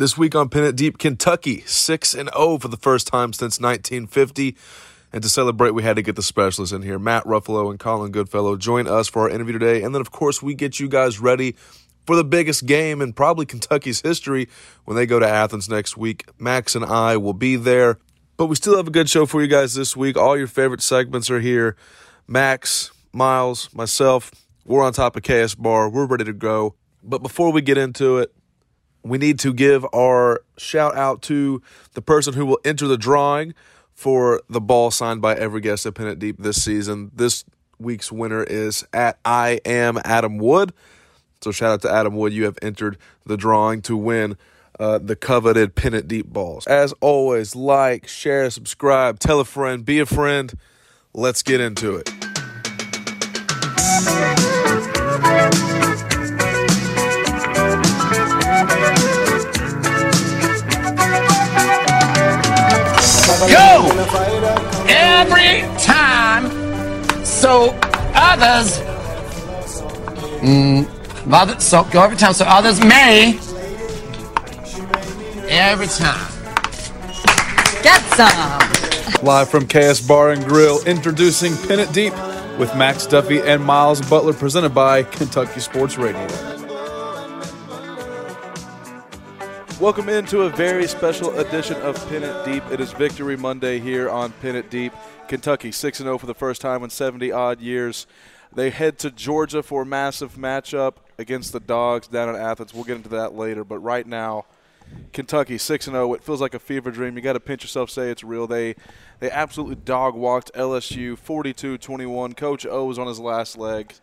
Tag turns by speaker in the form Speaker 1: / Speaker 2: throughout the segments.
Speaker 1: This week on It Deep, Kentucky, 6 and 0 for the first time since 1950. And to celebrate, we had to get the specialists in here. Matt Ruffolo and Colin Goodfellow join us for our interview today. And then, of course, we get you guys ready for the biggest game in probably Kentucky's history when they go to Athens next week. Max and I will be there. But we still have a good show for you guys this week. All your favorite segments are here. Max, Miles, myself, we're on top of KS Bar. We're ready to go. But before we get into it, we need to give our shout out to the person who will enter the drawing for the ball signed by every guest at It Deep this season. This week's winner is at I am Adam Wood. So shout out to Adam Wood. You have entered the drawing to win uh, the coveted It Deep balls. As always, like, share, subscribe, tell a friend, be a friend. Let's get into it.
Speaker 2: Go every time so others mm, other, so go every time so others may every time
Speaker 3: Get some.
Speaker 1: Live from KS Bar and Grill, introducing Pin It Deep with Max Duffy and Miles Butler, presented by Kentucky Sports Radio. Welcome into a very special edition of Pin It Deep. It is Victory Monday here on Pin It Deep. Kentucky 6 0 for the first time in 70 odd years. They head to Georgia for a massive matchup against the Dogs down in Athens. We'll get into that later, but right now, Kentucky 6 0. It feels like a fever dream. You got to pinch yourself, say it's real. They they absolutely dog walked LSU 42 21. Coach O was on his last leg.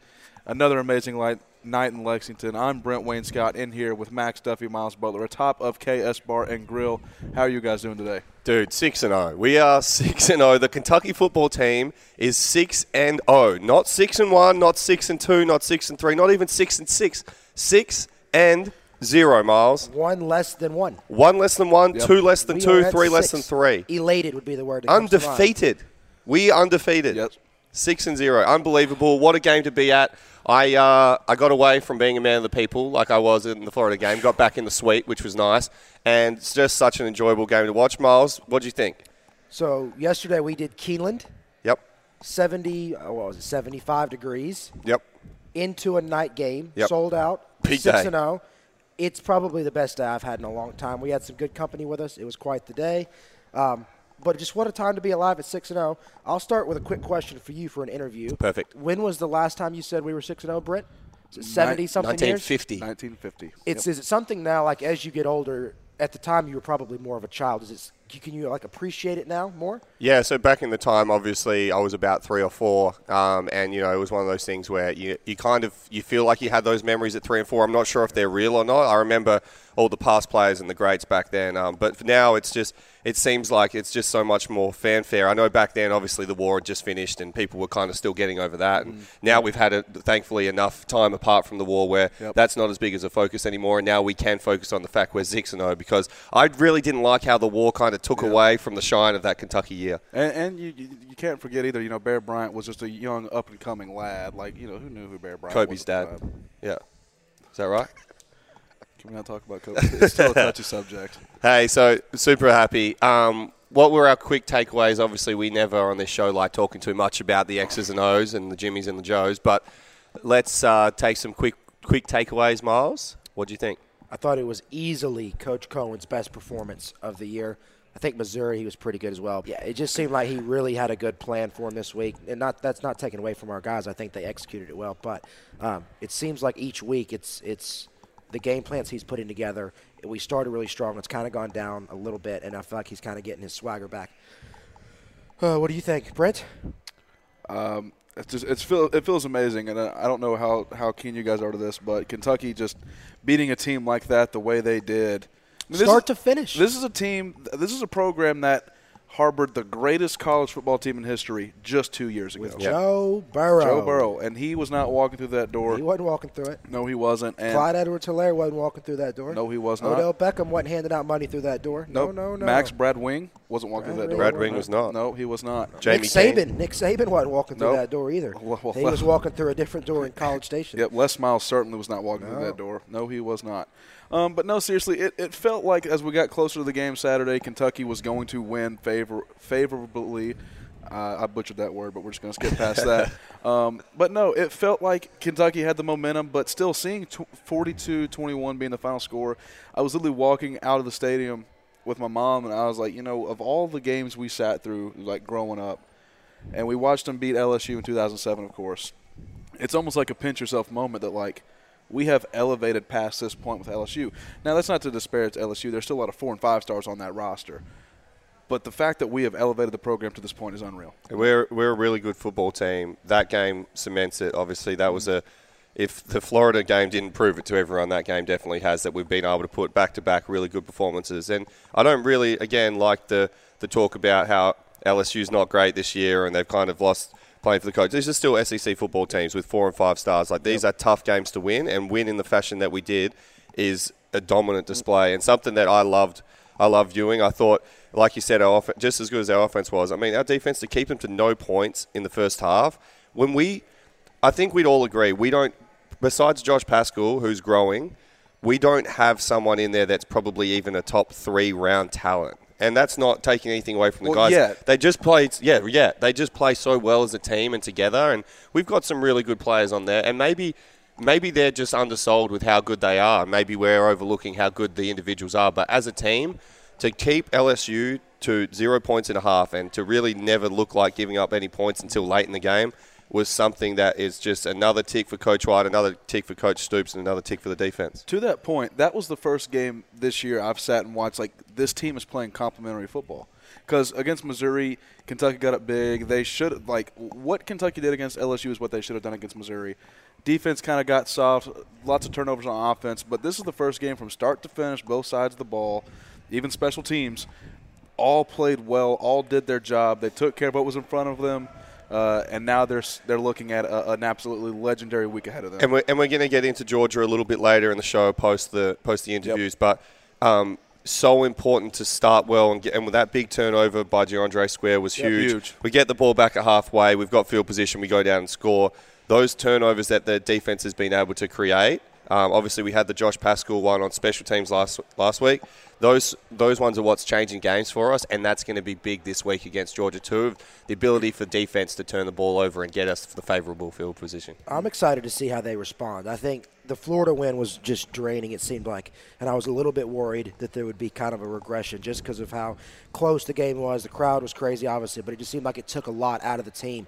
Speaker 1: Another amazing light, night in Lexington. I'm Brent Wayne Scott in here with Max Duffy, Miles Butler, atop of KS Bar and Grill. How are you guys doing today?
Speaker 4: Dude, six and zero. We are six and zero. The Kentucky football team is six and zero. Not six and one. Not six and two. Not six and three. Not even six and six. Six and zero. Miles.
Speaker 5: One less than one.
Speaker 4: One less than one. Two less than
Speaker 5: We
Speaker 4: two. Three less than three.
Speaker 5: Elated would be the word. that comes to mind.
Speaker 4: Undefeated. We undefeated.
Speaker 1: Yep.
Speaker 4: Six and zero. Unbelievable. What a game to be at. I uh, I got away from being a man of the people like I was in the Florida game. Got back in the suite, which was nice, and it's just such an enjoyable game to watch. Miles, what do you think?
Speaker 5: So yesterday we did Keeneland,
Speaker 4: Yep.
Speaker 5: 70, uh, what was it, 75 degrees,
Speaker 4: Yep.
Speaker 5: into a night game,
Speaker 4: Yep.
Speaker 5: sold out,
Speaker 4: Big
Speaker 5: 6
Speaker 4: day.
Speaker 5: and 0. It's probably the best day I've had in a long time. We had some good company with us. It was quite the day. Um, but just what a time to be alive at 6 and 0. I'll start with a quick question for you for an interview.
Speaker 4: Perfect.
Speaker 5: When was the last time you said we were 6 and 0, Brent? Is it 70 something years?
Speaker 4: 1950.
Speaker 1: 1950.
Speaker 5: It's is it something now like as you get older? At the time, you were probably more of a child. Is it? Can you like appreciate it now more?
Speaker 4: Yeah, so back in the time, obviously, I was about three or four, um, and you know, it was one of those things where you you kind of you feel like you had those memories at three and four. I'm not sure if they're real or not. I remember all the past players and the greats back then, um, but now it's just it seems like it's just so much more fanfare. I know back then, obviously, the war had just finished, and people were kind of still getting over that, and now we've had, a, thankfully, enough time apart from the war where
Speaker 1: Yep.
Speaker 4: that's not as big as a focus anymore, and now we can focus on the fact we're six and zero because I really didn't like how the war kind of took away from the shine of that Kentucky year.
Speaker 1: And, and you, you you can't forget either. You know, Bear Bryant was just a young, up and coming lad. Like you know, who knew who Bear Bryant
Speaker 4: Kobe's
Speaker 1: was?
Speaker 4: dad.
Speaker 1: the time?
Speaker 4: Yeah. Is that right?
Speaker 1: Can going to talk about Kobe? It's still a touchy subject.
Speaker 4: Hey, so super happy. Um, what were our quick takeaways? Obviously, we never on this show like talking too much about the X's and O's and the Jimmies and the Joes, but let's uh, take some quick quick takeaways. Miles, what do you think?
Speaker 5: I thought it was easily Coach Coen's best performance of the year. I think Missouri he was pretty good as well. Yeah, it just seemed like he really had a good plan for him this week, and not that's not taken away from our guys. I think they executed it well, but um, it seems like each week it's it's the game plans he's putting together. We started really strong. It's kind of gone down a little bit, and I feel like he's kind of getting his swagger back. Uh, what do you think, Brent?
Speaker 1: It's just it's feel, it feels amazing, and I don't know how how keen you guys are to this, but Kentucky just beating a team like that the way they did, I mean,
Speaker 5: Start
Speaker 1: is-
Speaker 5: to finish.
Speaker 1: This is a team. This is a program that harbored the greatest college football team in history just two years ago.
Speaker 5: With Joe Burrow.
Speaker 1: Joe Burrow, and he was not walking through that door.
Speaker 5: He wasn't walking through it.
Speaker 1: no, he wasn't. And
Speaker 5: Clyde Edwards-Hilaire wasn't walking through that door.
Speaker 1: No, he was not.
Speaker 5: Odell Beckham wasn't handing out money through that door.
Speaker 1: nope,
Speaker 5: No, no, no.
Speaker 1: Max Brad Wing
Speaker 6: wasn't walking through that
Speaker 5: Brad
Speaker 6: door.
Speaker 4: Brad Wing was not.
Speaker 6: No, he was not.
Speaker 4: Jamie
Speaker 5: Nick
Speaker 4: King.
Speaker 5: Saban. Nick Saban wasn't walking through
Speaker 6: Nope.
Speaker 5: that door either.
Speaker 6: Well, well,
Speaker 5: he was walking through a different door in College Station.
Speaker 6: Yep, Les Miles certainly was not walking through that door. No, he was not. Um, but no, seriously, it, it felt like as we got closer to the game Saturday, Kentucky was going to win favor favorably. Uh, I butchered that word, but we're just going to skip past that. Um, but no, it felt like Kentucky had the momentum, but still seeing 42-21 being the final score, I was literally walking out of the stadium with my mom, and I was like, you know, of all the games we sat through, like growing up, and we watched them beat LSU in 2007, of course it's almost like a pinch yourself moment that like we have elevated past this point with LSU. Now that's not to disparage LSU. There's still a lot of four and five stars on that roster. But the fact that we have elevated the program to this point is unreal.
Speaker 4: We're we're a really good football team. That game cements it. Obviously, that was a. If the Florida game didn't prove it to everyone, that game definitely has. That we've been able to put back to back really good performances. And I don't really, again, like the the talk about how LSU's not great this year and they've kind of lost playing for the coach. These are still SEC football teams with four and five stars. Like these are tough games to win, and win in the fashion that we did is a dominant mm. display and something that I loved. I loved viewing. I thought, like you said, our off- just as good as our offense was. I mean, our defense to keep them to no points in the first half. When we, I think we'd all agree, we don't. Besides Josh Paschal, who's growing, we don't have someone in there that's probably even a top three round talent. And that's not taking anything away from the
Speaker 6: Well,
Speaker 4: guys.
Speaker 6: yeah.
Speaker 4: They just played, yeah, yeah. They just play so well as a team and together. And we've got some really good players on there. And maybe, maybe they're just undersold with how good they are. Maybe we're overlooking how good the individuals are. But as a team, to keep LSU to zero points and a half and to really never look like giving up any points until late in the game was something that is just another tick for Coach White, another tick for Coach Stoops, and another tick for the defense.
Speaker 6: To that point, that was the first game this year I've sat and watched like this team is playing complementary football. Because against Missouri, Kentucky got up big. They should like what Kentucky did against LSU is what they should have done against Missouri. Defense kind of got soft, lots of turnovers on offense. But this is the first game from start to finish, both sides of the ball, even special teams, all played well, all did their job. They took care of what was in front of them. Uh, and now they're they're looking at a, an absolutely legendary week ahead of them.
Speaker 4: And we're, and we're going to get into Georgia a little bit later in the show, post the post the interviews. But um, so important to start well and get, and with that big turnover by DeAndre Square was
Speaker 6: Yep,
Speaker 4: huge.
Speaker 6: huge.
Speaker 4: We get the ball back at halfway. We've got field position. We go down and score. Those turnovers that the defense has been able to create. Um, obviously, we had the Josh Paschal one on special teams last last week. Those those ones are what's changing games for us, and that's going to be big this week against Georgia too. The ability for defense to turn the ball over and get us the favourable field position.
Speaker 5: I'm excited to see how they respond. I think the Florida win was just draining, it seemed like. And I was a little bit worried that there would be kind of a regression just because of how close the game was. The crowd was crazy, obviously, but it just seemed like it took a lot out of the team.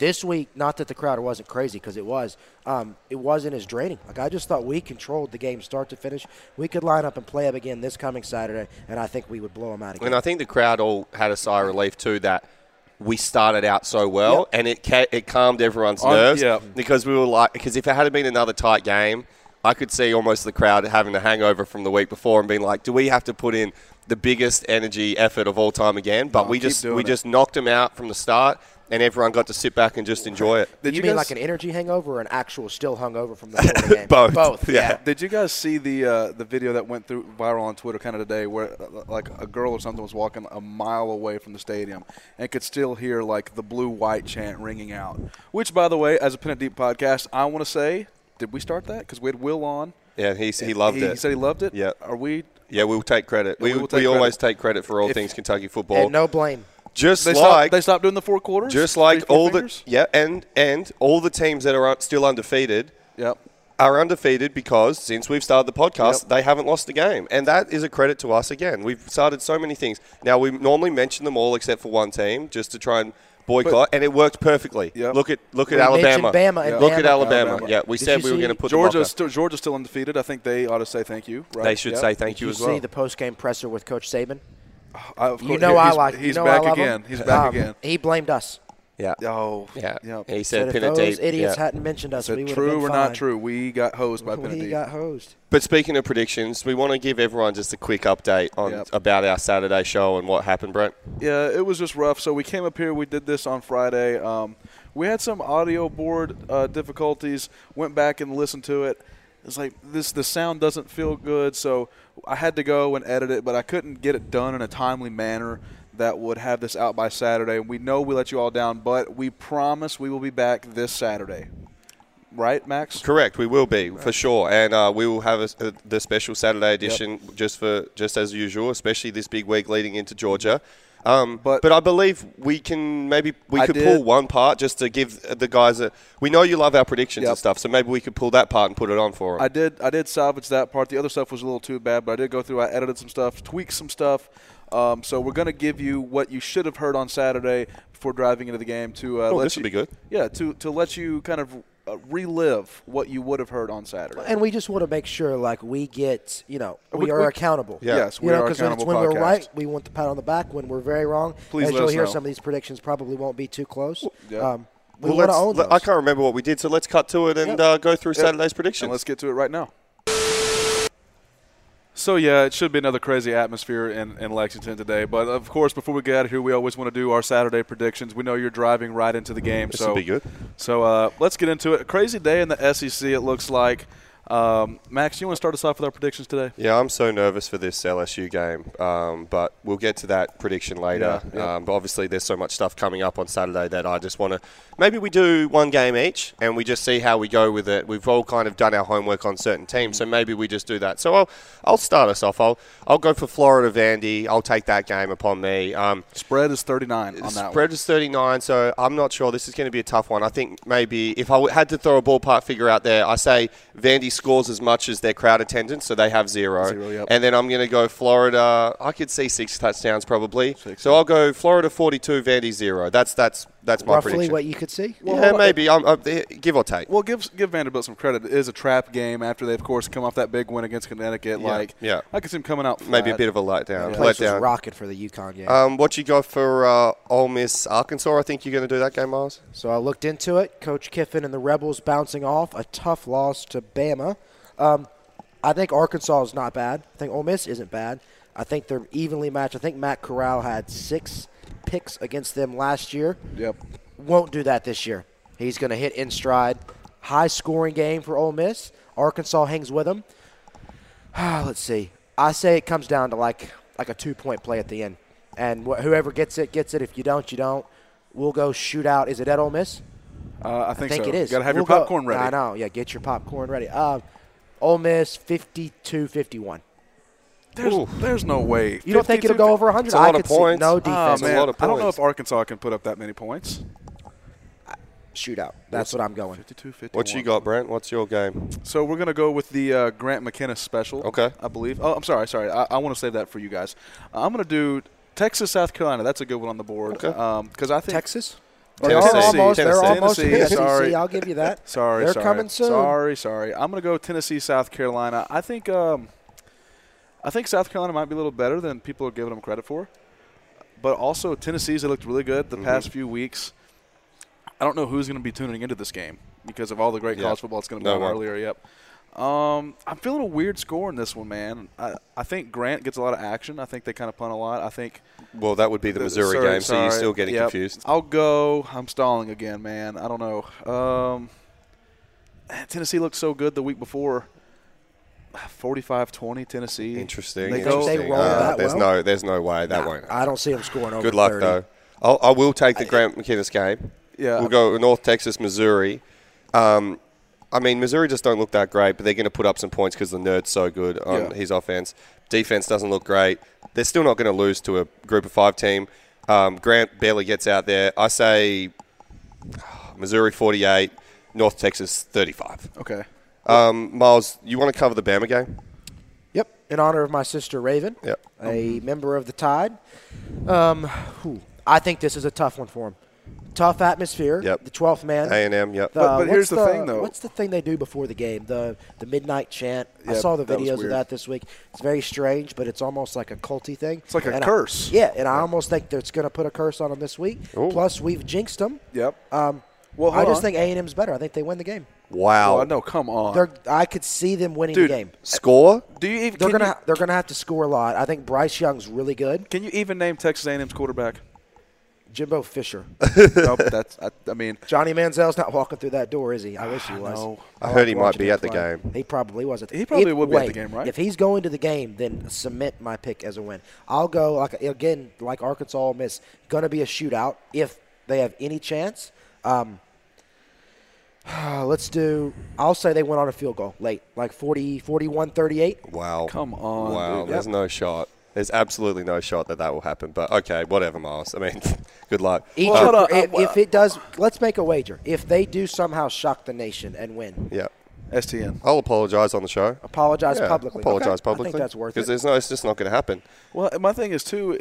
Speaker 5: This week, not that the crowd wasn't crazy because it was, um, it wasn't as draining. Like I just thought we controlled the game start to finish. We could line up and play them again this coming Saturday, and I think we would blow them out again.
Speaker 4: And I think the crowd all had a sigh of relief too that we started out so well,
Speaker 5: Yep.
Speaker 4: and it ca- it calmed everyone's
Speaker 6: On-
Speaker 4: nerves
Speaker 6: yeah.
Speaker 4: because we were like because if it had been another tight game, I could see almost the crowd having a hangover from the week before and being like, do we have to put in the biggest energy effort of all time again? But
Speaker 6: No,
Speaker 4: we just we
Speaker 6: it.
Speaker 4: just knocked them out from the start, and everyone got to sit back and just enjoy it.
Speaker 6: Did
Speaker 5: you,
Speaker 6: you
Speaker 5: mean
Speaker 6: guys-
Speaker 5: like an energy hangover or an actual still hungover from the game?
Speaker 4: Both.
Speaker 5: Both.
Speaker 4: Yeah.
Speaker 5: Yeah.
Speaker 6: Did you guys see the uh, the video that went through viral on Twitter kind of today, where uh, like a girl or something was walking a mile away from the stadium and could still hear like the blue white chant ringing out? Which, by the way, as a Pin It Deep podcast, I want to say, did we start that? Because we had Will on.
Speaker 4: Yeah, he he loved
Speaker 6: he,
Speaker 4: it.
Speaker 6: He said he loved it.
Speaker 4: Yeah.
Speaker 6: Are we?
Speaker 4: yeah, we'll take credit.
Speaker 6: Yeah,
Speaker 4: we
Speaker 6: we will
Speaker 4: we,
Speaker 6: take
Speaker 4: always take credit for all
Speaker 6: If-
Speaker 4: things Kentucky football.
Speaker 5: And no blame.
Speaker 4: Just
Speaker 6: They
Speaker 4: like
Speaker 6: stopped. They stopped doing the four quarters.
Speaker 4: just like
Speaker 6: four
Speaker 4: all
Speaker 6: fingers?
Speaker 4: the yeah, and and all the teams that are still undefeated
Speaker 6: Yep.
Speaker 4: are undefeated because since we've started the podcast,
Speaker 6: Yep.
Speaker 4: they haven't lost a game, and that is a credit to us. Again, we've started so many things. Now we normally mention them all except for one team, just to try and boycott, and it worked perfectly.
Speaker 6: Yep.
Speaker 4: Look at look at
Speaker 5: We
Speaker 4: Alabama.
Speaker 5: mentioned Bama and
Speaker 4: Look
Speaker 5: Bama.
Speaker 4: at Alabama.
Speaker 6: Alabama.
Speaker 4: Yeah, we
Speaker 5: Did
Speaker 4: said we were going to put
Speaker 6: Georgia.
Speaker 4: them
Speaker 6: still, Georgia's still undefeated. I think they ought to say thank you. Right?
Speaker 4: They should
Speaker 6: Yep.
Speaker 4: say thank
Speaker 5: Did
Speaker 4: you
Speaker 5: you
Speaker 4: as
Speaker 5: see the post game presser with Coach Saban?
Speaker 6: I, of
Speaker 5: You
Speaker 6: course-
Speaker 5: know I
Speaker 6: he's,
Speaker 5: like.
Speaker 6: He's
Speaker 5: you know
Speaker 6: back again.
Speaker 5: him.
Speaker 6: He's back
Speaker 5: Um,
Speaker 6: again.
Speaker 5: He blamed us.
Speaker 4: yeah,
Speaker 6: Oh.
Speaker 4: yeah.
Speaker 6: Yep.
Speaker 4: He
Speaker 5: Said
Speaker 4: said
Speaker 5: if those idiots
Speaker 4: Yeah.
Speaker 5: hadn't mentioned us, we
Speaker 6: Said
Speaker 5: would
Speaker 6: true
Speaker 5: have been
Speaker 6: or
Speaker 5: fine.
Speaker 6: not true? We got hosed by
Speaker 5: We
Speaker 6: Benedict.
Speaker 5: got hosed.
Speaker 4: But speaking of predictions, we want to give everyone just a quick update on
Speaker 6: Yep.
Speaker 4: about our Saturday show and what happened, Brent.
Speaker 6: Yeah, it was just rough. So we came up here. We did this on Friday. Um, we had some audio board uh, difficulties. Went back and listened to it. It's like this. The sound doesn't feel good. So I had to go and edit it, but I couldn't get it done in a timely manner that would have this out by Saturday. We know we let you all down, but we promise we will be back this Saturday. Right, Max?
Speaker 4: Correct, we will be for sure, and uh, we will have a, a, the special Saturday edition just for just as usual, especially this big week leading into Georgia. Um,
Speaker 6: But-
Speaker 4: but, I believe we can maybe we
Speaker 6: I
Speaker 4: could
Speaker 6: did-
Speaker 4: pull one part just to give the guys a. We know you love our predictions
Speaker 6: Yep.
Speaker 4: and stuff, so maybe we could pull that part and put it on for them.
Speaker 6: I did. I did salvage that part. The other stuff was a little too bad, but I did go through. I edited some stuff, tweaked some stuff. Um, so we're going to give you what you should have heard on Saturday before driving into the game to uh,
Speaker 4: Oh,
Speaker 6: let
Speaker 4: this
Speaker 6: you,
Speaker 4: be good.
Speaker 6: Yeah, to to let you kind of relive what you would have heard on Saturday.
Speaker 5: And we just want to make sure, like, we get, you know, we,
Speaker 6: We-
Speaker 5: are
Speaker 6: we-
Speaker 5: accountable.
Speaker 4: Yeah.
Speaker 6: Yes, we
Speaker 5: you know,
Speaker 6: are
Speaker 5: because
Speaker 6: accountable
Speaker 5: when we're
Speaker 6: podcast.
Speaker 5: right, we want the pat on the back. When we're very wrong,
Speaker 6: Please
Speaker 5: as
Speaker 6: let
Speaker 5: you'll
Speaker 6: us
Speaker 5: hear,
Speaker 6: know.
Speaker 5: some of these predictions probably won't be too close.
Speaker 6: Yeah.
Speaker 5: Um, we
Speaker 4: Well,
Speaker 5: want to
Speaker 4: let's-
Speaker 5: own those.
Speaker 4: let- I can't remember what we did, so let's cut to it and
Speaker 5: Yep.
Speaker 4: uh, go through
Speaker 6: Yep.
Speaker 4: Saturday's
Speaker 6: And
Speaker 4: predictions.
Speaker 6: let's get to it right now. So yeah, it should be another crazy atmosphere in, in Lexington today. But of course, before we get out of here, we always want to do our Saturday predictions. We know you're driving right into the game,
Speaker 4: This
Speaker 6: so
Speaker 4: be good.
Speaker 6: So uh, let's get into it. A crazy day in the SEC. It looks like. Um, Max, you want to start us off with our predictions today?
Speaker 4: Yeah, I'm so nervous for this LSU game, um, but we'll get to that prediction later.
Speaker 6: Yeah, yeah.
Speaker 4: Um, but obviously, there's so much stuff coming up on Saturday that I just want to. Maybe we do one game each, and we just see how we go with it. We've all kind of done our homework on certain teams, so maybe we just do that. So I'll, I'll start us off. I'll, I'll go for Florida Vandy. I'll take that game upon me. Um,
Speaker 6: Spread is 39 on that
Speaker 4: Spread is 39, so I'm not sure. This is going to be a tough one. I think maybe if I had to throw a ballpark figure out there, I say Vandy scores as much as their crowd attendance, so they have zero.
Speaker 6: Zero, yep.
Speaker 4: And then I'm going to go Florida. I could see six touchdowns probably.
Speaker 6: Six,
Speaker 4: so I'll go Florida 42, Vandy zero. That's that's that's my
Speaker 5: Roughly
Speaker 4: prediction.
Speaker 5: what you could see.
Speaker 4: yeah, maybe. I'm, I'm, give or take.
Speaker 6: Well, give give Vanderbilt some credit. It is a trap game after they, of course, come off that big win against Connecticut. Like,
Speaker 4: yeah.
Speaker 6: I could see them coming out flat.
Speaker 4: Maybe a bit of a letdown.
Speaker 6: Yeah.
Speaker 5: Place was
Speaker 4: letdown.
Speaker 5: rocking for the UConn game.
Speaker 4: Um, what you got for uh, Ole Miss Arkansas? I think you're going to do that game, Miles.
Speaker 5: So I looked into it. Coach Kiffin and the Rebels bouncing off a tough loss to Bama. Um, I think Arkansas is not bad. I think Ole Miss isn't bad. I think they're evenly matched. I think Matt Corral had six picks against them last year.
Speaker 6: Yep.
Speaker 5: Won't do that this year. He's going to hit in stride. High scoring game for Ole Miss. Arkansas hangs with him. Let's see. I say it comes down to like like a two point play at the end, and wh- whoever gets it gets it. If you don't, you don't. We'll go shoot out. Is it at Ole Miss?
Speaker 6: Uh, I
Speaker 5: I
Speaker 6: think,
Speaker 5: think
Speaker 6: so.
Speaker 5: it is.
Speaker 6: Got to have
Speaker 5: We'll
Speaker 6: your
Speaker 5: go-
Speaker 6: popcorn ready.
Speaker 5: I know. Yeah, get your popcorn ready. Uh, Ole Miss 52-51.
Speaker 6: There's,
Speaker 4: Ooh.
Speaker 6: there's no way.
Speaker 5: You don't think it'll go over 100?
Speaker 4: It's a
Speaker 5: I
Speaker 4: lot of
Speaker 5: could see
Speaker 4: points.
Speaker 5: no
Speaker 4: Oh,
Speaker 6: Oh,
Speaker 5: defense.
Speaker 4: a
Speaker 6: man.
Speaker 4: lot of
Speaker 6: I don't know if Arkansas can put up that many points.
Speaker 5: Shootout. That's what I'm going.
Speaker 6: 52 51.
Speaker 4: What you got, Brent? What's your game?
Speaker 6: So we're going to go with the uh, Grant McKenna special.
Speaker 4: Okay.
Speaker 6: I believe. Oh, I'm sorry. Sorry. I, I want to save that for you guys. Uh, I'm going to do Texas, South Carolina. That's a good one on the board.
Speaker 4: Okay.
Speaker 6: Because I think.
Speaker 5: Texas?
Speaker 4: Tennessee.
Speaker 5: They're almost, they're
Speaker 4: Tennessee.
Speaker 5: almost in the
Speaker 6: Tennessee,
Speaker 5: SEC.
Speaker 6: sorry.
Speaker 5: I'll give you that.
Speaker 6: Sorry,
Speaker 5: They're
Speaker 6: sorry.
Speaker 5: coming soon.
Speaker 6: Sorry, sorry. I'm going to go Tennessee, South Carolina. I think um, I think South Carolina might be a little better than people are giving them credit for. But also Tennessee's they looked really good the past
Speaker 4: Mm-hmm.
Speaker 6: few weeks. I don't know who's going to be tuning into this game because of all the great
Speaker 4: Yeah.
Speaker 6: college football that's going to
Speaker 4: No
Speaker 6: go on
Speaker 4: one.
Speaker 6: earlier. Yep. Um, I'm feeling a weird score in this one, man. I, I think Grant gets a lot of action. I think they kind of punt a lot. I think
Speaker 4: Well, that would be the Missouri
Speaker 6: Sorry,
Speaker 4: game, so you're still getting
Speaker 6: Yep.
Speaker 4: confused.
Speaker 6: I'll go. I'm stalling again, man. I don't know. Um, Tennessee looked so good the week before. 45-20 Tennessee.
Speaker 4: Interesting.
Speaker 6: They go-
Speaker 5: They roll
Speaker 4: Uh,
Speaker 5: that
Speaker 4: there's
Speaker 5: well?
Speaker 4: no, there's no way that
Speaker 5: Nah,
Speaker 4: won't.
Speaker 5: I don't see them scoring over
Speaker 4: Good luck
Speaker 5: 30.
Speaker 4: though. I'll, I will take the Grant McKinniss game.
Speaker 6: Yeah.
Speaker 4: we'll go North Texas, Missouri. Um, I mean, Missouri just don't look that great, but they're going to put up some points because the nerd's so good on
Speaker 6: Yeah.
Speaker 4: his offense. Defense doesn't look great. They're still not going to lose to a Group of Five team. Um, Grant barely gets out there. I say Missouri 48, North Texas 35.
Speaker 6: Okay.
Speaker 4: Um, Miles, you want to cover the Bama game?
Speaker 5: Yep, in honor of my sister Raven,
Speaker 4: Yep.
Speaker 5: a member of the Tide. Um, whew, I think this is a tough one for him. Tough atmosphere.
Speaker 4: Yep.
Speaker 5: The 12th man.
Speaker 4: A&M, yep.
Speaker 5: The-
Speaker 6: But- but here's
Speaker 5: what's
Speaker 6: the thing, though.
Speaker 5: What's the thing they do before the game? The the midnight chant. I saw the
Speaker 6: that
Speaker 5: videos of that this week. It's very strange, but it's almost like a culty thing.
Speaker 6: It's like a
Speaker 5: And I-
Speaker 6: curse.
Speaker 5: yeah, and I almost think that it's going to put a curse on them this week.
Speaker 4: Ooh.
Speaker 5: Plus, we've jinxed them.
Speaker 6: Yep.
Speaker 5: Um,
Speaker 6: Well,
Speaker 5: I just
Speaker 6: on.
Speaker 5: think A and M's better. I think they win the game.
Speaker 4: Wow.
Speaker 6: Oh, no, come on.
Speaker 5: They're, I could see them winning
Speaker 6: Dude,
Speaker 5: the game.
Speaker 4: Score?
Speaker 6: Do you even
Speaker 5: They're gonna
Speaker 6: you,
Speaker 5: they're gonna have to score a lot. I think Bryce Young's really good.
Speaker 6: can you even name Texas A&M's quarterback?
Speaker 5: Jimbo Fisher.
Speaker 6: nope, that's. I, I mean,
Speaker 5: Johnny Manziel's not walking through that door, is he? I wish he was.
Speaker 6: know.
Speaker 4: I
Speaker 5: like
Speaker 4: heard he might be at the
Speaker 5: play.
Speaker 4: game.
Speaker 5: He probably wasn't.
Speaker 6: He probably
Speaker 5: If-
Speaker 6: would be at the game, right?
Speaker 5: If he's going to the game, then cement my pick as a win. I'll go like again, like Arkansas, Ole Miss. Going to be a shootout if they have any chance. Um, let's do. I'll say they went on a field goal late, like 40, 41, 38.
Speaker 4: Wow.
Speaker 6: Come on,
Speaker 4: Wow.
Speaker 6: dude.
Speaker 4: There's no shot. There's absolutely no shot that that will happen. But okay, whatever, Miles. I mean, good luck.
Speaker 5: Each
Speaker 6: Well, hold on,
Speaker 5: if,
Speaker 6: uh,
Speaker 5: if it does, let's make a wager. If they do somehow shock the nation and win,
Speaker 4: Yeah.
Speaker 6: STN.
Speaker 4: I'll apologise on the show.
Speaker 5: apologize
Speaker 4: Yeah,
Speaker 5: publicly.
Speaker 4: Apologise
Speaker 5: Okay,
Speaker 4: publicly.
Speaker 5: I think that's worth
Speaker 4: Because
Speaker 5: it.
Speaker 4: there's no, it's just not going to happen.
Speaker 6: Well, my thing is too.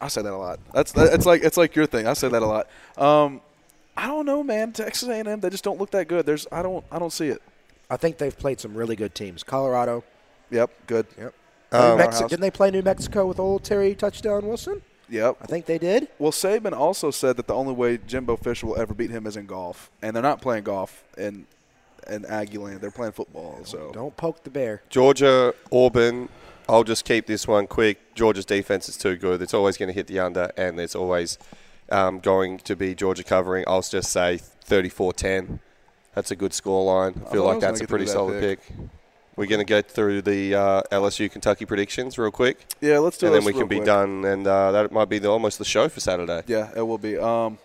Speaker 6: I say that a lot. That's that, it's like it's like your thing. I say that a lot. Um, I don't know, man. Texas A&M, they just don't look that good. There's I don't I don't see it.
Speaker 5: I think they've played some really good teams. Colorado.
Speaker 6: Yep, good.
Speaker 5: Yep.
Speaker 4: Um,
Speaker 5: New Mexico, didn't they play New Mexico with old Terry touchdown Wilson?
Speaker 6: Yep.
Speaker 5: I think they did.
Speaker 6: Well, Saban also said that the only way Jimbo Fisher will ever beat him is in golf, and they're not playing golf in in Aggieland. They're playing football. So
Speaker 5: Don't poke the bear.
Speaker 4: Georgia, Auburn. I'll just keep this one quick. Georgia's defense is too good. It's always going to hit the under, and it's always um, going to be Georgia covering. I'll just say 34-10. That's a good score line. I feel
Speaker 6: I
Speaker 4: like
Speaker 6: was
Speaker 4: that's a pretty
Speaker 6: through that
Speaker 4: solid
Speaker 6: pick.
Speaker 4: pick. We're going to go through the uh, LSU Kentucky predictions real quick,
Speaker 6: yeah, let's do
Speaker 4: it.
Speaker 6: and
Speaker 4: then we can be
Speaker 6: quick.
Speaker 4: done. And uh, that might be the, almost the show for Saturday.
Speaker 6: Yeah, it will be. Um,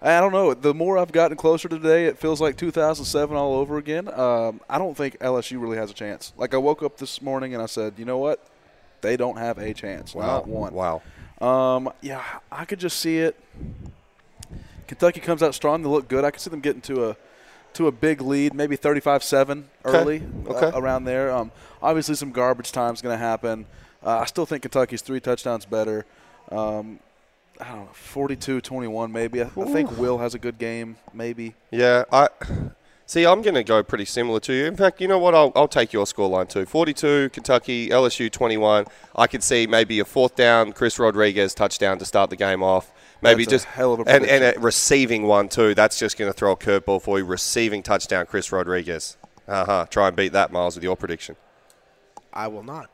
Speaker 6: I don't know. The more I've gotten closer to today, it feels like 2007 all over again. Um, I don't think LSU really has a chance. Like I woke up this morning and I said, you know what? They don't have a chance. Not one.
Speaker 4: Wow.
Speaker 6: Um, yeah, I could just see it. Kentucky comes out strong. They look good. I could see them getting to a to a big lead, maybe 35-7 early, uh,
Speaker 4: Okay.
Speaker 6: around there. Um, obviously, some garbage time is going to happen. Uh, I still think Kentucky's three touchdowns better. Um, I don't know, 42-21 maybe. I, I think Will has a good game, maybe.
Speaker 4: Yeah, I see. I'm going to go pretty similar to you. In fact, you know what? I'll, I'll take your scoreline too. 42, Kentucky, LSU 21. I could see maybe a fourth down, Chris Rodriguez touchdown to start the game off. Maybe
Speaker 6: That's a
Speaker 4: just
Speaker 6: hell of a
Speaker 4: and, and a receiving one too. That's just going to throw a curveball for you. Receiving touchdown, Chris Rodriguez. Uh huh. Try and beat that, Miles, with your prediction.
Speaker 5: I will not.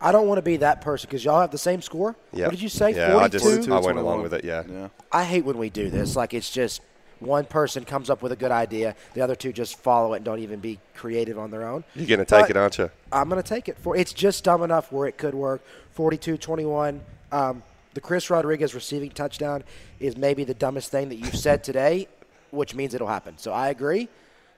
Speaker 5: I don't want to be that person because y'all have the same score.
Speaker 4: Yeah.
Speaker 5: What did you say?
Speaker 4: Yeah, I just
Speaker 5: 42?
Speaker 4: I went
Speaker 6: 21.
Speaker 4: along with it. Yeah.
Speaker 6: Yeah.
Speaker 5: I hate when we do this. Like it's just one person comes up with a good idea, the other two just follow it and don't even be creative on their own.
Speaker 4: You're going to take
Speaker 5: But
Speaker 4: it, aren't you?
Speaker 5: I'm going to take it for. It's just dumb enough where it could work. 42-21. Um, the Chris Rodriguez receiving touchdown is maybe the dumbest thing that you've said today, which means it'll happen. So I agree.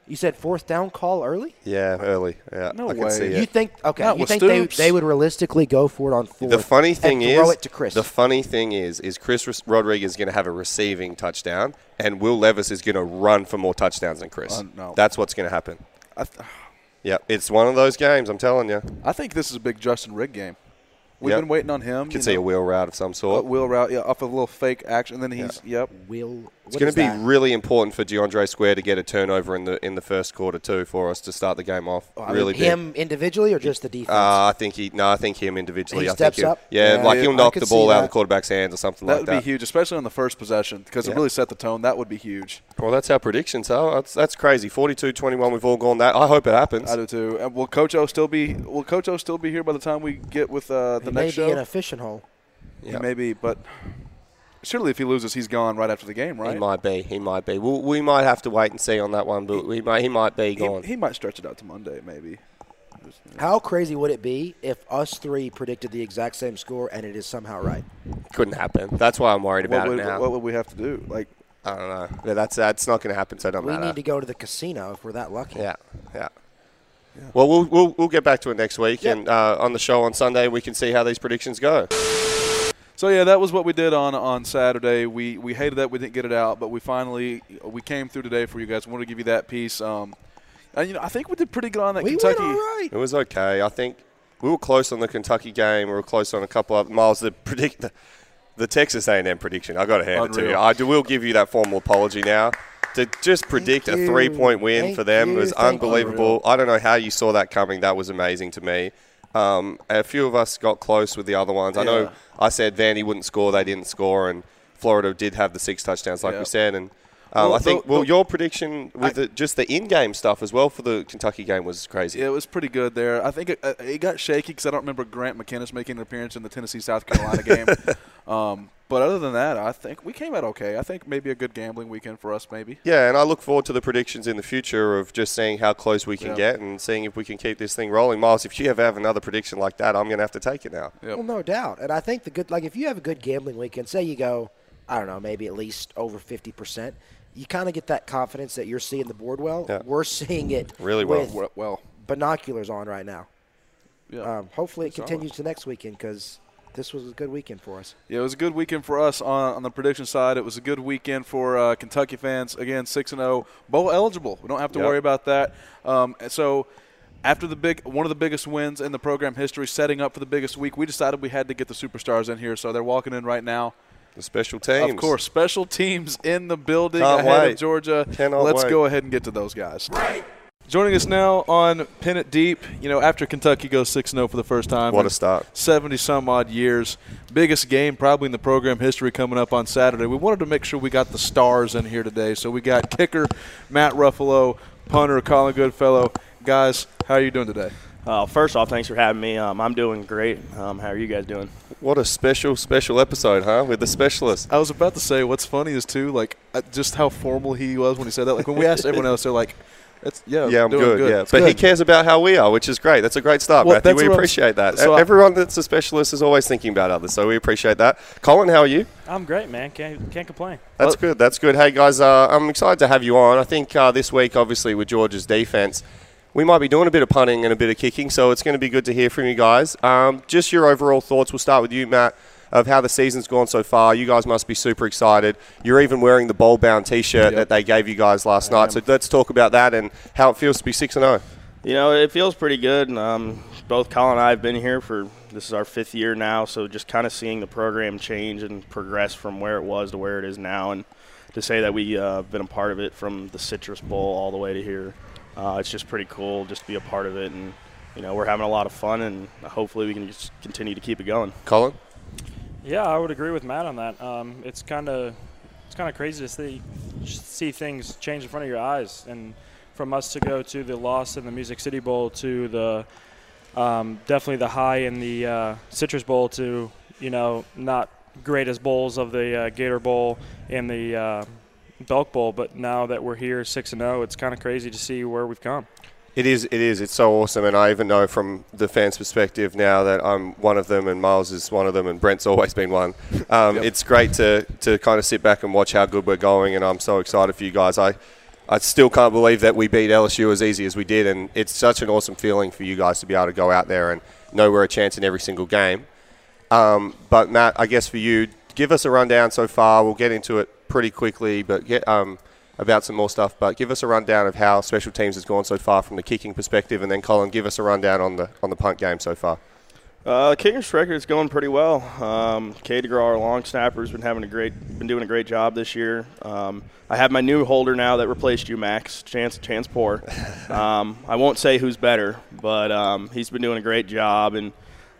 Speaker 5: You said fourth down call early.
Speaker 4: Yeah, early. Yeah,
Speaker 6: No
Speaker 4: I can
Speaker 6: way.
Speaker 4: see
Speaker 5: You
Speaker 4: it.
Speaker 5: think okay?
Speaker 6: Not
Speaker 5: you think they,
Speaker 6: Stoops.
Speaker 5: they would realistically go for it on fourth?
Speaker 4: The funny thing
Speaker 5: and
Speaker 4: is,
Speaker 5: throw it to Chris.
Speaker 4: the funny thing is, is Chris Ros- Rodriguez is going to have a receiving touchdown, and Will Levis is going to run for more touchdowns than Chris.
Speaker 6: Uh, no.
Speaker 4: That's what's going to happen.
Speaker 6: I, th-
Speaker 4: Yeah, it's one of those games. I'm telling you.
Speaker 6: I think this is a big Justin Rigg game. We've
Speaker 4: Yep.
Speaker 6: been waiting on him.
Speaker 4: Could
Speaker 6: you
Speaker 4: see
Speaker 6: know,
Speaker 4: a wheel route of some sort.
Speaker 6: wheel route, yeah, off of a little fake action, and then he's yep.
Speaker 5: Will
Speaker 4: It's going to be really important for DeAndre Square to get a turnover in the in the first quarter too for us to start the game off.
Speaker 5: I mean,
Speaker 4: really big.
Speaker 5: him individually or just the defense?
Speaker 4: Uh, I think he. No, I think him individually.
Speaker 5: He
Speaker 4: I
Speaker 5: steps
Speaker 4: think
Speaker 5: up?
Speaker 4: Yeah,
Speaker 5: Yeah,
Speaker 4: like he'll knock the ball
Speaker 5: see
Speaker 4: out of the quarterback's hands or something
Speaker 6: That
Speaker 4: like
Speaker 6: that.
Speaker 4: that.
Speaker 6: Would be huge, especially on the first possession, because
Speaker 4: Yeah.
Speaker 6: it really set the tone. That would be huge.
Speaker 4: Well, that's our predictions. Huh? That's that's crazy. 42-21, We've all gone that. I hope it happens.
Speaker 6: I do too. And will Coach O still be? Will Coach O still be here by the time we get with uh, the
Speaker 5: he may
Speaker 6: next
Speaker 5: be
Speaker 6: show?
Speaker 5: in a fishing hole.
Speaker 4: Yeah.
Speaker 6: Maybe, but surely if he loses, he's gone right after the game, right?
Speaker 4: He might be. He might be. We'll, we might have to wait and see on that one, but we might, he might be
Speaker 6: He,
Speaker 4: gone.
Speaker 6: he might stretch it out to Monday, maybe.
Speaker 5: How crazy would it be if us three predicted the exact same score and it is somehow right?
Speaker 4: Couldn't happen. That's why I'm worried
Speaker 6: What
Speaker 4: about
Speaker 6: would,
Speaker 4: it now.
Speaker 6: what would we have to do? Like,
Speaker 4: I don't know. But that's that's not going to happen. So it don't
Speaker 5: We
Speaker 4: matter.
Speaker 5: need to go to the casino if we're that lucky.
Speaker 4: Yeah, yeah. Well, we'll we'll we'll get back to it next week, and uh, on the show on Sunday we can see how these predictions go.
Speaker 6: so yeah, that was what we did on on Saturday. We we hated that we didn't get it out, but we finally we came through today for you guys. We wanted to give you that piece. Um, and you know, I think we did pretty good on that
Speaker 5: We
Speaker 6: Kentucky.
Speaker 5: went all right.
Speaker 4: It was okay. I think we were close on the Kentucky game. We were close on a couple of miles. The predict the, the Texas A&M prediction. I got to hand it to you. I do, will give you that formal apology now. To just predict a three-point win
Speaker 5: Thank
Speaker 4: for them
Speaker 5: you.
Speaker 4: was
Speaker 5: Thank you.
Speaker 4: unbelievable. I don't know how you saw that coming. That was amazing to me. Um, a few of us got close with the other ones. I
Speaker 6: Yeah.
Speaker 4: know I said Vandy wouldn't score. They didn't score, and Florida did have the six touchdowns, like
Speaker 6: Yeah.
Speaker 4: we said. And um,
Speaker 6: Well,
Speaker 4: I think,
Speaker 6: the-
Speaker 4: well,
Speaker 6: the-
Speaker 4: your prediction with the, just the in-game stuff as well for the Kentucky game was crazy.
Speaker 6: Yeah, it was pretty good there. I think it, uh, it got shaky because I don't remember Grant McKinniss making an appearance in the Tennessee South Carolina game. Um, But other than that, I think we came out okay. I think maybe a good gambling weekend for us, maybe.
Speaker 4: Yeah, and I look forward to the predictions in the future of just seeing how close we can
Speaker 6: Yeah.
Speaker 4: get and seeing if we can keep this thing rolling. Miles, if you ever have another prediction like that, I'm going to have to take it now.
Speaker 6: Yep.
Speaker 5: Well, no doubt. And I think the good, like, if you have a good gambling weekend, say you go, I don't know, maybe at least over 50%, you kind of get that confidence that you're seeing the board well.
Speaker 4: Yeah.
Speaker 5: We're seeing it
Speaker 4: Really well.
Speaker 5: with
Speaker 6: Well, well
Speaker 5: binoculars on right now.
Speaker 6: yeah.
Speaker 5: Um, hopefully it continues to next weekend because this was a good weekend for us.
Speaker 6: Yeah, it was a good weekend for us on, on the prediction side. It was a good weekend for uh, Kentucky fans. Again, six and zero, bowl eligible. We don't have to
Speaker 4: Yep.
Speaker 6: worry about that. Um, so, after the big one of the biggest wins in the program history, setting up for the biggest week, we decided we had to get the superstars in here. So they're walking in right now.
Speaker 4: The special teams.
Speaker 6: Of course, special teams in the building
Speaker 4: Can't
Speaker 6: ahead
Speaker 4: wait.
Speaker 6: of Georgia.
Speaker 4: Cannot
Speaker 6: Let's
Speaker 4: wait.
Speaker 6: go ahead and get to those guys. Joining us now on Pin It Deep, you know, after Kentucky goes 6 0 for the first time.
Speaker 4: What a stop.
Speaker 6: 70 some odd years. Biggest game probably in the program history coming up on Saturday. We wanted to make sure we got the stars in here today. So we got kicker Matt Ruffolo, punter Colin Goodfellow. Guys, how are you doing today?
Speaker 7: Uh, first off, thanks for having me. Um, I'm doing great. Um, how are you guys doing?
Speaker 4: What a special, special episode, huh? With the specialist.
Speaker 6: I was about to say, what's funny is too, like, uh, just how formal he was when he said that. Like, when we asked everyone else, they're like, it's, yeah,
Speaker 4: Yeah, I'm
Speaker 6: doing
Speaker 4: good. Yeah,
Speaker 6: It's
Speaker 4: but he cares about how we are, which is great. That's a great start,
Speaker 6: Well,
Speaker 4: Matthew. We appreciate that.
Speaker 6: so I-
Speaker 4: Everyone that's a specialist is always thinking about others, so we appreciate that. Colin, how are you?
Speaker 8: I'm great, man. Can't can't complain.
Speaker 4: That's good. That's good. Hey guys, uh, I'm excited to have you on. I think uh, this week, obviously, with Georgia's defense, we might be doing a bit of punting and a bit of kicking, so it's going to be good to hear from you guys. Um, just your overall thoughts. We'll start with you, Matt, of how the season's gone so far. You guys must be super excited. You're even wearing the bowl-bound T-shirt
Speaker 6: Yep.
Speaker 4: that they gave you guys last night. So let's talk about that and how it feels to be six and oh. zero.
Speaker 7: You know, it feels pretty good. Um, both Colin and I have been here for this is our fifth year now, so just kind of seeing the program change and progress from where it was to where it is now, and to say that we uh, been a part of it from the Citrus Bowl all the way to here, uh, it's just pretty cool just to be a part of it, and you know we're having a lot of fun, and hopefully we can just continue to keep it going.
Speaker 4: Colin.
Speaker 8: Yeah, I would agree with Matt on that. Um, it's kind of it's kind of crazy to see see things change in front of your eyes, and from us to go to the loss in the Music City Bowl to the um, definitely the high in the uh, Citrus Bowl to you know not greatest bowls of the uh, Gator Bowl and the uh, Belk Bowl, but now that we're here six and zero, it's kind of crazy to see where we've come.
Speaker 4: It is. It is. It's so awesome, and I even know from the fans' perspective now that I'm one of them, and Miles is one of them, and Brent's always been one. Um, It's great to to kind of sit back and watch how good we're going, and I'm so excited for you guys. I I still can't believe that we beat LSU as easy as we did, and it's such an awesome feeling for you guys to be able to go out there and know we're a chance in every single game. Um, but Matt, I guess for you, give us a rundown so far. We'll get into it pretty quickly, but get um, about some more stuff. But give us a rundown of how special teams has gone so far from the kicking perspective, and then Colin, give us a rundown on the on the punt game so far.
Speaker 7: Uh, Kingers record is going pretty well. Um, Cade DeGraw, our long snapper, has been having a great, been doing a great job this year. Um, I have my new holder now that replaced you, Max. Chance, Chance Poore. Um, I won't say who's better, but um, he's been doing a great job, and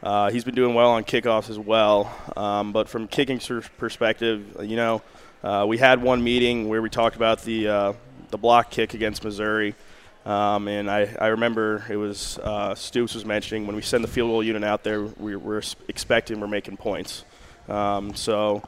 Speaker 7: uh, he's been doing well on kickoffs as well. Um, but from kicking perspective, you know, uh, we had one meeting where we talked about the uh, the block kick against Missouri. Um, and I, I remember it was uh, Stoops was mentioning when we send the field goal unit out there, we, we're expecting we're making points. Um, so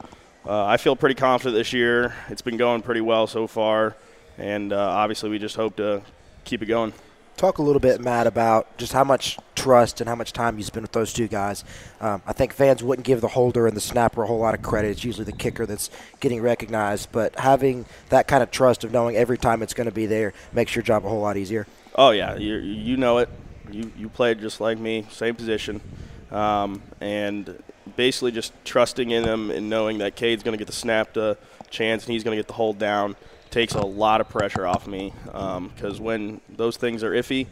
Speaker 7: uh, I feel pretty confident this year. It's been going pretty well so far, and uh, obviously we just hope to keep it going.
Speaker 5: Talk a little bit, Matt, about just how much trust and how much time you spend with those two guys. Um, I think fans wouldn't give the holder and the snapper a whole lot of credit. It's usually the kicker that's getting recognized, but having that kind of trust of knowing every time it's going to be there makes your job a whole lot easier.
Speaker 7: Oh yeah, you you know it. You you played just like me, same position, um, and basically just trusting in them and knowing that Cade's going to get the snap to chance and he's going to get the hold down takes a lot of pressure off me because when those things are iffy,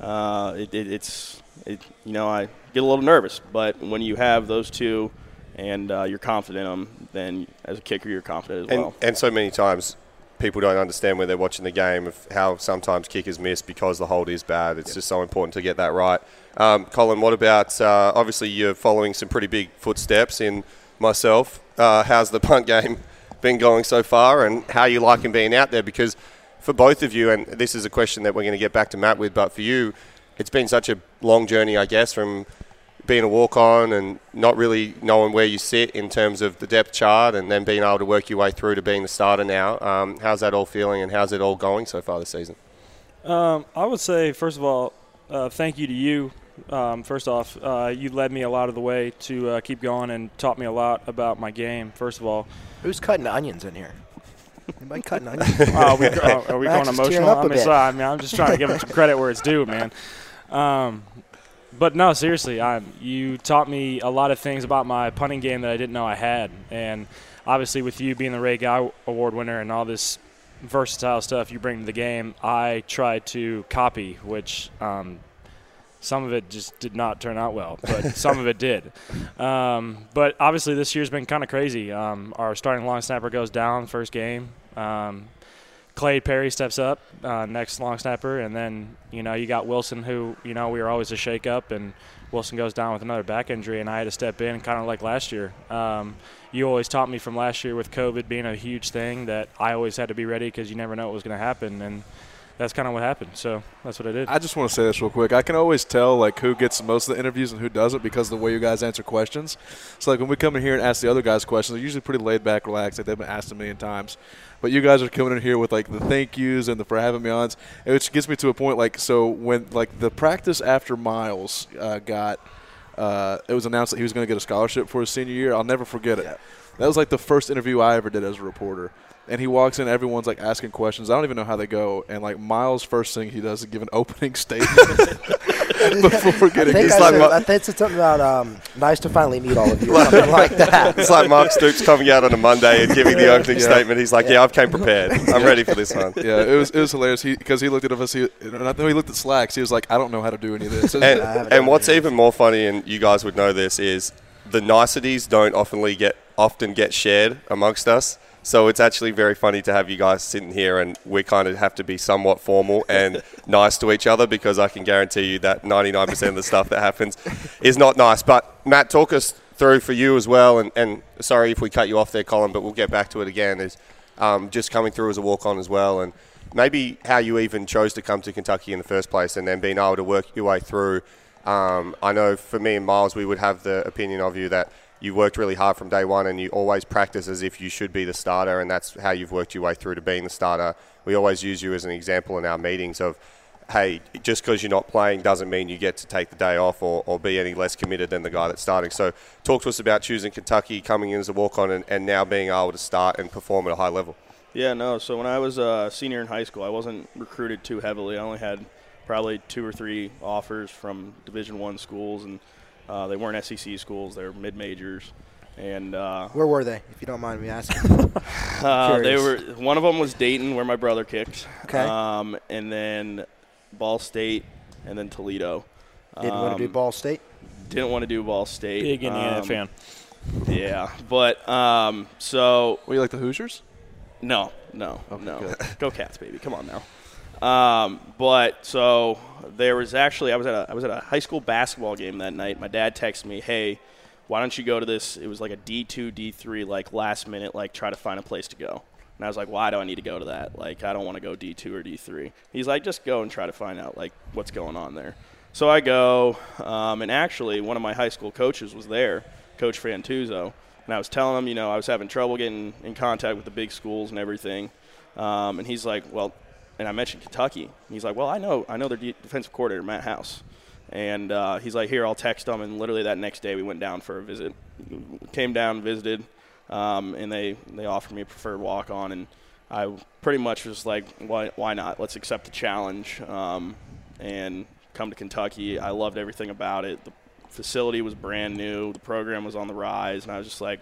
Speaker 7: uh, it, it, it's it, you know I get a little nervous. But when you have those two and uh, you're confident in them, then as a kicker you're confident as
Speaker 4: And
Speaker 7: well.
Speaker 4: and so many times. People don't understand when they're watching the game of how sometimes kickers miss because the hold is bad. It's just so important to get that right. Um, Colin, what about uh, obviously you're following some pretty big footsteps in myself. Uh, how's the punt game been going so far, and how you liking being out there? Because for both of you, and this is a question that we're going to get back to Matt with, but for you, it's been such a long journey, I guess, from being a walk on and not really knowing where you sit in terms of the depth chart, and then being able to work your way through to being the starter now. Um, how's that all feeling, and how's it all going so far this season?
Speaker 8: Um, I would say, first of all, uh, thank you to you. Um, first off, uh, you led me a lot of the way to uh, keep going and taught me a lot about my game. First of all,
Speaker 5: Who's cutting onions in here? Anybody cutting onions?
Speaker 8: uh, we, uh, are we going emotional?
Speaker 5: up a
Speaker 8: I mean,
Speaker 5: bit.
Speaker 8: so, I mean, I'm just trying to give him some credit where it's due, man. Um, but no, seriously, i you taught me a lot of things about my punting game that I didn't know I had, and obviously with you being the Ray Guy Award winner and all this versatile stuff you bring to the game, I tried to copy, which um, some of it just did not turn out well, but some of it did. Um, but obviously, this year's been kind of crazy. Um, our starting long snapper goes down first game. Um, Clay Perry steps up, uh, next long snapper, and then you know you got Wilson, who you know we were always a shake-up, and Wilson goes down with another back injury, and I had to step in, kind of like last year. Um, you always taught me from last year with COVID being a huge thing that I always had to be ready because you never know what was going to happen, and that's kind of what happened. So that's what I did.
Speaker 1: I just want to say this real quick. I can always tell like who gets most of the interviews and who doesn't because of the way you guys answer questions. So like when we come in here and ask the other guys questions, they're usually pretty laid back, relaxed. Like they've been asked a million times. But you guys are coming in here with like the thank yous and the for having me on, which gets me to a point like so when like the practice after Miles uh, got. Uh, it was announced that he was going to get a scholarship for his senior year. I'll never forget it. That was like the first interview I ever did as a reporter. And he walks in, everyone's like asking questions. I don't even know how they go. And like Miles' first thing he does is give an opening statement before
Speaker 5: I
Speaker 1: getting
Speaker 5: think
Speaker 1: his
Speaker 5: I,
Speaker 4: like
Speaker 5: said, I think it's something about um, nice to finally meet all of you, or something like that.
Speaker 4: It's like Mark Stoops coming out on a Monday and giving the opening
Speaker 1: Yeah.
Speaker 4: statement. He's like, "Yeah, I've came prepared. I'm ready for this one."
Speaker 1: yeah, it was it was hilarious. Because he looked at us. He and I know he looked at slacks. He was like, I don't know how to do any of this.
Speaker 4: And, and what's even more funny, and you guys would know this, is the niceties don't oftenly get often get shared amongst us. So it's actually very funny to have you guys sitting here, and we kind of have to be somewhat formal and nice to each other because I can guarantee you that 99% of the stuff that happens is not nice. But Matt, talk us through for you as well, and, and sorry if we cut you off there, Colin, but we'll get back to it again. Is um, just coming through as a walk-on as well, and maybe how you even chose to come to Kentucky in the first place, and then being able to work your way through. Um, I know for me and Miles, we would have the opinion of you that you worked really hard from day one, and you always practice as if you should be the starter, and that's how you've worked your way through to being the starter. We always use you as an example in our meetings of. Hey, just because you're not playing doesn't mean you get to take the day off or, or be any less committed than the guy that's starting. So, talk to us about choosing Kentucky, coming in as a walk on, and, and now being able to start and perform at a high level.
Speaker 7: Yeah, no. So when I was a senior in high school, I wasn't recruited too heavily. I only had probably two or three offers from Division One schools, and uh, they weren't SEC schools; they were mid majors. And uh,
Speaker 5: Where were they, if you don't mind me asking?
Speaker 7: uh, they were one of them was Dayton, where my brother kicked.
Speaker 5: Okay.
Speaker 7: Um, and then Ball State, and then Toledo.
Speaker 5: Didn't want to do
Speaker 7: Um,
Speaker 5: Ball State.
Speaker 7: Didn't want to do Ball State.
Speaker 8: Big Indiana
Speaker 7: Um,
Speaker 8: fan.
Speaker 7: Yeah, but um, so
Speaker 1: Were you like the Hoosiers?
Speaker 7: No, no,
Speaker 1: Okay,
Speaker 7: no.
Speaker 1: good.
Speaker 7: Go Cats, baby! Come on now. Um, but so there was actually I was at a I was at a high school basketball game that night. My dad texted me, "Hey, why don't you go to this?" It was like a D two D three like last minute like try to find a place to go. And I was like, "Why do I need to go to that? Like I don't want to go D two or D three. He's like, "Just go and try to find out like what's going on there." So I go, um, and actually one of my high school coaches was there, Coach Fantuzzo, and I was telling him, you know, I was having trouble getting in contact with the big schools and everything. Um, and he's like, well, and I mentioned Kentucky. He's like, well, I know, I know their defensive coordinator, Matt House. And uh, he's like, here, I'll text him. And literally that next day, we went down for a visit. Came down, visited, um, and they they offered me a preferred walk on, and I pretty much was like, why why not? Let's accept the challenge um, and come to Kentucky. I loved everything about it. The facility was brand new. The program was on the rise, and I was just like,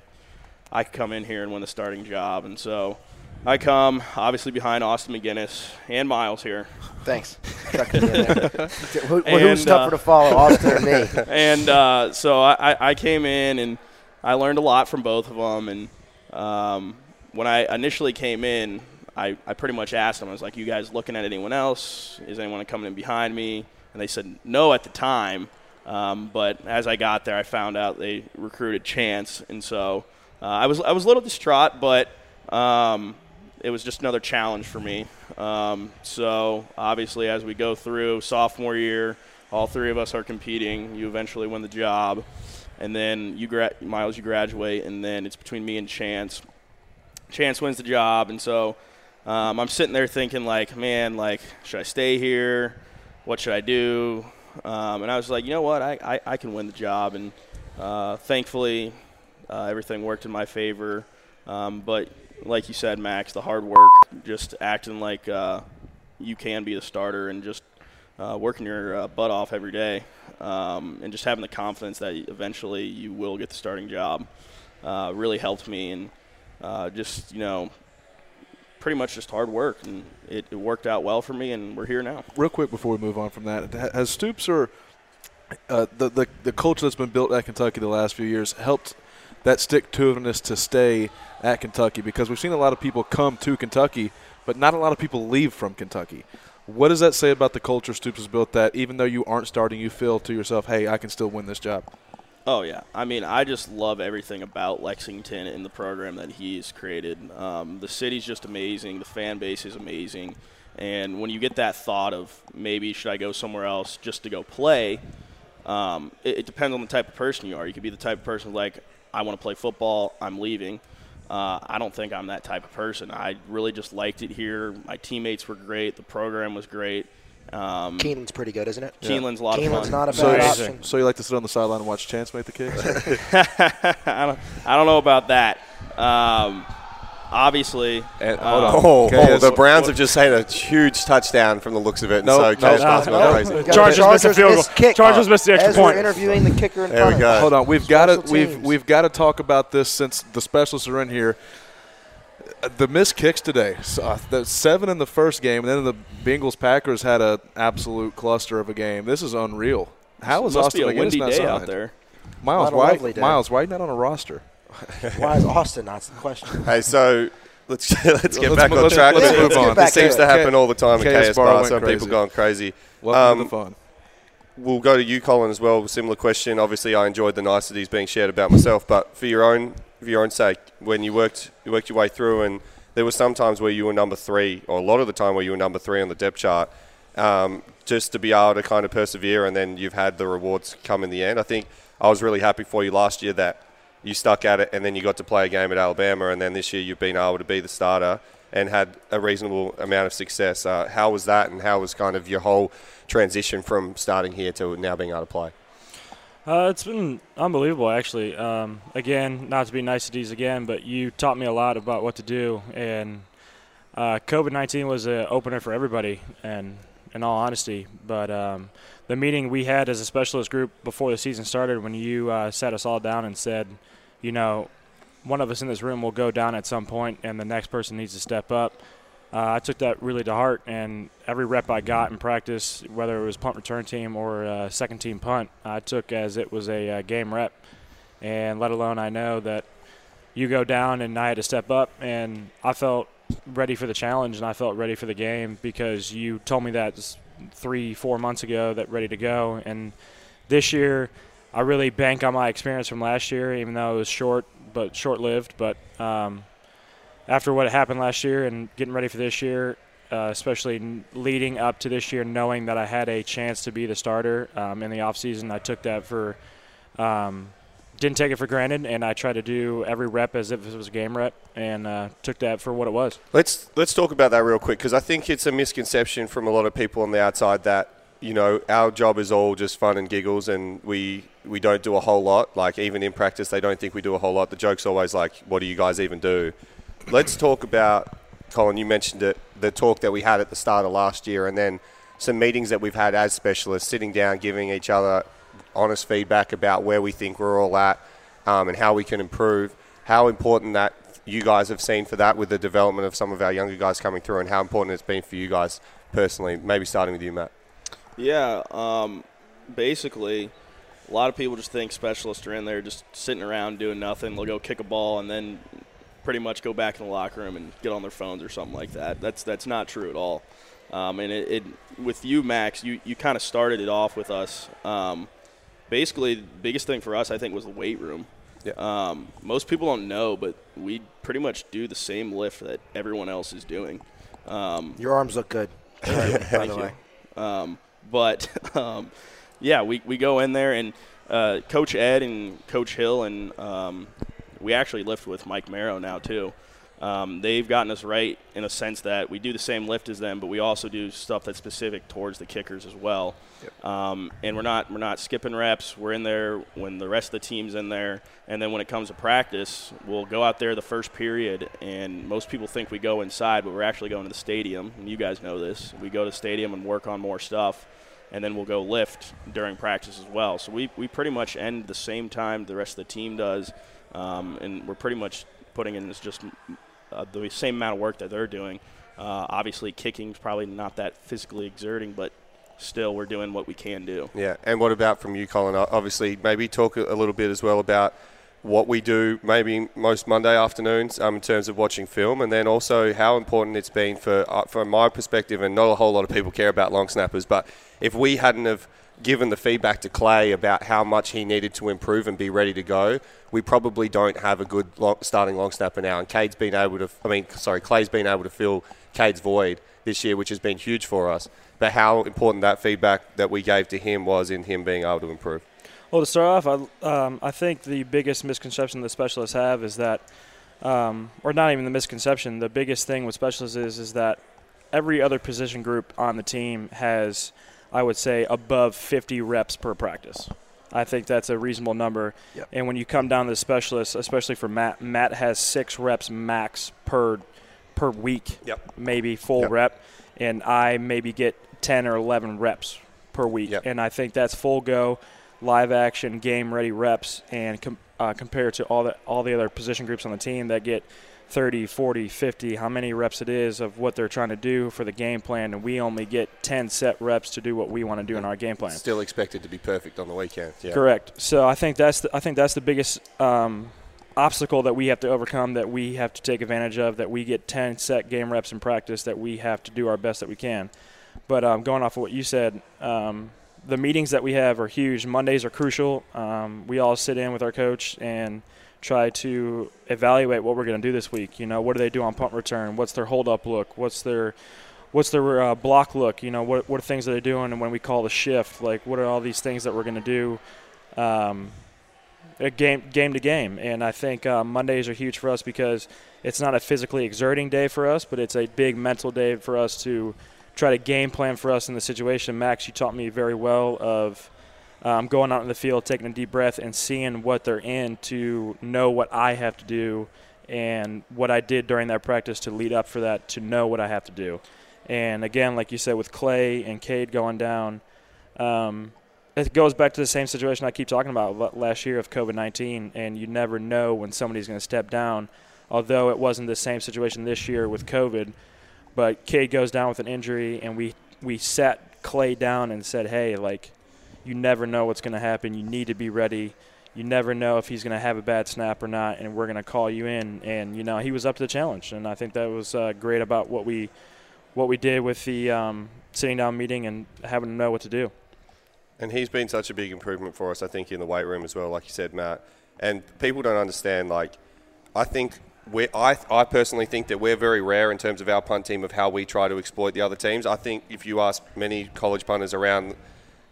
Speaker 7: I could come in here and win the starting job. And so I come, obviously behind Austin MacGinnis and Miles here.
Speaker 5: Thanks. Who,
Speaker 7: And,
Speaker 5: who's tougher
Speaker 7: uh,
Speaker 5: to follow, Austin or me?
Speaker 7: and uh, so I, I- I came in and I learned a lot from both of them. And um, when I initially came in, I, I pretty much asked them, I was like, you guys looking at anyone else? Is anyone coming in behind me? And they said no at the time. Um, but as I got there, I found out they recruited Chance. And so uh, I, was, I was a little distraught, but um, it was just another challenge for me. Um, so obviously, as we go through sophomore year, All three of us are competing. You eventually win the job, and then you gra- Miles, you graduate, and then it's between me and Chance. Chance wins the job, and so um, I'm sitting there thinking, like, man, like, should I stay here? What should I do? Um, and I was like, you know what, I, I, I can win the job, and uh, thankfully, uh, everything worked in my favor. Um, but like you said, Max, the hard work, just acting like uh, you can be the starter, and just uh, working your uh, butt off every day, um, and just having the confidence that eventually you will get the starting job, uh, really helped me, and uh, just you know, pretty much just hard work, and it, it worked out well for me, and we're here now.
Speaker 6: Real quick before we move on from that, has Stoops or uh, the, the the culture that's been built at Kentucky the last few years helped that stick to itiveness to stay at Kentucky? Because we've seen a lot of people come to Kentucky, but not a lot of people leave from Kentucky. What does that say about the culture Stoops has built? That even though you aren't starting, you feel to yourself, "Hey, I can still win this job."
Speaker 7: Oh yeah, I mean, I just love everything about Lexington and the program that he's created. Um, the city's just amazing. The fan base is amazing, and when you get that thought of maybe should I go somewhere else just to go play, um, it, it depends on the type of person you are. You could be the type of person like I want to play football. I'm leaving. Uh, I don't think I'm that type of person. I really just liked it here. My teammates were great. The program was great. Um,
Speaker 5: Keeneland's pretty good, isn't it?
Speaker 7: Keeneland's a lot of
Speaker 5: Keeneland's
Speaker 7: fun.
Speaker 5: not a
Speaker 6: So,
Speaker 5: bad option.
Speaker 6: so you like to sit on the sideline and watch Chance make the kicks?
Speaker 7: I don't, I don't know about that. Um, obviously,
Speaker 6: And-
Speaker 7: um,
Speaker 6: hold on.
Speaker 4: Oh,
Speaker 6: Okay,
Speaker 4: oh, the
Speaker 6: so-
Speaker 4: Browns have just had a huge touchdown from the looks of it. And
Speaker 6: No,
Speaker 4: so
Speaker 6: no,
Speaker 4: Case
Speaker 6: no,
Speaker 4: Bosman
Speaker 6: no.
Speaker 4: crazy.
Speaker 5: We've
Speaker 8: Chargers missed the field goal.
Speaker 5: missed kick.
Speaker 8: Chargers missed the extra
Speaker 5: As we're
Speaker 8: point.
Speaker 5: interviewing the kicker in
Speaker 4: There we go.
Speaker 6: Hold on, we've got to we've we've got to talk about this since the specialists are in here. Uh, The missed kicks today, so, uh, the seven in the first game, and then the Bengals Packers had an absolute cluster of a game. This is unreal. How is
Speaker 7: must
Speaker 6: Austin
Speaker 7: be a windy
Speaker 6: not
Speaker 7: day
Speaker 6: signed?
Speaker 7: out there.
Speaker 6: Miles,
Speaker 5: Not a
Speaker 6: why?
Speaker 5: lovely day.
Speaker 6: Miles, why not on a roster?
Speaker 5: Why is Austin? That's the question.
Speaker 4: Hey, so let's let's get
Speaker 6: Let's
Speaker 4: back
Speaker 6: mo-
Speaker 4: on
Speaker 6: let's-
Speaker 4: track.
Speaker 6: let's
Speaker 4: This-
Speaker 6: move on.
Speaker 4: This seems to
Speaker 6: back-
Speaker 4: happen all the time in
Speaker 6: KS
Speaker 4: KS
Speaker 6: Bar
Speaker 4: Bar. Some
Speaker 6: crazy.
Speaker 4: people going crazy.
Speaker 6: Welcome
Speaker 4: Um,
Speaker 6: to the fun.
Speaker 4: We'll go to you, Colin, as well. Similar question. Obviously, I enjoyed the niceties being shared about myself, but for your own for your own sake, when you worked you worked your way through, and there were some times where you were number three, or a lot of the time where you were number three on the depth chart. Um, just to be able to kind of persevere, and then you've had the rewards come in the end. I think I was really happy for you last year that you stuck at it, and then you got to play a game at Alabama, and then this year you've been able to be the starter and had a reasonable amount of success. Uh, how was that, and how was kind of your whole transition from starting here to now being able to play?
Speaker 8: Uh, it's been unbelievable, actually. Um, again, not to be niceties again, but you taught me a lot about what to do, and uh, COVID nineteen was an opener for everybody, and in all honesty. But um, the meeting we had as a specialist group before the season started, when you uh, sat us all down and said, you know, one of us in this room will go down at some point, and the next person needs to step up. Uh, I took that really to heart, and every rep I got in practice, whether it was punt return team or uh, second team punt, I took as it was a uh, game rep. And let alone I know that you go down and I had to step up, and I felt ready for the challenge and I felt ready for the game because you told me that three, four months ago that ready to go. And this year, I really bank on my experience from last year, even though it was short, but short lived. But um, after what happened last year and getting ready for this year, uh, especially leading up to this year, knowing that I had a chance to be the starter um, in the offseason, I took that for, um, didn't take it for granted, and I tried to do every rep as if it was a game rep, and uh, took that for what it was.
Speaker 4: Let's let's talk about that real quick because I think it's a misconception from a lot of people on the outside that you know our job is all just fun and giggles and we we don't do a whole lot. Like even in practice, they don't think we do a whole lot. The joke's always like, "What do you guys even do?" Let's talk about Colin. You mentioned it, the talk that we had at the start of last year, and then some meetings that we've had as specialists, sitting down, giving each other honest feedback about where we think we're all at um, and how we can improve. How important that you guys have seen for that with the development of some of our younger guys coming through, and how important it's been for you guys personally. Maybe starting with you, Matt.
Speaker 7: Yeah, um, basically, a lot of people just think specialists are in there just sitting around doing nothing. They'll go kick a ball and then pretty much go back in the locker room and get on their phones or something like that. That's that's not true at all. Um, and it, it with you, Max, you, you kind of started it off with us. Um, basically, the biggest thing for us, I think, was the weight room.
Speaker 4: Yeah.
Speaker 7: Um, most people don't know, but we pretty much do the same lift that everyone else is doing. Um,
Speaker 5: Your arms look good. by
Speaker 7: Thank
Speaker 5: the
Speaker 7: you.
Speaker 5: way.
Speaker 7: Um, but um, yeah, we, we go in there and uh, Coach Ed and Coach Hill and um, we actually lift with Mike Marrow now too. Um, they've gotten us right in a sense that we do the same lift as them, but we also do stuff that's specific towards the kickers as well. Um, and we're not we're not skipping reps. We're in there when the rest of the team's in there, and then when it comes to practice, we'll go out there the first period. And most people think we go inside, but we're actually going to the stadium. And you guys know this. We go to the stadium and work on more stuff, and then we'll go lift during practice as well. So we we pretty much end the same time the rest of the team does, um, and we're pretty much putting in this just uh, the same amount of work that they're doing. Uh, obviously, kicking's probably not that physically exerting, but still, we're doing what we can do.
Speaker 4: Yeah, and what about from you, Colin? Obviously, maybe talk a little bit as well about what we do maybe most Monday afternoons um, in terms of watching film, and then also how important it's been for, uh, from my perspective, and not a whole lot of people care about long snappers, but if we hadn't have given the feedback to Clay about how much he needed to improve and be ready to go, we probably don't have a good long, starting long snapper now. And Cade's been able to, I mean, sorry, Clay's been able to fill Cade's void this year, which has been huge for us. But how important that feedback that we gave to him was in him being able to improve.
Speaker 8: Well, to start off, I, um, I think the biggest misconception the specialists have is that, um, or not even the misconception, the biggest thing with specialists is is that every other position group on the team has, I would say, above 50 reps per practice. I think that's a reasonable number.
Speaker 5: Yep.
Speaker 8: And when you come down to the specialists, especially for Matt, Matt has six reps max per per week,
Speaker 4: Yep.
Speaker 8: maybe full
Speaker 4: Yep.
Speaker 8: rep, and I maybe get 10 or 11 reps per week. And I think that's full go, live action, game ready reps, and com- uh, compared to all the all the other position groups on the team that get 30, 40, 50, how many reps it is of what they're trying to do for the game plan, and we only get 10 set reps to do what we want to do in our game plan.
Speaker 4: Still expected to be perfect on the weekend. Yeah.
Speaker 8: Correct. So I think that's the, I think that's the biggest um, obstacle that we have to overcome, that we have to take advantage of, that we get 10 set game reps in practice, that we have to do our best that we can. But um, going off of what you said, um, the meetings that we have are huge. Mondays are crucial. Um, we all sit in with our coach and try to evaluate what we're going to do this week. You know, what do they do on punt return? What's their hold up look? What's their what's their uh, block look? You know, what what are things that they're doing? And when we call the shift, like what are all these things that we're going to do? Um, game game to game, and I think uh, Mondays are huge for us because it's not a physically exerting day for us, but it's a big mental day for us to try to game plan for us in the situation. Max, you taught me very well of um, going out in the field, taking a deep breath, and seeing what they're in to know what I have to do and what I did during that practice to lead up for that to know what I have to do. And again, like you said, with Clay and Cade going down, um, it goes back to the same situation I keep talking about last year of COVID 19, and you never know when somebody's going to step down. Although it wasn't the same situation this year with COVID, but Cade goes down with an injury, and we we sat Clay down and said, "Hey, like, you never know what's going to happen. You need to be ready. You never know if he's going to have a bad snap or not, and we're going to call you in." And you know, he was up to the challenge, and I think that was uh, great about what we what we did with the um, sitting down meeting and having to know what to do.
Speaker 4: And he's been such a big improvement for us, I think, in the weight room as well, like you said, Matt. And people don't understand, like, I think we're, I, I personally think that we're very rare in terms of our punt team of how we try to exploit the other teams. I think if you ask many college punters around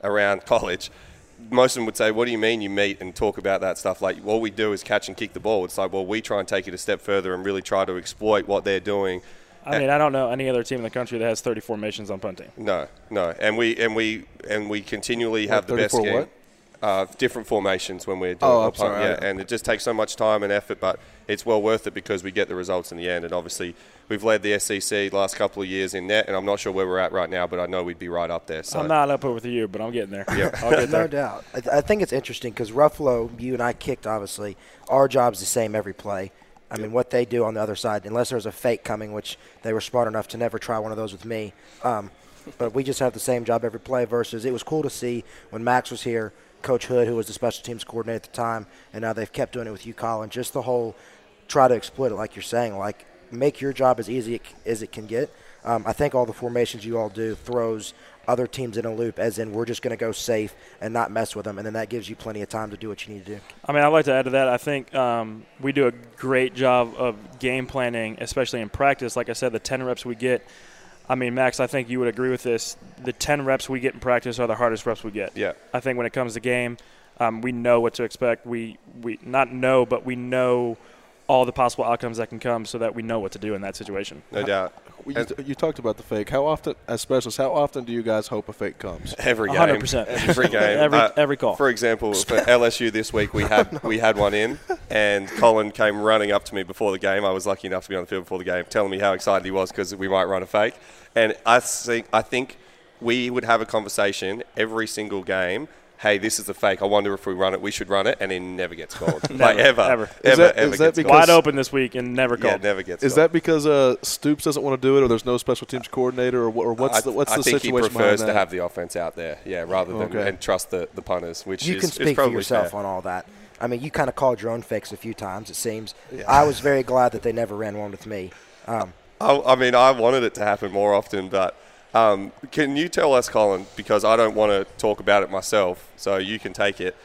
Speaker 4: around college, most of them would say, "What do you mean you meet and talk about that stuff?" Like all we do is catch and kick the ball. It's like, well, we try and take it a step further and really try to exploit what they're doing.
Speaker 8: I mean, I don't know any other team in the country that has 30 formations on punting.
Speaker 4: No, no, and we and we and we continually have the best game.
Speaker 6: what?
Speaker 4: Uh, different formations when we're doing
Speaker 6: Oh,
Speaker 4: our
Speaker 6: I'm sorry,
Speaker 4: yeah, and it just takes so much time and effort, but it's well worth it because we get the results in the end. And obviously, we've led the SEC the last couple of years in net, and I'm not sure where we're at right now, but I know we'd be right up there. So
Speaker 8: I'm not up with you, but I'm getting there.
Speaker 4: Yeah.
Speaker 8: I'll get
Speaker 5: No doubt. I, th- I think it's interesting because Ruffolo, you and I kicked, obviously. Our job's the same every play. I mean, what they do on the other side, unless there's a fake coming, which they were smart enough to never try one of those with me. Um, but we just have the same job every play versus it was cool to see when Max was here, Coach Hood, who was the special teams coordinator at the time, and now they've kept doing it with you, Colin. Just the whole try to exploit it, like you're saying, like make your job as easy as it can get. Um, I think all the formations you all do throws other teams in a loop, as in we're just going to go safe and not mess with them, and then that gives you plenty of time to do what you need to do.
Speaker 8: I mean, I'd like to add to that. I think um, we do a great job of game planning, especially in practice. Like I said, the 10 reps we get, I mean, Max, I think you would agree with this. The 10 reps we get in practice are the hardest reps we get.
Speaker 4: Yeah.
Speaker 8: I think when it comes to game, um, we know what to expect. We, we not know, but we know all the possible outcomes that can come so that we know what to do in that situation.
Speaker 4: No doubt.
Speaker 6: You,
Speaker 4: And
Speaker 6: you talked about the fake. How often, as specialists, how often do you guys hope a fake comes?
Speaker 4: Every game,
Speaker 8: 100%.
Speaker 4: every game,
Speaker 8: Every-
Speaker 4: Uh,
Speaker 8: every call.
Speaker 4: For example, for LSU this week, we had we had one in, and Colin came running up to me before the game. I was lucky enough to be on the field before the game, telling me how excited he was because we might run a fake. And I think I think we would have a conversation every single game. Hey, this is a fake. I wonder if we run it. We should run it, and it never gets called. like ever,
Speaker 8: ever.
Speaker 4: ever,
Speaker 6: Is that-
Speaker 4: ever
Speaker 6: is that
Speaker 4: gets
Speaker 6: because-
Speaker 4: called.
Speaker 8: Wide open this week and never
Speaker 4: Yeah,
Speaker 8: called.
Speaker 4: it never gets.
Speaker 6: Is
Speaker 4: called.
Speaker 6: that because uh, Stoops doesn't want to do it, or there's no special teams coordinator, or, or what's
Speaker 4: I,
Speaker 6: the what's
Speaker 4: I
Speaker 6: the
Speaker 4: think
Speaker 6: situation
Speaker 4: he prefers to have the offense out there, yeah, rather than
Speaker 6: Okay.
Speaker 4: and trust the, the punters, which
Speaker 5: You
Speaker 4: is,
Speaker 5: can
Speaker 4: is
Speaker 5: speak for yourself
Speaker 4: fair.
Speaker 5: on all that. I mean, you kind of called your own fakes a few times. It seems. I was very glad that they never ran one with me. Um,
Speaker 4: I, I mean, I wanted it to happen more often, but um, can you tell us, Colin, because I don't want to talk about it myself, so you can take it.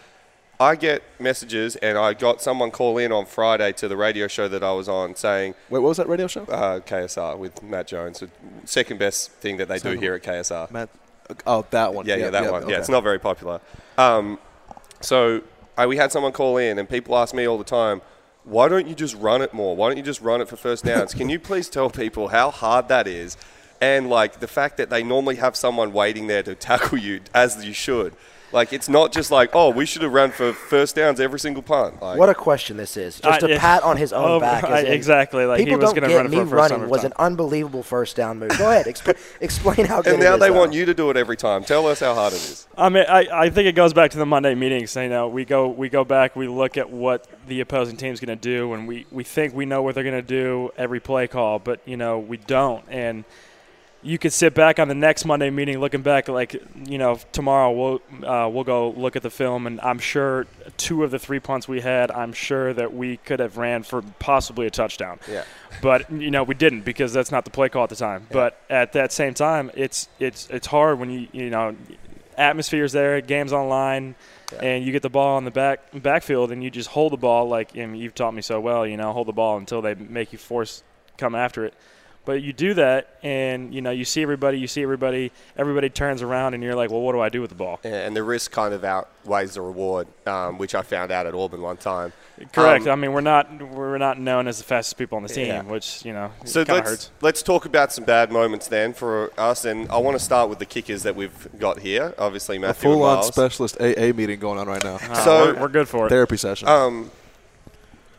Speaker 4: I get messages, and I got someone call in on Friday to the radio show that I was on saying,
Speaker 6: Wait, what was that radio show?
Speaker 4: uh, KSR with Matt Jones, second best thing that they do here at KSR.
Speaker 6: Matt. Oh, that one.
Speaker 4: Yeah, yeah, that one.
Speaker 6: okay.
Speaker 4: Yeah, it's not very popular. Um, so uh, we had someone call in, and people ask me all the time, why don't you just run it more? Why don't you just run it for first downs? Can you please tell people how hard that is? And like the fact that they normally have someone waiting there to tackle you as you should. Like it's not just like, oh, we should have run for first downs every single punt. Like,
Speaker 5: what a question this is. Just
Speaker 8: I-
Speaker 5: a pat on his own
Speaker 8: Oh,
Speaker 5: back.
Speaker 8: I- exactly, like he
Speaker 5: people
Speaker 8: was
Speaker 5: don't
Speaker 8: gonna
Speaker 5: get
Speaker 8: run
Speaker 5: me
Speaker 8: for first
Speaker 5: running
Speaker 8: time
Speaker 5: was
Speaker 8: every
Speaker 5: an unbelievable first down move. Go ahead, expl- explain how good
Speaker 4: and now
Speaker 5: is,
Speaker 4: they
Speaker 5: though.
Speaker 4: want you to do it every time. Tell us how hard it is.
Speaker 8: I mean, I, I think it goes back to the Monday meetings. You know, we go we go back, we look at what the opposing team's going to do, and we, we think we know what they're going to do every play call, but you know we don't. And you could sit back on the next Monday meeting, looking back, like you know, tomorrow we'll uh, we'll go look at the film, and I'm sure two of the three punts we had, I'm sure that we could have ran for possibly a touchdown.
Speaker 4: Yeah.
Speaker 8: But you know we didn't because that's not the play call at the time. But at that same time, it's it's it's hard when you you know atmosphere's there, games online, and you get the ball on the back backfield and you just hold the ball like and you've taught me so well. You know, hold the ball until they make you force come after it. But you do that, and you know you see everybody, you see everybody, everybody turns around, and you're like, well, what do I do with the ball?
Speaker 4: And the risk kind of outweighs the reward, um, which I found out at Auburn one time.
Speaker 8: Correct.
Speaker 4: Um,
Speaker 8: I mean, we're not we're not known as the fastest people on the team,
Speaker 4: Yeah.
Speaker 8: which you know
Speaker 4: So
Speaker 8: kind of
Speaker 4: let's
Speaker 8: hurts.
Speaker 4: let's talk about some bad moments then for us, and I want to start with the kickers that we've got here. Obviously,
Speaker 6: A
Speaker 4: Matthew and
Speaker 6: full-on specialist AA meeting going on right now.
Speaker 8: Uh,
Speaker 4: So-
Speaker 8: we're, we're good for it.
Speaker 6: Therapy session.
Speaker 4: Um,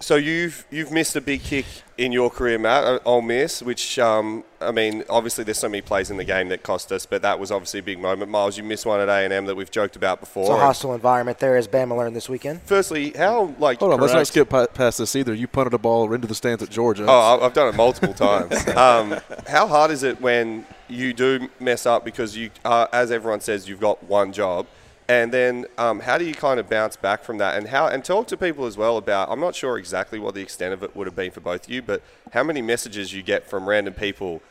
Speaker 4: so you've you've missed a big kick in your career, Matt. uh, Ole Miss, which um, I mean, obviously there's so many plays in the game that cost us, but that was obviously a big moment. Miles, you missed one at A and M that we've joked about before.
Speaker 5: It's a hostile environment there, as Bama learned this weekend.
Speaker 4: Firstly, how like
Speaker 6: Hold on, let's not skip past this either. You punted a ball into the stands at Georgia.
Speaker 4: Oh, I- I've done it multiple times. Um, how hard is it when you do mess up because you, uh, as everyone says, you've got one job, and then um, how do you kind of bounce back from that? And how and talk to people as well about. I'm not sure exactly what the extent of it would have been for both of you, but how many messages you get from random people,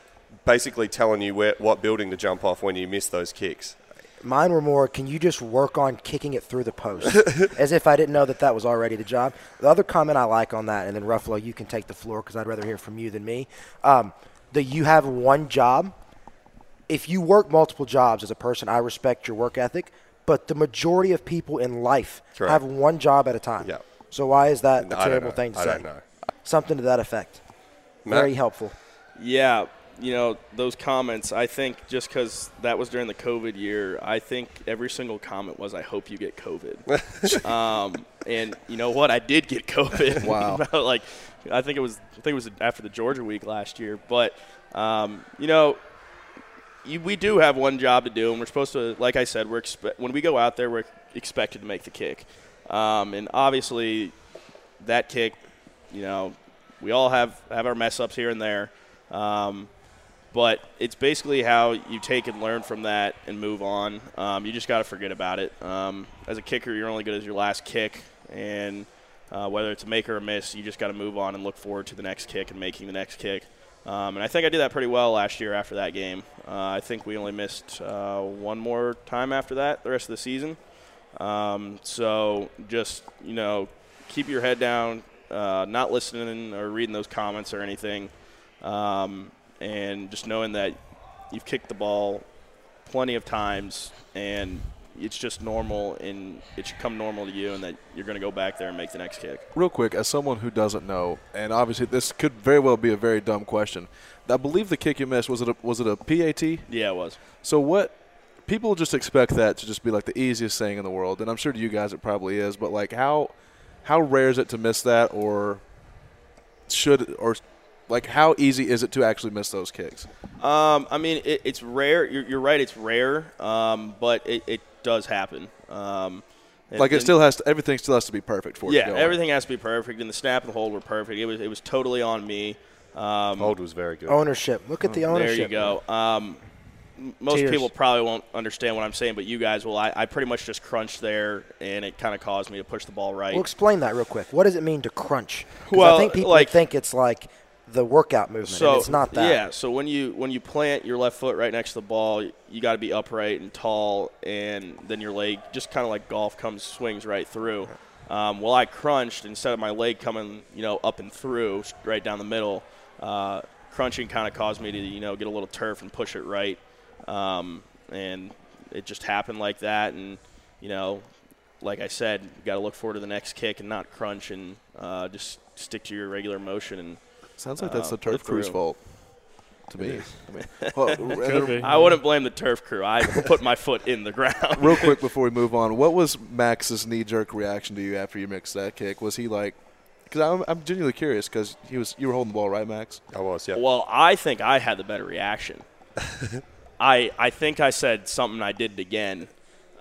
Speaker 4: basically telling you where, what building to jump off when you miss those kicks.
Speaker 5: Mine were more, can you just work on kicking it through the post? As if I didn't know that that was already the job. The other comment I like on that, and then Ruffolo, you can take the floor because I'd rather hear from you than me. Um, that you have one job. If you work multiple jobs as a person, I respect your work ethic, but the majority of people in life
Speaker 4: Correct.
Speaker 5: have one job at a time.
Speaker 4: Yeah.
Speaker 5: So why is that
Speaker 4: I
Speaker 5: a
Speaker 4: don't
Speaker 5: terrible thing to
Speaker 4: I
Speaker 5: say?
Speaker 4: don't know.
Speaker 5: Something to that effect.
Speaker 4: Matt?
Speaker 5: Very helpful.
Speaker 7: Yeah, you know those comments. I think just because that was during the COVID year, I think every single comment was, "I hope you get COVID." um, and you know what? I did get COVID.
Speaker 6: Wow.
Speaker 7: like, I think it was. I think it was after the Georgia week last year. But um, you know, you, we do have one job to do, and we're supposed to. Like I said, we're expe- when we go out there, we're expected to make the kick. Um, and obviously, that kick, you know, we all have have our mess ups here and there. Um, but it's basically how you take and learn from that and move on. Um, you just got to forget about it. Um, as a kicker, you're only good as your last kick, and uh, whether it's a make or a miss, you just got to move on and look forward to the next kick and making the next kick. Um, and I think I did that pretty well last year after that game. Uh, I think we only missed uh, one more time after that the rest of the season. Um, so just you know, keep your head down, uh, not listening or reading those comments or anything, um, and just knowing that you've kicked the ball plenty of times, and it's just normal, and it should come normal to you, and that you're going to go back there and make the next kick.
Speaker 6: Real quick, as someone who doesn't know, and obviously this could very well be a very dumb question. I believe the kick you missed was it a, was it a PAT?
Speaker 7: Yeah, it was.
Speaker 6: So what? People just expect that to just be like the easiest thing in the world, and I'm sure to you guys it probably is. But like, how how rare is it to miss that, or should or like how easy is it to actually miss those kicks?
Speaker 7: Um, I mean, it, it's rare. You're, you're right. It's rare, um, but it, it does happen. Um, and-
Speaker 6: Like it
Speaker 7: and-
Speaker 6: still has to, everything still has to be perfect for it.
Speaker 7: Yeah,
Speaker 6: to go
Speaker 7: everything has to be perfect, and the snap and the hold were perfect. It was it was totally on me. Um,
Speaker 4: Hold was very good.
Speaker 5: Ownership. Look at the ownership.
Speaker 7: there you go. Um, most
Speaker 5: Tears.
Speaker 7: people probably won't understand what I'm saying, but you guys will. I, I pretty much just crunched there, and it kind of caused me to push the ball right.
Speaker 5: Well, explain that real quick. What does it mean to crunch?
Speaker 7: Well,
Speaker 5: I think people
Speaker 7: like-
Speaker 5: think it's like the workout movement.
Speaker 7: So
Speaker 5: and it's not that.
Speaker 7: Yeah. So when you when you plant your left foot right next to the ball, you got to be upright and tall, and then your leg just kind of like golf comes swings right through. Um, well, I crunched instead of my leg coming, you know, up and through right down the middle. Uh, crunching kind of caused me to, you know, get a little turf and push it right, um, and it just happened like that. And you know, like I said, you got to look forward to the next kick and not crunch and uh, just stick to your regular motion and
Speaker 6: Sounds like that's
Speaker 7: uh,
Speaker 6: the turf crew's
Speaker 7: through.
Speaker 6: fault. To me, I mean, well, and
Speaker 8: Could
Speaker 6: then-
Speaker 8: be.
Speaker 7: I wouldn't blame the turf crew. I put my foot in the ground.
Speaker 6: real quick before we move on, what was Max's knee jerk reaction to you after you mixed that kick? Was he like? Because I'm, I'm genuinely curious because he was you were holding the ball right, Max.
Speaker 4: I was, yeah.
Speaker 7: Well, I think I had the better reaction. I I think I said something I did it again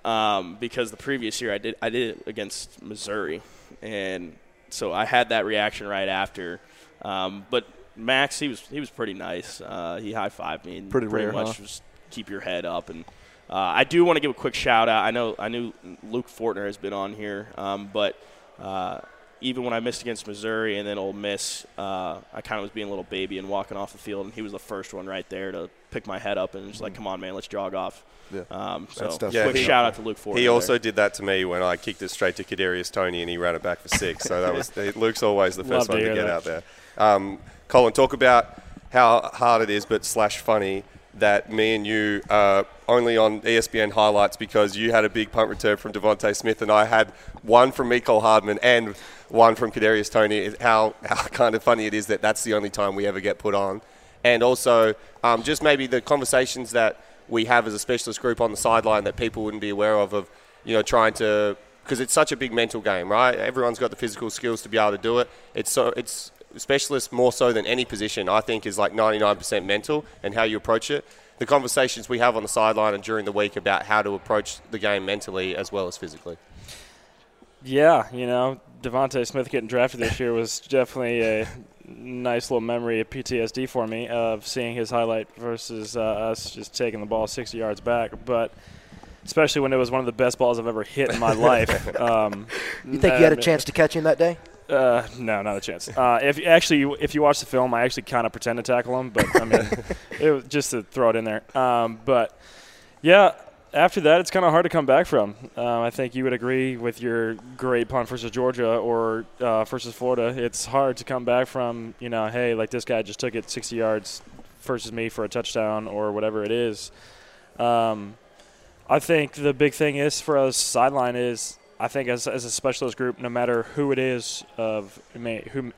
Speaker 7: um, because the previous year I did I did it against Missouri, and so I had that reaction right after. Um, but Max, he was he was pretty nice. Uh, he high fived me and
Speaker 6: Pretty
Speaker 7: pretty
Speaker 6: rare,
Speaker 7: much
Speaker 6: huh?
Speaker 7: just keep your head up and. Uh, I do want to give a quick shout out. I know I knew Luke Fortner has been on here, um, but uh, even when I missed against Missouri and then Ole Miss, uh, I kind of was being a little baby and walking off the field, and he was the first one right there to pick my head up and just like, "Come on, man, let's jog off."
Speaker 6: Yeah.
Speaker 7: Um, so
Speaker 6: That's tough.
Speaker 4: Yeah,
Speaker 7: quick
Speaker 4: he-
Speaker 7: shout out to Luke Ford.
Speaker 4: He
Speaker 7: there.
Speaker 4: also did that to me when I kicked it straight to Kadarius Toney and he ran it back for six. So that was Luke's always the first
Speaker 8: to
Speaker 4: one to
Speaker 8: hear
Speaker 4: get
Speaker 8: that.
Speaker 4: out there. Um, Colin, talk about how hard it is, but slash funny that me and you are only on ESPN highlights because you had a big punt return from DeVonta Smith and I had one from Mecole Hardman and one from Kadarius Toney. How how kind of funny it is that that's the only time we ever get put on, and also um, just maybe the conversations that we have as a specialist group on the sideline that people wouldn't be aware of of you know trying to because it's such a big mental game, right? Everyone's got the physical skills to be able to do it. It's so it's specialist more so than any position. I think is like 99% mental and how you approach it. The conversations we have on the sideline and during the week about how to approach the game mentally as well as physically.
Speaker 8: Yeah, you know, DeVonta Smith getting drafted this year was definitely a nice little memory of PTSD for me of seeing his highlight versus uh, us just taking the ball 60 yards back. But especially when it was one of the best balls I've ever hit in my life. Um,
Speaker 5: You think you had a chance to catch him that day?
Speaker 8: Uh, no, not a chance. Uh, if actually, if you watch the film, I actually kind of pretend to tackle him, but I mean, it was just to throw it in there. Um, but yeah, after that, it's kind of hard to come back from. Um, I think you would agree with your great punt versus Georgia or uh, versus Florida. It's hard to come back from. You know, hey, like this guy just took it 60 yards versus me for a touchdown or whatever it is. Um, I think the big thing is for us sideline is I think as, as a specialist group, no matter who it is of who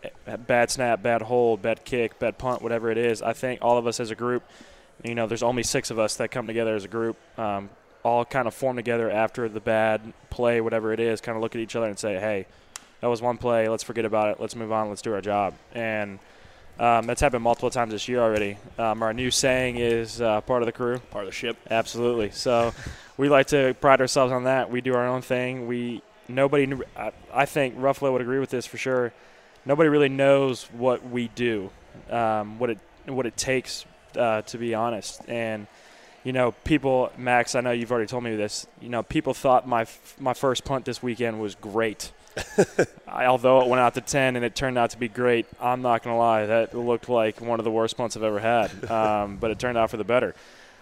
Speaker 8: bad snap, bad hold, bad kick, bad punt, whatever it is, I think all of us as a group, you know, there's only six of us that come together as a group, um, all kind of form together after the bad play, whatever it is, kind of look at each other and say, hey, that was one play. Let's forget about it. Let's move on. Let's do our job. And um, that's happened multiple times this year already. Um, our new saying is uh, part of the crew.
Speaker 7: part of the ship.
Speaker 8: Absolutely. So we like to pride ourselves on that. We do our own thing. We nobody. I, I think Ruffolo would agree with this for sure. Nobody really knows what we do, um, what it what it takes uh, to be honest. And you know, people, Max. I know you've already told me this. You know, people thought my f- my first punt this weekend was great. I, although it went out to 10 and it turned out to be great, I'm not going to lie. That looked like one of the worst punts I've ever had. Um, but it turned out for the better.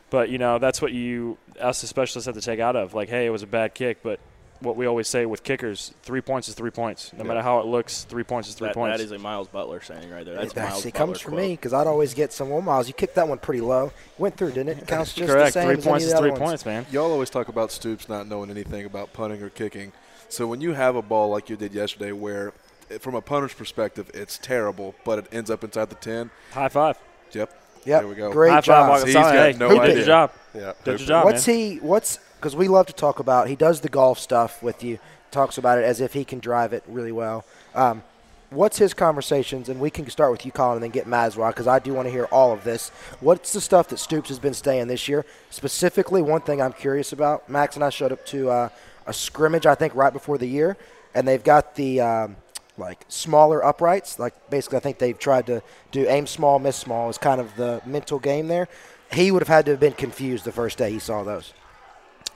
Speaker 8: But, you know, that's what you, us as specialists, have to take out of. Like, hey, it was a bad kick, but what we always say with kickers: three points is three points. No
Speaker 4: Yeah.
Speaker 8: matter how it looks, three points is three
Speaker 7: That,
Speaker 8: points.
Speaker 7: that is a Miles Butler saying right there. That's a
Speaker 5: That's-
Speaker 7: Miles
Speaker 5: it
Speaker 7: Butler
Speaker 5: comes from
Speaker 7: quote.
Speaker 5: me because I'd always get some. Well, Miles, you kicked that one pretty low. Went through, didn't it? Counts just
Speaker 8: Correct.
Speaker 5: the same
Speaker 8: Three
Speaker 5: as
Speaker 8: points
Speaker 5: any
Speaker 8: is
Speaker 5: of the
Speaker 8: three points, man.
Speaker 1: Y'all always talk about Stoops not knowing anything about punting or kicking. So when you have a ball like you did yesterday, where eh, from a punter's perspective it's terrible, but it ends up inside the ten.
Speaker 8: High five.
Speaker 1: Yep.
Speaker 5: Yep.
Speaker 1: There we go.
Speaker 5: Great
Speaker 8: High
Speaker 5: job.
Speaker 8: Walk
Speaker 1: He's
Speaker 8: outside.
Speaker 1: got
Speaker 8: Hey,
Speaker 1: no
Speaker 8: you did
Speaker 5: idea.
Speaker 8: your job.
Speaker 4: Yeah.
Speaker 8: Did
Speaker 4: Hooper.
Speaker 8: your job,
Speaker 5: What's
Speaker 8: man.
Speaker 5: he? What's because we love to talk about. He does the golf stuff with you. Talks about it as if he can drive it really well. Um, what's his conversations? And we can start with you, Colin, and then get well, because I do want to hear all of this. What's the stuff that Stoops has been staying this year? Specifically, one thing I'm curious about. Max and I showed up to uh, a scrimmage, I think, right before the year, and they've got the. Um, like smaller uprights, like basically, I think they've tried to do aim small, miss small is kind of the mental game there. He would have had to have been confused the first day he saw those.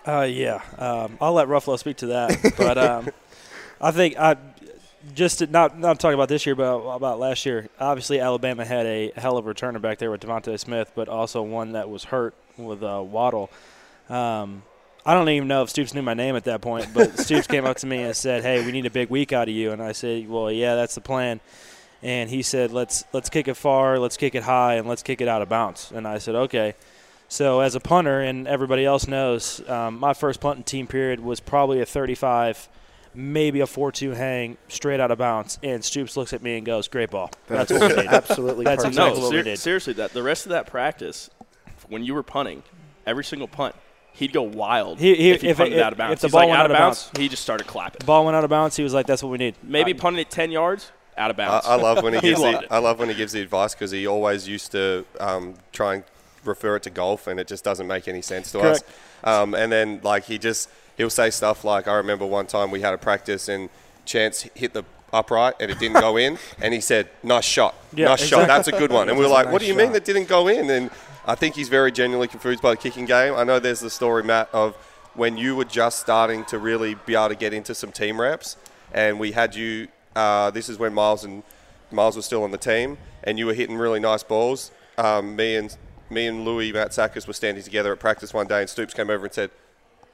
Speaker 8: Uh, yeah, um, I'll let Ruffolo speak to that. But um, I think I just to not not talking about this year, but about last year. Obviously, Alabama had a hell of a returner back there with DeVonta Smith, but also one that was hurt with uh, Waddle. Um, I don't even know if Stoops knew my name at that point, but Stoops came up to me and said, "Hey, we need a big week out of you." And I said, "Well, yeah, that's the plan." And he said, "Let's let's kick it far, let's kick it high, and let's kick it out of bounds." And I said, "Okay." So as a punter, and everybody else knows, um, my first punting team period was probably a 35, maybe a 4-2 hang straight out of bounds. And Stoops looks at me and goes, "Great ball." That's what we did.
Speaker 5: Absolutely
Speaker 8: That's
Speaker 5: perfect.
Speaker 7: No,
Speaker 8: exactly what we did.
Speaker 7: seriously, that the rest of that practice, when you were punting, every single punt, he'd go wild.
Speaker 8: He- he-
Speaker 7: if he
Speaker 8: if
Speaker 7: punted
Speaker 8: it-
Speaker 7: out of bounds.
Speaker 8: if the
Speaker 7: He's
Speaker 8: ball
Speaker 7: like,
Speaker 8: went
Speaker 7: out
Speaker 8: out
Speaker 7: of
Speaker 8: of
Speaker 7: bounds,
Speaker 8: bounds-
Speaker 7: he just started clapping.
Speaker 8: Ball went out of bounds. He was like, "That's what we need."
Speaker 7: Maybe punting it ten yards, out of
Speaker 4: I,
Speaker 7: bounds.
Speaker 4: I love when he
Speaker 7: He
Speaker 4: gives
Speaker 7: loved
Speaker 4: the,
Speaker 7: it.
Speaker 4: I love when he gives the advice because he always used to um, try and refer it to golf, and it just doesn't make any sense to
Speaker 8: Correct.
Speaker 4: us. Um, and then like he just he'll say stuff like, I remember one time we had a practice and Chance hit the upright and it didn't go in, and he said, "Nice shot,
Speaker 8: Yeah,
Speaker 4: nice shot, that's a good one." And we
Speaker 5: are
Speaker 4: like, "What do you mean that didn't go in?" And I think he's very genuinely confused by the kicking game. I know there's the story, Matt, of when you were just starting to really be able to get into some team reps, and we had you. Uh, this is when Miles and Miles was still on the team, and you were hitting really nice balls. Um, me and me and Louis Matt Sackers were standing together at practice one day, and Stoops came over and said,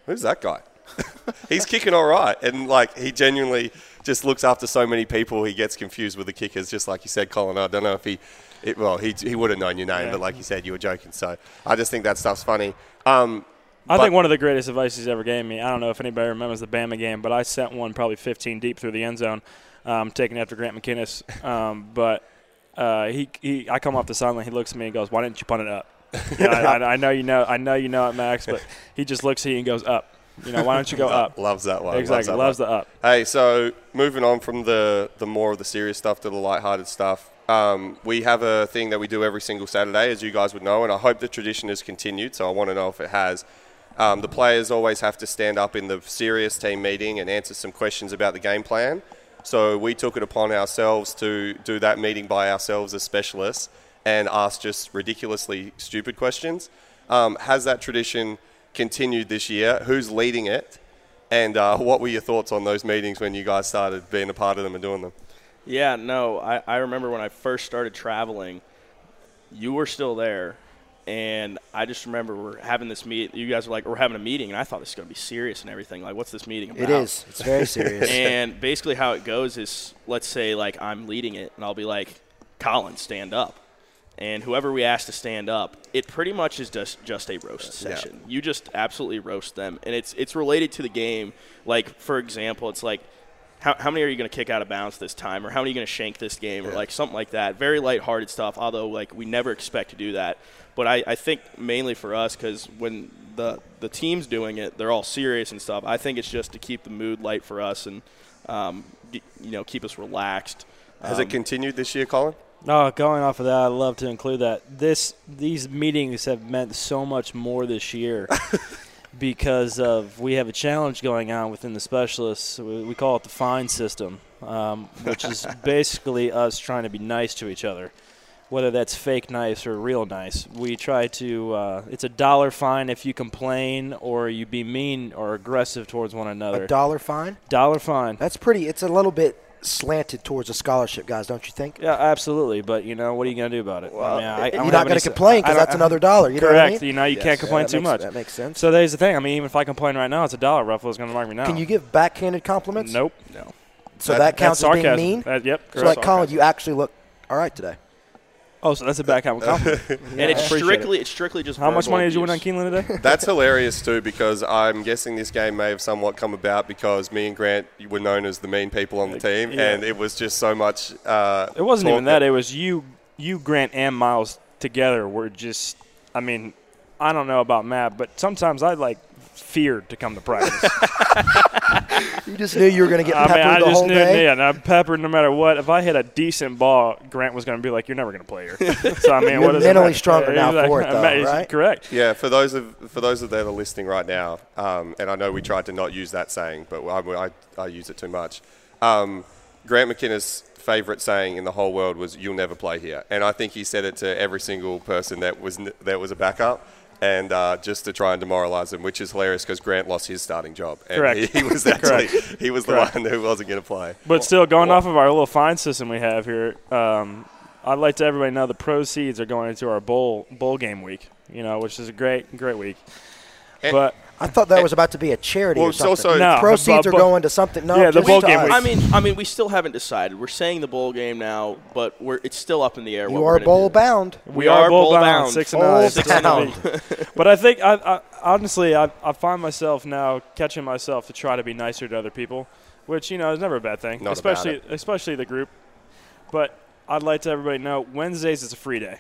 Speaker 4: "Who's that guy?" He's kicking all right, and like he genuinely just looks after so many people. He gets confused with the kickers, just like you said, Colin. I don't know if he, it, well, he he would have known your name, but like you said, you were joking. So I just think that stuff's funny. Um,
Speaker 8: I
Speaker 4: but-
Speaker 8: think one of the greatest advice he's ever gave me. I don't know if anybody remembers the Bama game, but I sent one probably 15 deep through the end zone, um, taking after Grant McKinniss. Um, but uh, he, he, I come off the sideline. He looks at me and goes, "Why didn't you punt it up?" I, I, I know you know. I know you know it, Max. But he just looks at you and goes, "Up." You know, why don't you go up?
Speaker 4: Loves that one.
Speaker 8: Exactly.
Speaker 4: Loves,
Speaker 8: Loves
Speaker 4: that
Speaker 8: the up.
Speaker 4: Hey, so moving on from the the more of the serious stuff to the lighthearted stuff. Um, we have a thing that we do every single Saturday, as you guys would know, and I hope the tradition has continued. So I want to know if it has. Um, the players always have to stand up in the serious team meeting and answer some questions about the game plan. So we took it upon ourselves to do that meeting by ourselves as specialists and ask just ridiculously stupid questions. Um, has that tradition continued this year? Who's leading it? And uh, what were your thoughts on those meetings when you guys started being a part of them and doing them?
Speaker 7: Yeah, no, I, I remember when I first started traveling, you were still there, and I just remember we're having this meet. You guys were like, we're having a meeting, and I thought this is going to be serious and everything. Like, what's this meeting about?
Speaker 5: It is. It's very serious.
Speaker 7: and basically, how it goes is, let's say like I'm leading it, and I'll be like, Colin, stand up. And whoever we ask to stand up, it pretty much is just just a roast
Speaker 4: Yeah.
Speaker 7: session. You just absolutely roast them, and it's it's related to the game. Like for example, it's like how, how many are you going to kick out of bounds this time, or how many are you going to shank this game, or like something like that. Very lighthearted stuff. Although like we never expect to do that, but I, I think mainly for us because when the the team's doing it, they're all serious and stuff. I think it's just to keep the mood light for us and um, you know keep us relaxed.
Speaker 4: Has
Speaker 7: Um,
Speaker 4: it continued this year, Colin?
Speaker 8: No, going off of that, I'd love to include that. This these meetings have meant so much more this year because of we have a challenge going on within the specialists. We, we call it the fine system, um, which is basically us trying to be nice to each other, whether that's fake nice or real nice. We try to. Uh, it's a dollar fine if you complain or you be mean or aggressive towards one another.
Speaker 5: a dollar fine.
Speaker 8: dollar fine.
Speaker 5: That's pretty. It's a little bit slanted towards the scholarship guys, don't you think?
Speaker 8: Yeah, absolutely. But you know, what are you going to do about it? I mean, I, I
Speaker 5: You're
Speaker 8: don't
Speaker 5: gonna
Speaker 8: complain s-
Speaker 5: complain 'cause
Speaker 8: I don't-
Speaker 5: that's another dollar, you know
Speaker 8: correct.
Speaker 5: what I mean?
Speaker 8: You know, you
Speaker 5: Yes.
Speaker 8: can't complain
Speaker 5: that
Speaker 8: too
Speaker 5: makes-
Speaker 8: much.
Speaker 5: that makes sense.
Speaker 8: So there's the thing. I mean, even if I complain right now, it's a dollar. Ruffolo's going to mark me now.
Speaker 5: Can you give backhanded compliments?
Speaker 8: Nope. No.
Speaker 5: So that, counts
Speaker 8: that's
Speaker 5: as being mean.
Speaker 8: That- yep,
Speaker 5: So
Speaker 8: correct.
Speaker 5: like Colin, you actually look all right today.
Speaker 8: Oh, so that's a backhand compliment.
Speaker 7: and it's
Speaker 8: appreciate it.
Speaker 7: strictly it's strictly just
Speaker 8: How much
Speaker 7: verbal
Speaker 8: money did you win on
Speaker 7: abuse.
Speaker 8: Keeneland today?
Speaker 4: That's hilarious too because I'm guessing this game may have somewhat come about because me and Grant were known as the mean people on the team,
Speaker 8: Yeah.
Speaker 4: and it was just so much. Uh,
Speaker 8: It wasn't even that. It was you, you, Grant, and Miles together were just. I mean, I don't know about Matt, but sometimes I like feared to come to practice.
Speaker 5: You just knew you were going to get
Speaker 8: I
Speaker 5: peppered
Speaker 8: mean, I
Speaker 5: the
Speaker 8: just
Speaker 5: whole
Speaker 8: knew,
Speaker 5: day.
Speaker 8: yeah, and I'm peppered no matter what. If I hit a decent ball, Grant was going to be like, "You're never going to play here." so I mean,
Speaker 5: You're
Speaker 8: what does it
Speaker 5: mentally stronger
Speaker 8: Yeah,
Speaker 5: now
Speaker 8: exactly.
Speaker 5: for it, though, right?
Speaker 8: Correct.
Speaker 4: Yeah, for those of for those of that are listening right now, um, and I know we tried to not use that saying, but I, I, I use it too much. Um, Grant McKinniss' favourite saying in the whole world was "You'll never play here," and I think he said it to every single person that was that was a backup. And uh, just to try and demoralise them, which is hilarious because Grant lost his starting job, and
Speaker 8: Correct.
Speaker 4: He, he was actually
Speaker 8: Correct.
Speaker 4: he was the
Speaker 8: Correct.
Speaker 4: one who wasn't going to play.
Speaker 8: But still, going off of our little fine system we have here, um, I'd like to everybody know the proceeds are going into our bowl bowl game week. You know, which is a great great week.
Speaker 4: And-
Speaker 8: but
Speaker 5: I thought that was about to be a charity
Speaker 4: Well,
Speaker 5: or
Speaker 4: it's
Speaker 5: something.
Speaker 4: also-
Speaker 8: No,
Speaker 5: Proceeds
Speaker 8: but-
Speaker 5: are going to something. No,
Speaker 8: Yeah, the bowl game
Speaker 7: I mean, I mean, we still haven't decided. We're saying the bowl game now, but we're it's still up in the air.
Speaker 5: you
Speaker 7: we're
Speaker 5: bowl
Speaker 7: do.
Speaker 5: bound.
Speaker 8: we, are bowl bound, six and
Speaker 5: Bowl
Speaker 8: nine, six and
Speaker 5: bound.
Speaker 8: nine. But I think I, I honestly I, I find myself now catching myself to try to be nicer to other people, which you know is never a bad thing,
Speaker 4: Not about
Speaker 8: especially
Speaker 4: it.
Speaker 8: especially the group. But I'd like to everybody know Wednesdays is a free day.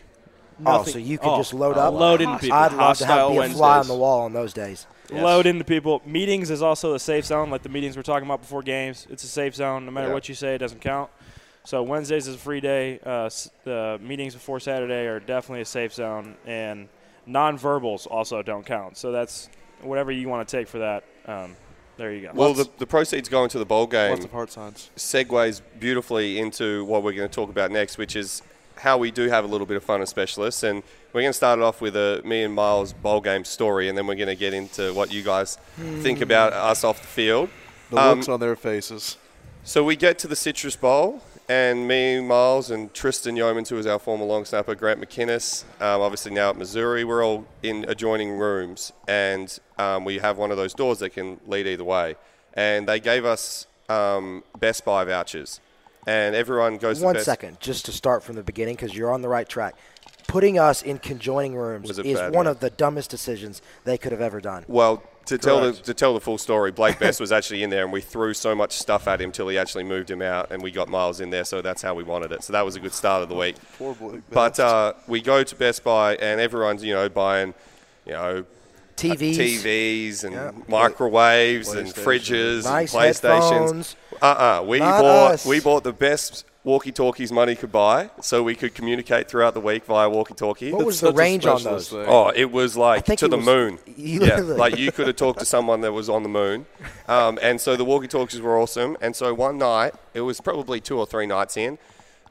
Speaker 5: Oh, so you can
Speaker 7: oh,
Speaker 5: just load up.
Speaker 7: load into people.
Speaker 5: I'd love to have be a fly on the wall on those days.
Speaker 7: Yes.
Speaker 8: Load into people. Meetings is also a safe zone, like the meetings we're talking about before games. It's a safe zone. No matter
Speaker 4: Yeah.
Speaker 8: what you say, it doesn't count. So Wednesdays is a free day. Uh, the meetings before Saturday are definitely a safe zone, and non-verbals also don't count. So that's whatever you want to take for that. Um, there you go.
Speaker 4: Well, the, the proceeds going to the bowl game
Speaker 6: Lots of heart signs.
Speaker 4: segues beautifully into what we're going to talk about next, which is how we do have a little bit of fun as specialists. And we're going to start it off with a me and Miles bowl game story, and then we're going to get into what you guys think about us off the field.
Speaker 6: The
Speaker 4: Um,
Speaker 6: looks on their faces.
Speaker 4: So we get to the Citrus Bowl, and me, Miles, and Tristan Yeomans, who is our former long snapper, Grant McKinniss, um, obviously now at Missouri, we're all in adjoining rooms, and um, we have one of those doors that can lead either way. And they gave us um, Best Buy vouchers, and everyone goes
Speaker 5: One
Speaker 4: to
Speaker 5: second, just to start from the beginning, because you're on the right track. Putting us in conjoining rooms is
Speaker 4: bad
Speaker 5: one
Speaker 4: move.
Speaker 5: of the dumbest decisions they could have ever done.
Speaker 4: Well, to tell the to tell the full story, Blake Best was actually in there, and we threw so much stuff at him till he actually moved him out, and we got Miles in there. So that's how we wanted it. So that was a good start of the week.
Speaker 6: Poor Blake
Speaker 4: But uh, we go to Best Buy, and everyone's you know buying, you know,
Speaker 5: TVs,
Speaker 4: TVs and
Speaker 5: Yeah.
Speaker 4: microwaves and fridges
Speaker 5: nice
Speaker 4: and PlayStations.
Speaker 5: headphones.
Speaker 4: Uh-uh. We
Speaker 5: Not
Speaker 4: bought
Speaker 5: us.
Speaker 4: we bought the best walkie-talkies money could buy, so we could communicate throughout the week via walkie-talkie.
Speaker 5: What was
Speaker 6: It's
Speaker 5: the range on those?
Speaker 6: thing.
Speaker 4: Oh, it was like to the
Speaker 5: was-
Speaker 4: moon. Yeah, like you could have talked to someone that was on the moon. Um, and so the walkie-talkies were awesome. And so one night, it was probably two or three nights in,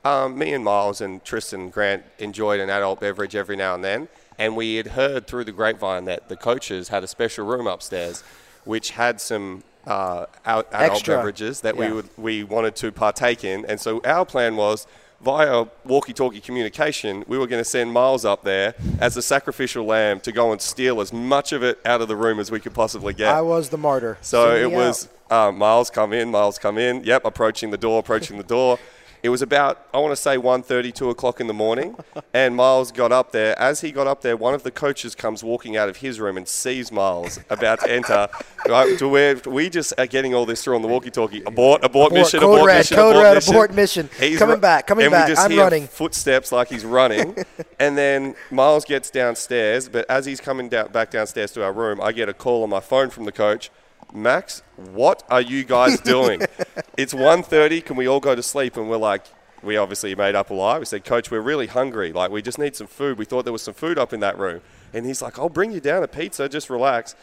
Speaker 4: um, me and Miles and Tristan Grant enjoyed an adult beverage every now and then. And we had heard through the grapevine that the coaches had a special room upstairs, which had some uh, out- adult
Speaker 5: Extra.
Speaker 4: beverages that we would we wanted to partake in. And so our plan was via walkie-talkie communication, we were going to send Miles up there as a sacrificial lamb to go and steal as much of it out of the room as we could possibly get.
Speaker 5: I was the martyr.
Speaker 4: So
Speaker 5: Send
Speaker 4: it was uh, Miles come in, Miles come in. Yep, approaching the door, approaching the door. It was about I want to say 1.30, 2 o'clock in the morning, and Miles got up there. As he got up there, one of the coaches comes walking out of his room and sees Miles about to enter. Right, to where we just are getting all this through on the walkie-talkie. Abort, abort,
Speaker 5: Abort,
Speaker 4: mission,
Speaker 5: code
Speaker 4: abort
Speaker 5: red,
Speaker 4: mission,
Speaker 5: code
Speaker 4: abort
Speaker 5: red,
Speaker 4: mission.
Speaker 5: abort mission. He's Coming
Speaker 4: ru-
Speaker 5: back, coming
Speaker 4: and
Speaker 5: back.
Speaker 4: We just
Speaker 5: I'm
Speaker 4: hear
Speaker 5: running.
Speaker 4: Footsteps like he's running, and then Miles gets downstairs. But as he's coming down, back downstairs to our room, I get a call on my phone from the coach. Max, what are you guys doing? it's 1.30. Can we all go to sleep? And we're like, we obviously made up a lie. We said, Coach, we're really hungry. Like, we just need some food. We thought there was some food up in that room. And he's like, I'll bring you down a pizza. Just relax.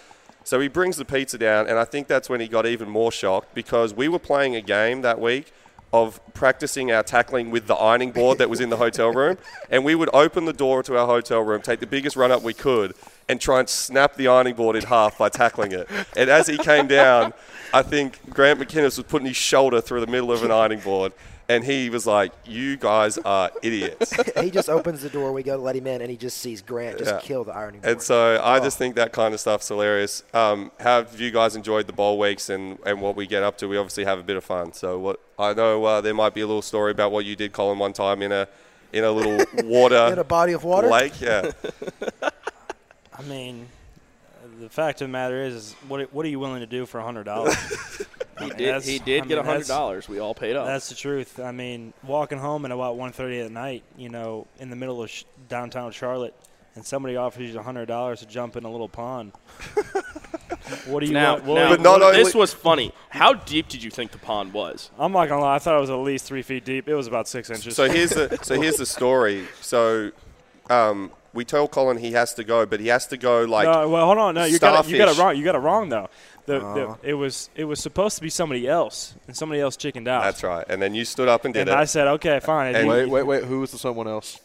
Speaker 4: So he brings the pizza down, and I think that's when he got even more shocked because we were playing a game that week of practicing our tackling with the ironing board that was in the hotel room. And we would open the door to our hotel room, take the biggest run up we could, and try and snap the ironing board in half by tackling it. And as he came down, I think Grant McKinniss was putting his shoulder through the middle of an ironing board. And he was like, "You guys are idiots."
Speaker 5: he just opens the door. We go to let him in, and he just sees Grant just
Speaker 4: Yeah.
Speaker 5: kill the ironing board.
Speaker 4: And so I just think that kind of stuff's hilarious. Um, have you guys enjoyed the bowl weeks and, and what we get up to? We obviously have a bit of fun. So what I know uh, there might be a little story about what you did, Colin, one time in a in a little water
Speaker 5: In a body of water?
Speaker 4: lake. Yeah,
Speaker 8: I mean, the fact of the matter is, is what what are you willing to do for a hundred dollars?
Speaker 7: He did. He did get a hundred dollars. We all paid up.
Speaker 8: That's the truth. I mean, walking home at about 1.30 at night, you know, in the middle of sh- downtown Charlotte, and somebody offers you a hundred dollars to jump in a little pond. what do you
Speaker 7: now,
Speaker 8: want?
Speaker 7: Now
Speaker 4: But not
Speaker 7: what-
Speaker 4: only-
Speaker 7: this was funny. How deep did you think the pond was?
Speaker 8: I'm not gonna lie. I thought it was at least three feet deep. It was about six inches.
Speaker 4: So here's the so here's the story. So um, we tell Colin he has to go, but he has to go like
Speaker 8: no, well, hold on. No, you got it. You got it wrong. You got it wrong though. The,
Speaker 5: Aw.
Speaker 8: the, it was it was supposed to be somebody else, and somebody else chickened out.
Speaker 4: That's right. And then you stood up and did
Speaker 8: and
Speaker 4: it.
Speaker 8: I said, okay, fine.
Speaker 4: And-
Speaker 6: Wait, wait, wait. Who was the someone else?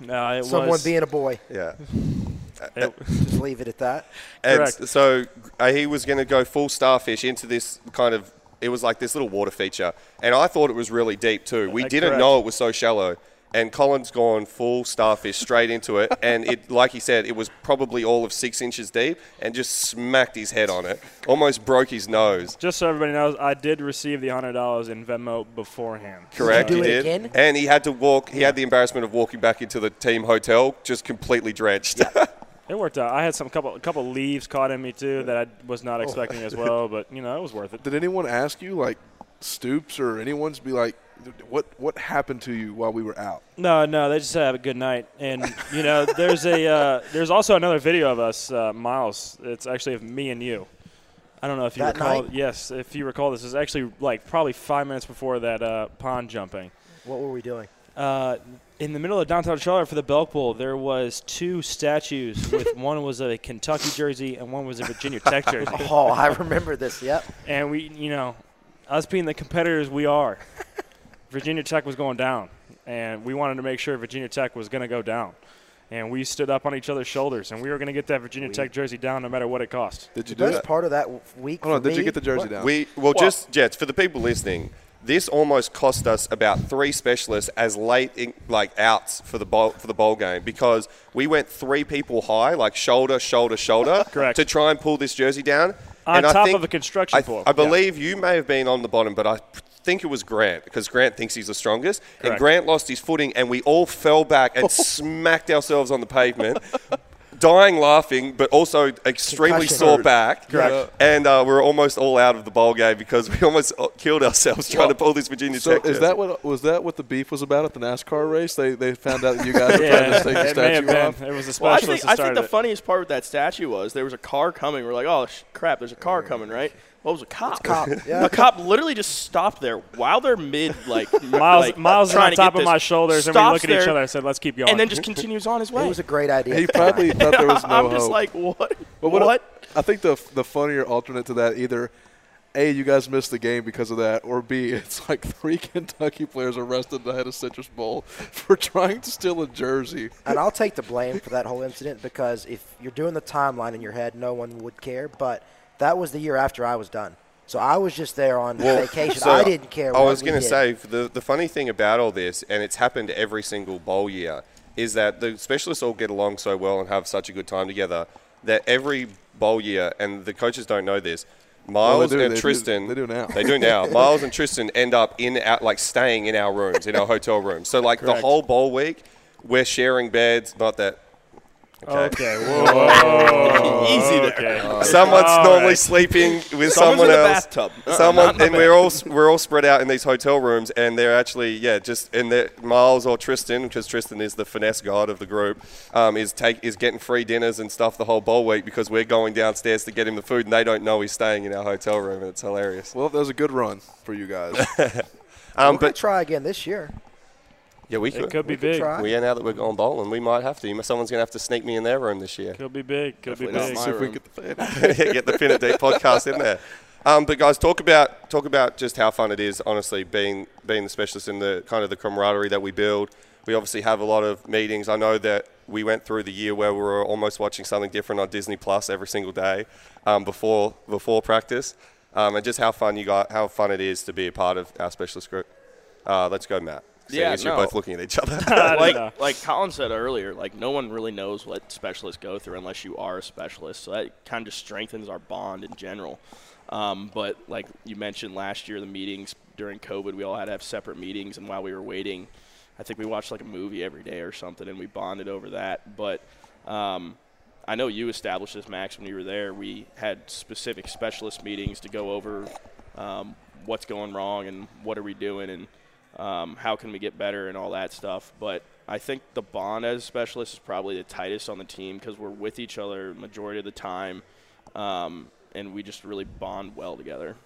Speaker 8: No, it
Speaker 5: Someone
Speaker 8: was,
Speaker 5: being a boy.
Speaker 4: yeah.
Speaker 8: it-
Speaker 5: Just leave it at that.
Speaker 4: And
Speaker 8: Correct.
Speaker 4: so uh, he was going to go full starfish into this kind of. It was like this little water feature, and I thought it was really deep too. We
Speaker 8: Uh,
Speaker 4: didn't
Speaker 8: correct.
Speaker 4: know it was so shallow. And Colin's gone full starfish straight into it, and it, like he said, it was probably all of six inches deep, and just smacked his head on it, almost broke his nose.
Speaker 8: just so everybody knows, I did receive the hundred dollars in Venmo beforehand.
Speaker 4: Correct,
Speaker 5: Did you
Speaker 4: he did,
Speaker 5: again?
Speaker 4: and he had to walk. He had the embarrassment of walking back into the team hotel, just completely drenched.
Speaker 8: It worked out. I had some couple a couple leaves caught in me too that I was not oh. expecting as well, but you know it was worth it.
Speaker 6: Did anyone ask you, like Stoops or anyone's be like, what what happened to you while we were out?
Speaker 8: No, no, they just said have a good night, and you know there's a uh, there's also another video of us, uh, Miles. It's actually of me and you. I don't know if you
Speaker 5: That
Speaker 8: recall.
Speaker 5: night?
Speaker 8: Yes, if you recall, this is actually like probably five minutes before that uh, pond jumping.
Speaker 5: What were we doing?
Speaker 8: Uh, in the middle of downtown Charlotte for the Belk Bowl, there was two statues. with one was a Kentucky jersey and one was a Virginia Tech jersey.
Speaker 5: Oh, I remember this. Yep.
Speaker 8: And we, you know, us being the competitors we are, Virginia Tech was going down, and we wanted to make sure Virginia Tech was going to go down. And we stood up on each other's shoulders, and we were going to get that Virginia Tech jersey down no matter what it cost.
Speaker 6: Did you
Speaker 5: The
Speaker 6: do
Speaker 5: best
Speaker 6: that?
Speaker 5: part of that week
Speaker 6: Hold on,
Speaker 5: for
Speaker 6: did you get the jersey
Speaker 5: what?
Speaker 6: down?
Speaker 4: We well, just Jets for the people listening. This almost cost us about three specialists as late in, like outs for the bowl for the bowl game because we went three people high, like shoulder, shoulder, shoulder,
Speaker 8: Correct.
Speaker 4: to try and pull this jersey down.
Speaker 8: On
Speaker 4: and I
Speaker 8: top
Speaker 4: think-
Speaker 8: of a construction
Speaker 4: I,
Speaker 8: pole.
Speaker 4: I believe you may have been on the bottom, but I think it was Grant because Grant thinks he's the strongest, and Grant lost his footing, and we all fell back and smacked ourselves on the pavement. Dying laughing, but also extremely
Speaker 5: Concussion.
Speaker 4: sore back.
Speaker 8: Correct.
Speaker 4: And uh, we're almost all out of the bowl game because we almost uh, killed ourselves trying to pull this Virginia
Speaker 6: So
Speaker 4: Tech.
Speaker 6: is that what was that what the beef was about at the NASCAR race? They they found out that you guys were trying to
Speaker 8: Yeah,
Speaker 6: take the
Speaker 8: it may have
Speaker 6: statue off.
Speaker 8: been. It was a
Speaker 7: Well, I think, I think the funniest part with that statue was there was a car coming. We're like, oh sh- crap, there's a car coming, right? Well, it was a cop.
Speaker 5: cop, yeah.
Speaker 7: A cop literally just stopped there while they're mid, like
Speaker 8: Miles,
Speaker 7: like,
Speaker 8: Miles is
Speaker 7: trying
Speaker 8: on
Speaker 7: to
Speaker 8: top of
Speaker 7: this,
Speaker 8: my shoulders, and we
Speaker 7: stops
Speaker 8: look at each other and said, "Let's keep going."
Speaker 7: and then just continues on his way.
Speaker 5: It was a great idea.
Speaker 6: He probably thought there was no
Speaker 7: I'm just like, what?
Speaker 6: But
Speaker 7: what?
Speaker 6: what, I think the the funnier alternate to that either a you guys missed the game because of that, or b it's like three Kentucky players arrested ahead of Citrus Bowl for trying to steal a jersey.
Speaker 5: and I'll take the blame for that whole incident because if you're doing the timeline in your head, no one would care. But that was the year after I was done, so I was just there on vacation.
Speaker 4: So,
Speaker 5: I didn't care.
Speaker 4: I
Speaker 5: what
Speaker 4: was going to say the the funny thing about all this, and it's happened every single bowl year, is that the specialists all get along so well and have such a good time together that every bowl year, and the coaches don't know this. Miles
Speaker 6: do,
Speaker 4: and
Speaker 6: they do-
Speaker 4: Tristan,
Speaker 6: they do now.
Speaker 4: They do now. Miles and Tristan end up in our, like staying in our rooms, in our hotel rooms. So like the whole bowl week, we're sharing beds. Not that. Okay.
Speaker 8: okay, whoa,
Speaker 7: Easy there.
Speaker 8: Okay.
Speaker 4: Someone's
Speaker 8: All
Speaker 4: normally
Speaker 8: right.
Speaker 4: sleeping with
Speaker 7: Someone's
Speaker 4: someone
Speaker 7: in the
Speaker 4: else.
Speaker 7: bathtub. Uh-uh,
Speaker 4: Someone, and we're all we're all spread out in these hotel rooms, and they're actually yeah, just and they're- Miles or Tristan, because Tristan is the finesse god of the group, um, is take is getting free dinners and stuff the whole bowl week because we're going downstairs to get him the food, and they don't know he's staying in our hotel room, and it's hilarious.
Speaker 6: Well, that was a good run for you guys.
Speaker 4: Um,
Speaker 5: We're gonna
Speaker 4: but
Speaker 5: try again this year.
Speaker 4: Yeah, we could.
Speaker 8: It
Speaker 4: could.
Speaker 8: could be
Speaker 5: We could
Speaker 8: big.
Speaker 5: try.
Speaker 4: We, yeah, now that we're going bowling, we might have to. Someone's going to have to sneak me in their room this year.
Speaker 8: Could be big. Could be big.
Speaker 6: See if we get the fan.
Speaker 4: get the Pin It Deep podcast in there. Um, but guys, talk about talk about just how fun it is. Honestly, being being the specialist in the kind of the camaraderie that we build. We obviously have a lot of meetings. I know that we went through the year where we were almost watching something different on Disney Plus every single day um, before before practice, um, and just how fun you got, how fun it is to be a part of our specialist group. Uh, let's go, Matt. Seeing
Speaker 7: Yeah,
Speaker 4: as you're both looking at each other.
Speaker 8: I know.
Speaker 7: like like Colin said earlier, like no one really knows what specialists go through unless you are a specialist. So that kind of just strengthens our bond in general. Um, but like you mentioned last year, the meetings during COVID, we all had to have separate meetings, and while we were waiting, I think we watched like a movie every day or something, and we bonded over that. But um, I know you established this, Max, when you were there. We had specific specialist meetings to go over um, what's going wrong and what are we doing and um, how can we get better and all that stuff. But I think the bond as specialists is probably the tightest on the team because we're with each other majority of the time, um, and we just really bond well together.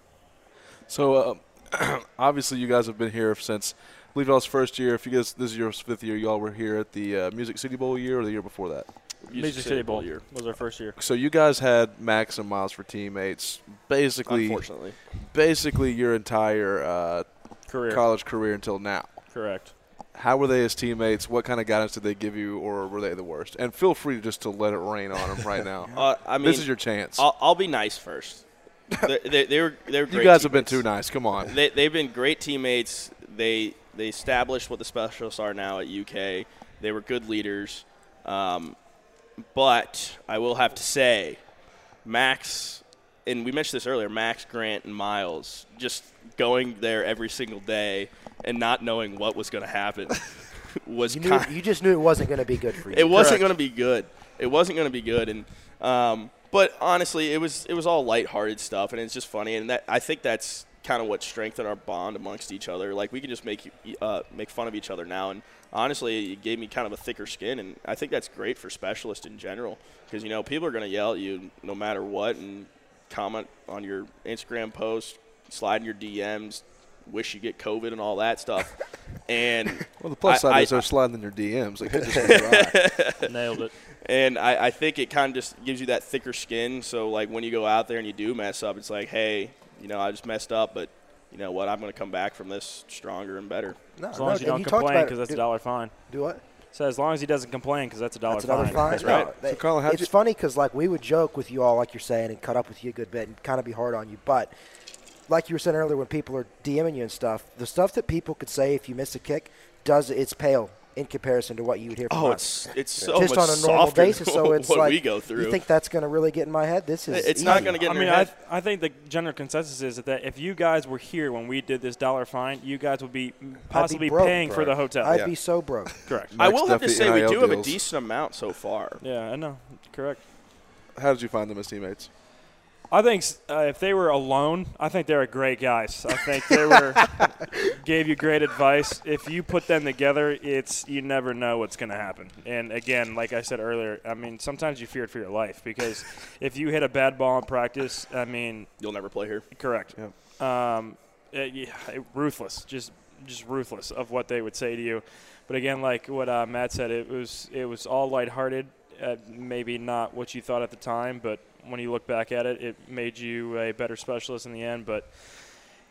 Speaker 6: So uh, obviously, you guys have been here since I believe y'all's first year. If you guys this is your fifth year, y'all were here at the uh, Music City Bowl year or the year before that.
Speaker 8: Music City Bowl year was our first year.
Speaker 6: So you guys had Max and Miles for teammates, basically,
Speaker 7: Unfortunately,
Speaker 6: basically your entire uh,
Speaker 8: Career.
Speaker 6: college career until now.
Speaker 8: Correct.
Speaker 6: How were they as teammates? What kind of guidance did they give you, or were they the worst? And feel free just to let it rain on them right now.
Speaker 7: uh, I mean,
Speaker 6: this is your chance.
Speaker 7: I'll, I'll be nice first. they, they, they were they were
Speaker 6: you
Speaker 7: great
Speaker 6: guys have been too nice. Come on.
Speaker 7: They, they've been great teammates. They they established what the specialists are now at UK. They were good leaders. Um, but I will have to say, Max, and we mentioned this earlier, Max, Grant, and Miles, just going there every single day and not knowing what was going to happen was
Speaker 5: You, knew,
Speaker 7: kind
Speaker 5: you just knew it wasn't going to be good for you.
Speaker 7: it wasn't going to be good. It wasn't going to be good, and um, but honestly, it was it was all lighthearted stuff, and it's just funny, and that I think that's kind of what strengthened our bond amongst each other. Like we can just make uh, make fun of each other now, and honestly, it gave me kind of a thicker skin, and I think that's great for specialists in general because you know people are going to yell at you no matter what, and comment on your Instagram post, slide in your DMs, wish you get COVID and all that stuff, and
Speaker 6: Well, the plus
Speaker 7: I-
Speaker 6: side
Speaker 7: I-
Speaker 6: is they're sliding in your DMs. They could just.
Speaker 8: Nailed it.
Speaker 7: And I, I think it kind of just gives you that thicker skin. So like when you go out there and you do mess up, it's like, hey, you know, I just messed up, but you know what? I'm going to come back from this stronger and better.
Speaker 5: No,
Speaker 8: As
Speaker 5: no,
Speaker 8: long as you don't
Speaker 5: talked
Speaker 8: complain, because that's a dollar fine.
Speaker 5: Do what?
Speaker 8: So as long as he doesn't complain, because that's a dollar
Speaker 5: That's another
Speaker 8: fine.
Speaker 5: fine.
Speaker 7: That's
Speaker 5: No, they-
Speaker 6: So, Colin,
Speaker 5: it's
Speaker 6: you-
Speaker 5: funny because like we would joke with you all, like you're saying, and cut up with you a good bit and kind of be hard on you. But like you were saying earlier, when people are DMing you and stuff, the stuff that people could say if you miss a kick does it's pale in comparison to what you would hear. From
Speaker 7: Oh,
Speaker 5: us.
Speaker 7: it's it's so
Speaker 5: just
Speaker 7: much
Speaker 5: on a normal
Speaker 7: softer
Speaker 5: basis. So it's
Speaker 7: what
Speaker 5: like
Speaker 7: we go through.
Speaker 5: You think that's going to really get in my head? This is
Speaker 7: It's not gonna get
Speaker 8: I
Speaker 7: in
Speaker 8: mean,
Speaker 7: your
Speaker 8: I,
Speaker 7: head.
Speaker 8: I think the general consensus is that if you guys were here when we did this dollar fine, you guys would be possibly
Speaker 5: broke,
Speaker 8: paying for the hotel.
Speaker 5: I'd
Speaker 4: Yeah.
Speaker 5: be so broke.
Speaker 8: Correct.
Speaker 7: I will have to
Speaker 6: up, the
Speaker 7: say we
Speaker 6: NIL
Speaker 7: do have a decent amount so far.
Speaker 8: Yeah, I know. Correct.
Speaker 6: How did you find them as teammates?
Speaker 8: I think uh, if they were alone, I think they're great guys. I think they were gave you great advice. If you put them together, it's you never know what's going to happen. And again, like I said earlier, I mean sometimes you fear it for your life because if you hit a bad ball in practice, I mean,
Speaker 7: You'll never play here.
Speaker 8: correct. Yeah. Um, it- yeah, ruthless, just just ruthless of what they would say to you. But again, like what uh, Matt said, it was it was all lighthearted. Uh, maybe not what you thought at the time, but when you look back at it, it made you a better specialist in the end. But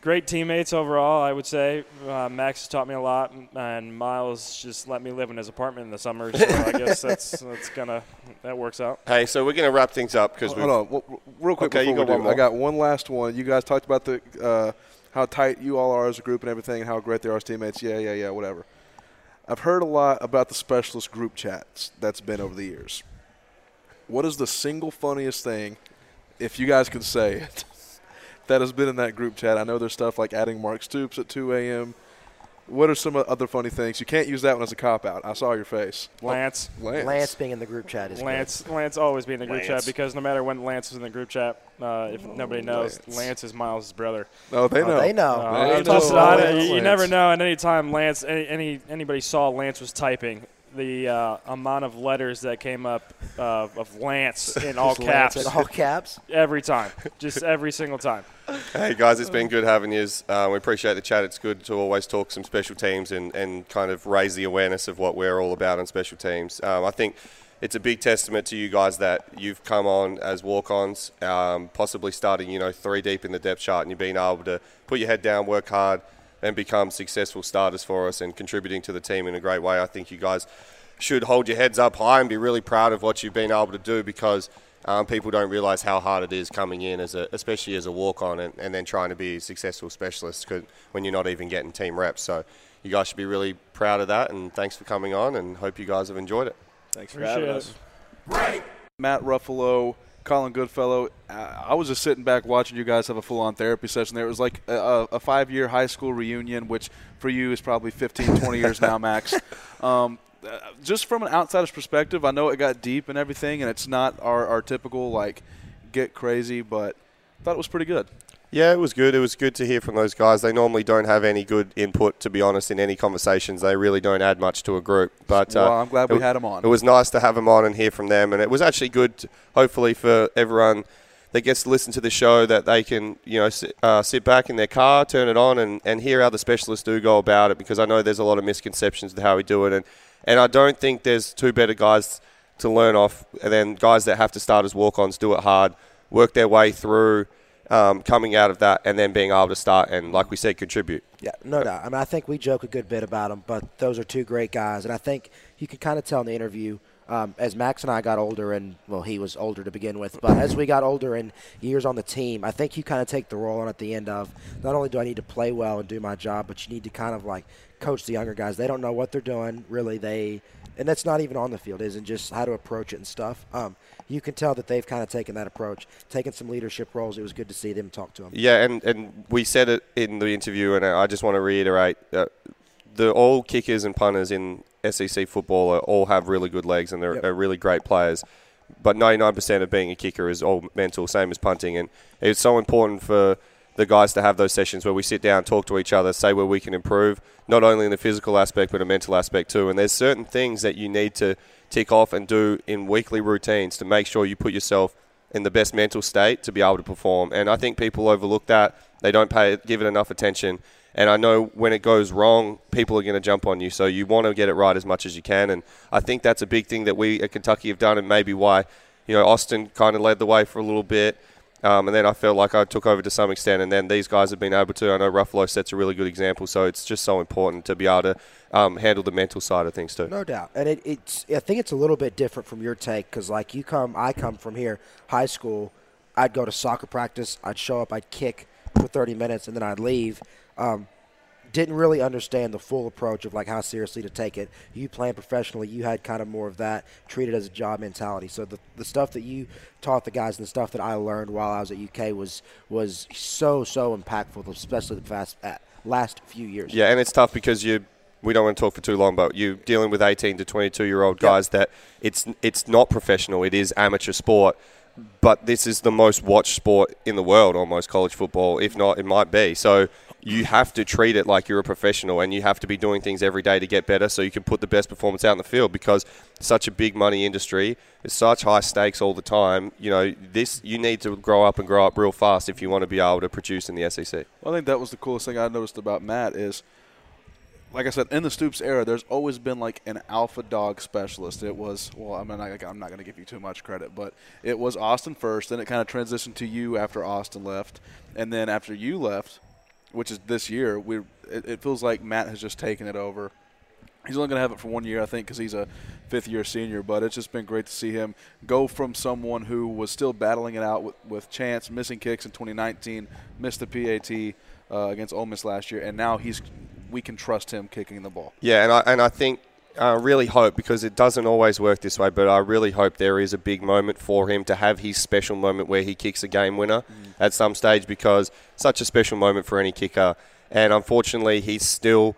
Speaker 8: great teammates overall, I would say. Uh, Max has taught me a lot, and Miles just let me live in his apartment in the summer. So I guess that's that's gonna that works out.
Speaker 4: Hey, so we're going to wrap things up because
Speaker 6: Hold on, w- real quick
Speaker 4: Okay, you
Speaker 6: before we do. I got one last one. You guys talked about the uh, how tight you all are as a group and everything, and how great they are as teammates. Yeah, yeah, yeah, whatever. I've heard a lot about the specialist group chats that's been over the years. What is the single funniest thing, if you guys can say it, that has been in that group chat? I know there's stuff like adding Mark Stoops at 2 a.m. What are some other funny things? You can't use that one as a cop out. I saw your face.
Speaker 8: Lance.
Speaker 6: Lance.
Speaker 5: Lance being in the group chat is good.
Speaker 8: Lance, Lance always being in the group
Speaker 7: Lance.
Speaker 8: chat because no matter when Lance is in the group chat, uh, if nobody knows,
Speaker 6: Lance.
Speaker 8: Lance, is Miles' brother.
Speaker 6: No, they
Speaker 5: Oh,
Speaker 6: know.
Speaker 5: they know.
Speaker 8: Uh,
Speaker 6: They know
Speaker 8: just not- you, you never know. And any time Lance, any, any anybody saw Lance was typing, the uh, amount of letters that came up uh, of Lance in all
Speaker 5: Lance
Speaker 8: caps
Speaker 5: in all caps.
Speaker 8: every time, just every single time.
Speaker 4: Hey guys, it's been good having you. Uh, we appreciate the chat. It's good to always talk some special teams and, and kind of raise the awareness of what we're all about on special teams. Um, I think it's a big testament to you guys that you've come on as walk-ons, um, possibly starting you know three deep in the depth chart, and you've been able to put your head down, work hard, and become successful starters for us and contributing to the team in a great way. I think you guys should hold your heads up high and be really proud of what you've been able to do because um, people don't realize how hard it is coming in, as a, especially as a walk on, and, and then trying to be a successful specialist 'cause- when you're not even getting team reps. So you guys should be really proud of that, and thanks for coming on, and hope you guys have enjoyed it.
Speaker 7: Thanks for
Speaker 8: Appreciate
Speaker 7: having
Speaker 8: it.
Speaker 7: us.
Speaker 6: Matt Ruffolo, Colin Goodfellow. I I was just sitting back watching you guys have a full on therapy session there. It was like a, a five year high school reunion, which for you is probably 15, 20 years now, max. Um, uh, just from an outsider's perspective, I know it got deep and everything, and it's not our, our typical, like, get crazy, but I thought it was pretty good.
Speaker 4: Yeah, it was good. It was good to hear from those guys. They normally don't have any good input, to be honest, in any conversations. They really don't add much to a group. But uh,
Speaker 6: I'm glad we
Speaker 4: it-
Speaker 6: them on.
Speaker 4: It was nice to have them on and hear from them, and it was actually good, hopefully, for everyone that gets to listen to the show that they can, you know, sit, uh, sit back in their car, turn it on, and, and hear how the specialists do go about it. Because I know there's a lot of misconceptions to how we do it, and and I don't think there's two better guys to learn off than guys that have to start as walk-ons, do it hard, work their way through um, coming out of that and then being able to start and, like we said, contribute.
Speaker 5: Yeah, no doubt. I mean, I think we joke a good bit about them, but those are two great guys, and I think you can kind of tell in the interview. Um, as Max and I got older, and well, he was older to begin with, but as we got older and years on the team, I think you kind of take the role on at the end of not only do I need to play well and do my job, but you need to kind of like coach the younger guys. They don't know what they're doing, really. They, and that's not even on the field, isn't just how to approach it and stuff. Um, you can tell that they've kind of taken that approach, taken some leadership roles. It was good to see them talk to them.
Speaker 4: Yeah, and, and we said it in the interview, and I just want to reiterate that the all kickers and punters in SEC football are, all have really good legs and they're,
Speaker 5: Yep.
Speaker 4: really great players. But 99% of being a kicker is all mental, same as punting. And it's so important for the guys to have those sessions where we sit down, talk to each other, say where we can improve, not only in the physical aspect, but a mental aspect too. And there's certain things that you need to tick off and do in weekly routines to make sure you put yourself in the best mental state to be able to perform. And I think people overlook that. They don't pay give it enough attention. And I know when it goes wrong, people are going to jump on you. So you want to get it right as much as you can. And I think that's a big thing that we at Kentucky have done, and maybe why you know Austin kind of led the way for a little bit. Um, and then I felt like I took over to some extent, and then these guys have been able to. I know Ruffolo sets a really good example, so it's just so important to be able to um, handle the mental side of things too.
Speaker 5: No doubt, and it, it's. I think it's a little bit different from your take because, like, you come, I come from here, high school. I'd go to soccer practice. I'd show up. I'd kick for 30 minutes, and then I'd leave. Um, didn't really understand the full approach of like how seriously to take it. You playing professionally, you had kind of more of that, treated as a job mentality. So the, the stuff that you taught the guys and the stuff that I learned while I was at UK was was so so impactful, especially the fast uh, last few years.
Speaker 4: Yeah, and it's tough because you. We don't want to talk for too long, but you're dealing with 18 to 22 year old guys that it's it's not professional. It is amateur sport, but this is the most watched sport in the world, almost college football. If not, it might be. So you have to treat it like you're a professional, and you have to be doing things every day to get better, so you can put the best performance out in the field. Because such a big money industry, it's such high stakes all the time. You know, this you need to grow up and grow up real fast if you want to be able to produce in the SEC.
Speaker 6: Well, I think that was the coolest thing I noticed about Matt is, like I said, in the Stoops era, there's always been like an alpha dog specialist. It was well, I'm not, I'm not going to give you too much credit, but it was Austin first, then it kind of transitioned to you after Austin left, and then after you left, which is this year, we it, it feels like Matt has just taken it over. He's only going to have it for one year, I think, because he's a fifth year senior. But it's just been great to see him go from someone who was still battling it out with, with chance, missing kicks in 2019, missed the PAT uh, against Ole Miss last year, and now he's we can trust him kicking the ball.
Speaker 4: Yeah, and I and I think I really hope because it doesn't always work this way, but I really hope there is a big moment for him to have his special moment where he kicks a game winner mm. at some stage because such a special moment for any kicker. And unfortunately, he's still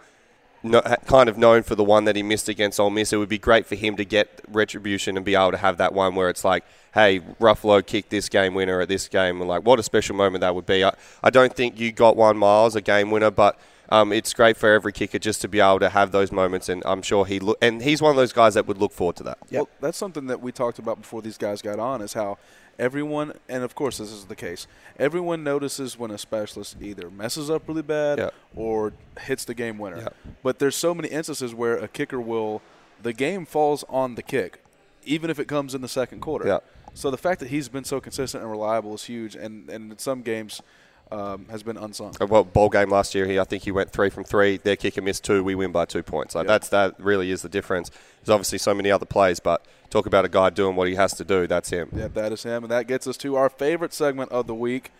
Speaker 4: no, kind of known for the one that he missed against Ole Miss. It would be great for him to get retribution and be able to have that one where it's like, hey, Ruffolo kicked this game winner at this game. And like, what a special moment that would be. I, I don't think you got one miles, a game winner, but um, it's great for every kicker just to be able to have those moments. And I'm sure he look, and he's one of those guys that would look forward to that.
Speaker 6: Well, that's something that we talked about before these guys got on is how everyone, and of course this is the case, everyone notices when a specialist either messes up really bad
Speaker 4: Yeah.
Speaker 6: or hits the game winner.
Speaker 4: Yeah.
Speaker 6: But there's so many instances where a kicker will, the game falls on the kick, even if it comes in the second quarter.
Speaker 4: Yeah.
Speaker 6: So the fact that he's been so consistent and reliable is huge, and, and in some games, um, has been unsung.
Speaker 4: Uh, Well, bowl game last year, he I think he went three from three. Their kicker missed two. We win by two points. Like that's that really is the difference. There's obviously so many other plays, but talk about a guy doing what he has to do. That's him.
Speaker 6: Yeah, that is him, and that gets us to our favorite segment of the week.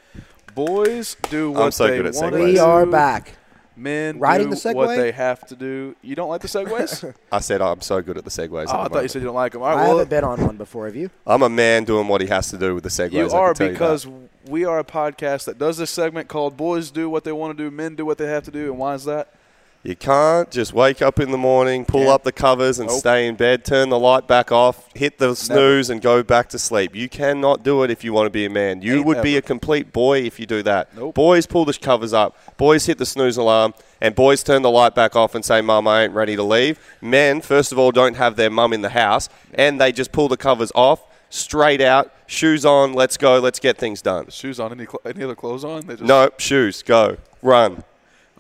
Speaker 6: Boys do what
Speaker 4: I'm so
Speaker 6: they
Speaker 4: good at
Speaker 6: want.
Speaker 5: We are back.
Speaker 6: Men
Speaker 5: Riding
Speaker 6: do
Speaker 5: the
Speaker 6: what they have to do. You don't like the segways?
Speaker 4: I said oh, I'm so good at the segways.
Speaker 6: oh, I thought you said you don't like them. All right,
Speaker 5: I
Speaker 6: well,
Speaker 5: haven't been on one before. Have you?
Speaker 4: I'm a man doing what he has to do with the segways.
Speaker 6: you
Speaker 4: I can
Speaker 6: are
Speaker 4: tell you
Speaker 6: because
Speaker 4: that.
Speaker 6: we are a podcast that does this segment called "Boys Do What They Want to Do, Men Do What They Have to Do." And why is that?
Speaker 4: You can't just wake up in the morning, pull
Speaker 6: Can't.
Speaker 4: up the covers, and
Speaker 6: Nope.
Speaker 4: stay in bed, turn the light back off, hit the snooze, and go back to sleep. You cannot do it if you want to be a man. You
Speaker 6: Ain't
Speaker 4: would be a complete boy if you do that.
Speaker 6: Nope.
Speaker 4: Boys pull the covers up, boys hit the snooze alarm, and boys turn the light back off and say, Mum, I ain't ready to leave. Men, first of all, don't have their mum in the house, and they just pull the covers off, straight out, shoes on, let's go, let's get things done.
Speaker 6: Shoes on? Any cl- any other clothes on? Just
Speaker 4: No, shoes, go, run,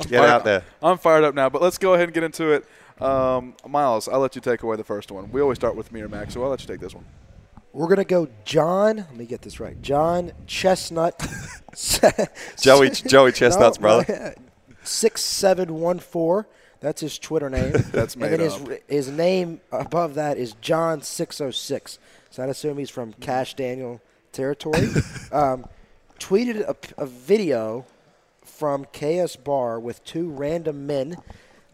Speaker 4: get out there.
Speaker 6: I'm fired up now, but let's go ahead and get into it. Um, Miles, I'll let you take away the first one. We always start with me or Max, so I'll let you take this one.
Speaker 5: We're gonna go John. Let me get this right. John Chestnut.
Speaker 4: Joey- Joey Chestnut's brother.
Speaker 5: Six seven one four. That's his Twitter name.
Speaker 6: That's made
Speaker 5: And then
Speaker 6: made
Speaker 5: his his name above that is John six oh six. So I'd assume he's from Kash Daniel territory. um, tweeted a, a video from KS Bar with two random men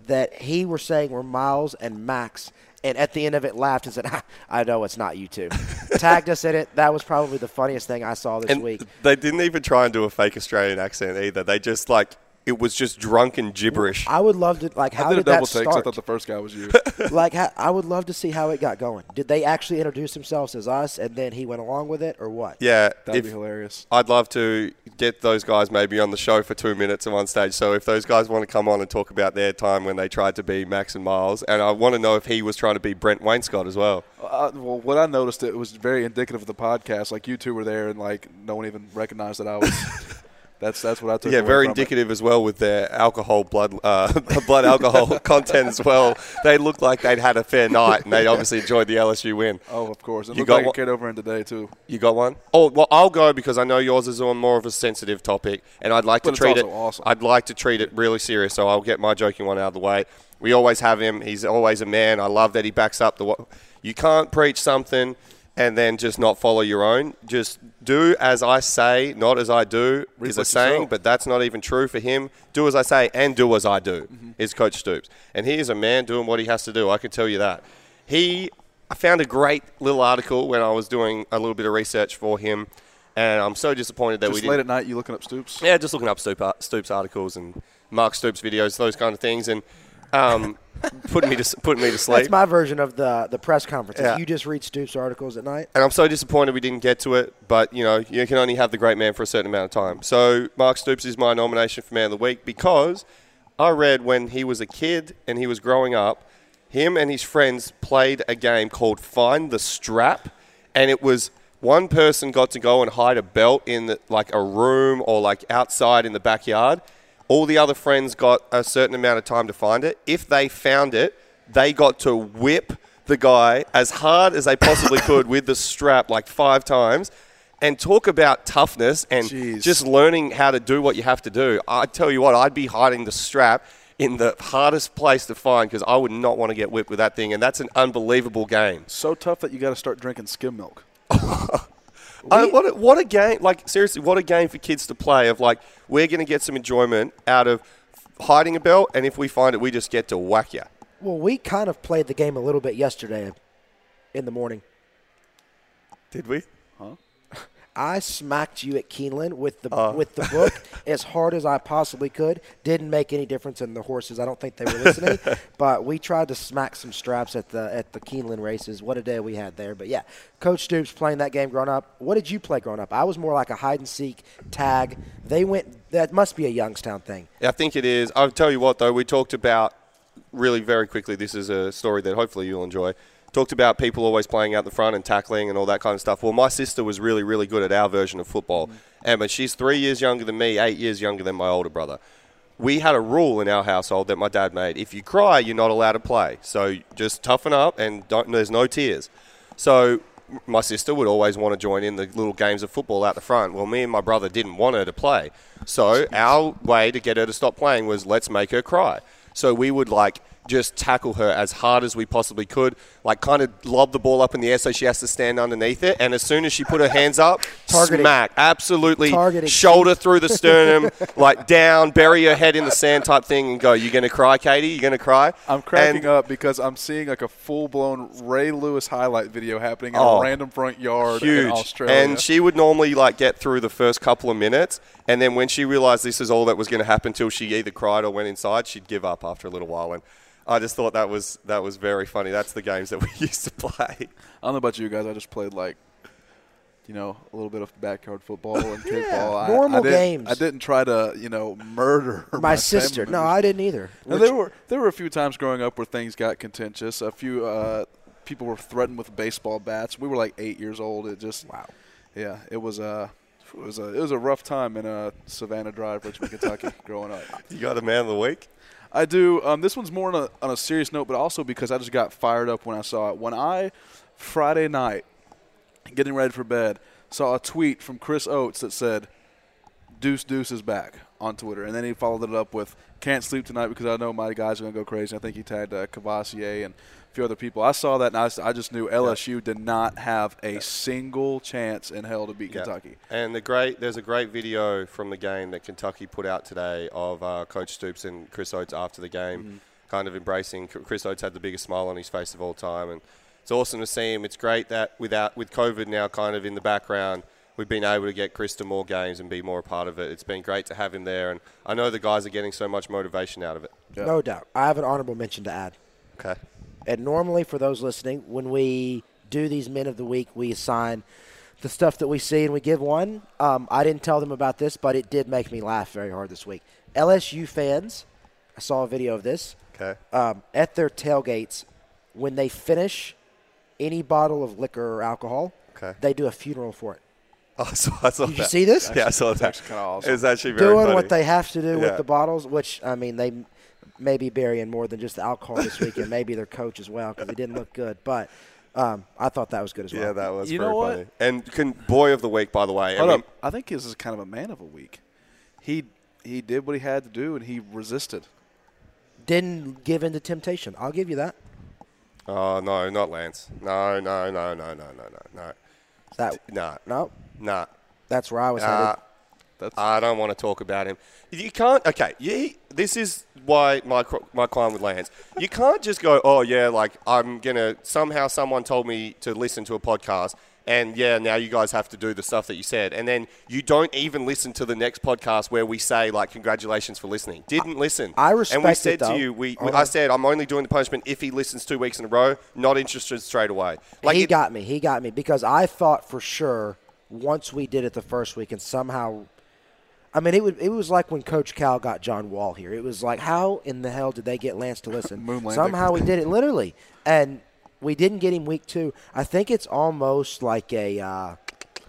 Speaker 5: that he were saying were Miles and Max. And at the end of it, laughed and said, "Ah, "I know it's not you two." Tagged us in it. That was probably the funniest thing I saw this
Speaker 4: And
Speaker 5: week.
Speaker 4: they didn't even try and do a fake Australian accent either. They just like it was just drunken gibberish.
Speaker 5: I would love to like how
Speaker 6: I did a
Speaker 5: did
Speaker 6: double
Speaker 5: that
Speaker 6: take 'cause I thought the first guy was you.
Speaker 5: like how, I would love to see how it got going. Did they actually introduce themselves as us, and then he went along with it, or what?
Speaker 4: yeah,
Speaker 6: That'd
Speaker 4: if-
Speaker 6: be hilarious.
Speaker 4: I'd love to get those guys maybe on the show for two minutes at one stage. So if those guys want to come on and talk about their time when they tried to be Max and Miles, and I want to know if he was trying to be Brent Wainscott as well.
Speaker 6: Uh, well, what I noticed it was very indicative of the podcast. Like you two were there, and like no one even recognized that I was. that's that's what I took.
Speaker 4: Yeah, very
Speaker 6: from it.
Speaker 4: indicative as well with their alcohol, blood, uh, blood alcohol content as well. They looked like they'd had a fair night, and they obviously enjoyed the LSU win.
Speaker 6: Oh, of course. It
Speaker 4: You
Speaker 6: looked
Speaker 4: got
Speaker 6: like
Speaker 4: one-
Speaker 6: it carried over in today too.
Speaker 4: You got one? Oh, well, I'll go because I know yours is on more of a sensitive topic, and I'd like
Speaker 6: But
Speaker 4: to treat it.
Speaker 6: awesome.
Speaker 4: I'd like to treat it really serious, so I'll get my joking one out of the way. We always have him. He's always a man. I love that he backs up the. You can't preach something and then just not follow your own. Just do as I say, not as I do. Is a saying, but that's not even true for him. Do as I say and do as I do.
Speaker 6: Mm-hmm.
Speaker 4: Is Coach Stoops, and he is a man doing what he has to do. I can tell you that. He, I found a great little article when I was doing a little bit of research for him, and I'm so disappointed that we
Speaker 6: Just
Speaker 4: didn't.
Speaker 6: late at night, you looking up Stoops?
Speaker 4: Yeah, just looking up Stoop, Stoops articles and Mark Stoops videos, those kind of things, and um, putting me to putting me to sleep.
Speaker 5: That's my version of the the press conference.
Speaker 4: Yeah.
Speaker 5: You just read Stoops articles at night.
Speaker 4: and I'm so disappointed we didn't get to it. But you know, you can only have the great man for a certain amount of time. So Mark Stoops is my nomination for man of the week because I read when he was a kid and he was growing up, him and his friends played a game called Find the Strap, and it was one person got to go and hide a belt in the, like a room or like outside in the backyard. All the other friends got a certain amount of time to find it. If they found it, they got to whip the guy as hard as they possibly could with the strap like five times and talk about toughness and
Speaker 6: Jeez.
Speaker 4: just learning how to do what you have to do. I tell you what, I'd be hiding the strap in the hardest place to find because I would not want to get whipped with that thing, and that's an unbelievable game.
Speaker 6: So tough that you got to start drinking skim milk.
Speaker 4: I, what, a, what a game! Like seriously, what a game for kids to play. Of like, we're going to get some enjoyment out of hiding a belt, and if we find it, we just get to whack you.
Speaker 5: Well, we kind of played the game a little bit yesterday in the morning.
Speaker 4: Did we?
Speaker 5: I smacked you at Keeneland with the
Speaker 4: Uh.
Speaker 5: with the book as hard as I possibly could. Didn't make any difference in the horses. I don't think they were listening. but we tried to smack some straps at the at the Keeneland races. What a day we had there. But yeah, Coach Stoops playing that game growing up. What did you play growing up? I was more like a hide and seek tag. They went. That must be a Youngstown thing.
Speaker 4: I think it is. I'll tell you what, though, we talked about really very quickly. This is a story that hopefully you'll enjoy. Talked about people always playing out the front and tackling and all that kind of stuff. Well, my sister was really, really good at our version of football. Mm. And but she's three years younger than me, eight years younger than my older brother. We had a rule in our household that my dad made. If you cry, you're not allowed to play. So just toughen up and don't, there's no tears. So my sister would always want to join in the little games of football out the front. Well, me and my brother didn't want her to play. So our way to get her to stop playing was let's make her cry. So we would like just tackle her as hard as we possibly could, like kind of lob the ball up in the air so she has to stand underneath it. And as soon as she put her hands up,
Speaker 5: Targeting.
Speaker 4: smack, absolutely
Speaker 5: Targeting.
Speaker 4: shoulder through the sternum, like down, bury her head in the sand type thing, and go. You're gonna cry, Katie? You're gonna cry?
Speaker 6: I'm cracking
Speaker 4: And-
Speaker 6: up because I'm seeing like a full blown Ray Lewis highlight video happening in
Speaker 4: Oh,
Speaker 6: a random front yard in
Speaker 4: huge.
Speaker 6: Australia.
Speaker 4: And she would normally like get through the first couple of minutes, and then when she realised this is all that was going to happen till she either cried or went inside, she'd give up after a little while. And I just thought that was that was very funny. That's the games that we used to play.
Speaker 6: I don't know about you guys. I just played like, you know, a little bit of backyard football and kickball. I-
Speaker 5: normal
Speaker 6: I, didn't,
Speaker 5: games.
Speaker 6: I didn't try to, you know, murder
Speaker 5: My sister. No. I didn't either.
Speaker 6: Now, there were there were a few times growing up where things got contentious. A few uh, people were threatened with baseball bats. We were like eight years old. It just
Speaker 5: Wow.
Speaker 6: yeah, it was a it was a it was a rough time in uh, Savannah Drive, Richmond, Kentucky, growing up.
Speaker 4: You got a man of the week.
Speaker 6: I do. Um, this one's more on a, on a serious note, but also because I just got fired up when I saw it. When I Friday night, getting ready for bed, saw a tweet from Chris Oats that said, "Deuce Deuce is back" on Twitter, and then he followed it up with, "Can't sleep tonight because I know my guys are gonna go crazy." I think he tagged uh, Cavassier and few other people. I saw that, and I, s- I just knew LSU did not have a single chance in hell to beat
Speaker 4: Yeah.
Speaker 6: Kentucky.
Speaker 4: And the great, there's a great video from the game that Kentucky put out today of uh, Coach Stoops and Chris Oats after the game,
Speaker 6: Mm-hmm.
Speaker 4: kind of embracing. Chris Oats had the biggest smile on his face of all time, and it's awesome to see him. It's great that without with COVID now kind of in the background, we've been able to get Chris to more games and be more a part of it. It's been great to have him there, and I know the guys are getting so much motivation out of it.
Speaker 5: No doubt. I have an honorable mention to add.
Speaker 4: Okay.
Speaker 5: And normally, for those listening, when we do these men of the week, we assign the stuff that we see and we give one. Um, I didn't tell them about this, but it did make me laugh very hard this week. LSU fans, I saw a video of this
Speaker 4: Okay.
Speaker 5: um, at their tailgates when they finish any bottle of liquor or alcohol.
Speaker 4: Okay.
Speaker 5: They do a funeral for it.
Speaker 4: Oh, I saw, I saw
Speaker 5: Did you
Speaker 4: that.
Speaker 5: see this?
Speaker 4: Yeah, I saw that.
Speaker 6: actually kinda awesome.
Speaker 4: It's actually very
Speaker 5: Doing
Speaker 4: funny.
Speaker 5: what they have to do
Speaker 4: Yeah.
Speaker 5: with the bottles, which I mean they m- may be burying more than just the alcohol this week, and maybe their coach as well because it didn't look good. But um, I thought that was good as well.
Speaker 4: Yeah, that was
Speaker 6: You
Speaker 4: very
Speaker 6: know what?
Speaker 4: funny. And can, boy of the week, by the way. I
Speaker 6: Hold
Speaker 4: mean,
Speaker 6: up. I think this is kind of a man of a week. He he did what he had to do, and he resisted.
Speaker 5: Didn't give in to temptation. I'll give you that.
Speaker 4: Oh no, not Lance. No, no, no, no, no, no, no, no.
Speaker 5: That
Speaker 4: Nah,
Speaker 5: no,
Speaker 4: nah.
Speaker 5: that's where I was
Speaker 4: Uh,
Speaker 5: headed.
Speaker 6: That's
Speaker 4: I don't want to talk about him. You can't. Okay, you, this is why my my crime with Lance. You can't just go, oh yeah, like I'm gonna somehow someone told me to listen to a podcast, and yeah, now you guys have to do the stuff that you said, and then you don't even listen to the next podcast where we say like congratulations for listening. Didn't listen.
Speaker 5: I respect
Speaker 4: And we said to you, we,
Speaker 5: Hold
Speaker 4: uh-huh.
Speaker 5: I
Speaker 4: said I'm only doing the punishment if he listens two weeks in a row. Not interested straight away. Like
Speaker 5: he
Speaker 4: it-
Speaker 5: got me. He got me because I thought for sure once we did it the first week and somehow. I mean, it, would, it was like when Coach Cal got John Wall here. It was like, how in the hell did they get Lance to listen? Somehow we did it, literally. And we didn't get him week two. I think it's almost like a. Uh,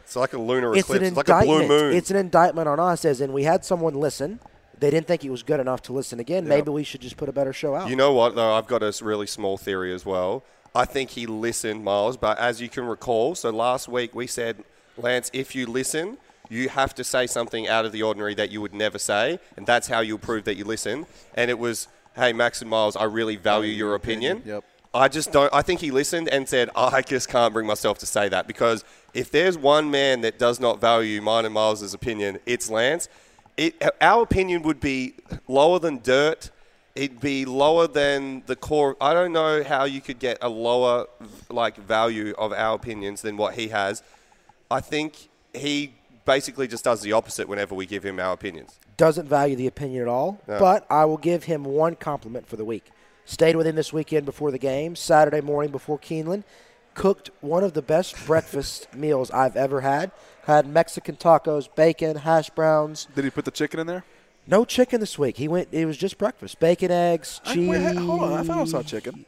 Speaker 4: It's like a lunar
Speaker 5: it's
Speaker 4: eclipse.
Speaker 5: an
Speaker 4: It's like a blue
Speaker 5: indictment.
Speaker 4: moon.
Speaker 5: It's an indictment on us, as in we had someone listen. They didn't think it was good enough to listen again. Maybe we should just put a better show out.
Speaker 4: You know what, though? I've got a really small theory as well. I think he listened, Miles, but as you can recall, so last week we said, Lance, if you listen, you have to say something out of the ordinary that you would never say, and that's how you'll prove that you listen. And it was, hey, Max and Miles, I really value your opinion.
Speaker 6: Yep.
Speaker 4: I just don't. I think he listened and said, oh, I just can't bring myself to say that because if there's one man that does not value mine and Miles' opinion, it's Lance. It, our opinion would be lower than dirt. It'd be lower than the core. I don't know how you could get a lower like value of our opinions than what he has. I think he basically just does the opposite whenever we give him our opinions.
Speaker 5: doesn't value the opinion at all.
Speaker 4: No.
Speaker 5: But I will give him one compliment for the week. Stayed with him this weekend before the game, Saturday morning before Keeneland. Cooked one of the best breakfast meals I've ever had. Had Mexican tacos, bacon, hash browns.
Speaker 6: Did he put the chicken in there?
Speaker 5: No chicken this week. He went. It was just breakfast: bacon, eggs,
Speaker 6: I-
Speaker 5: cheese.
Speaker 6: wait, hold on. I thought I saw chicken.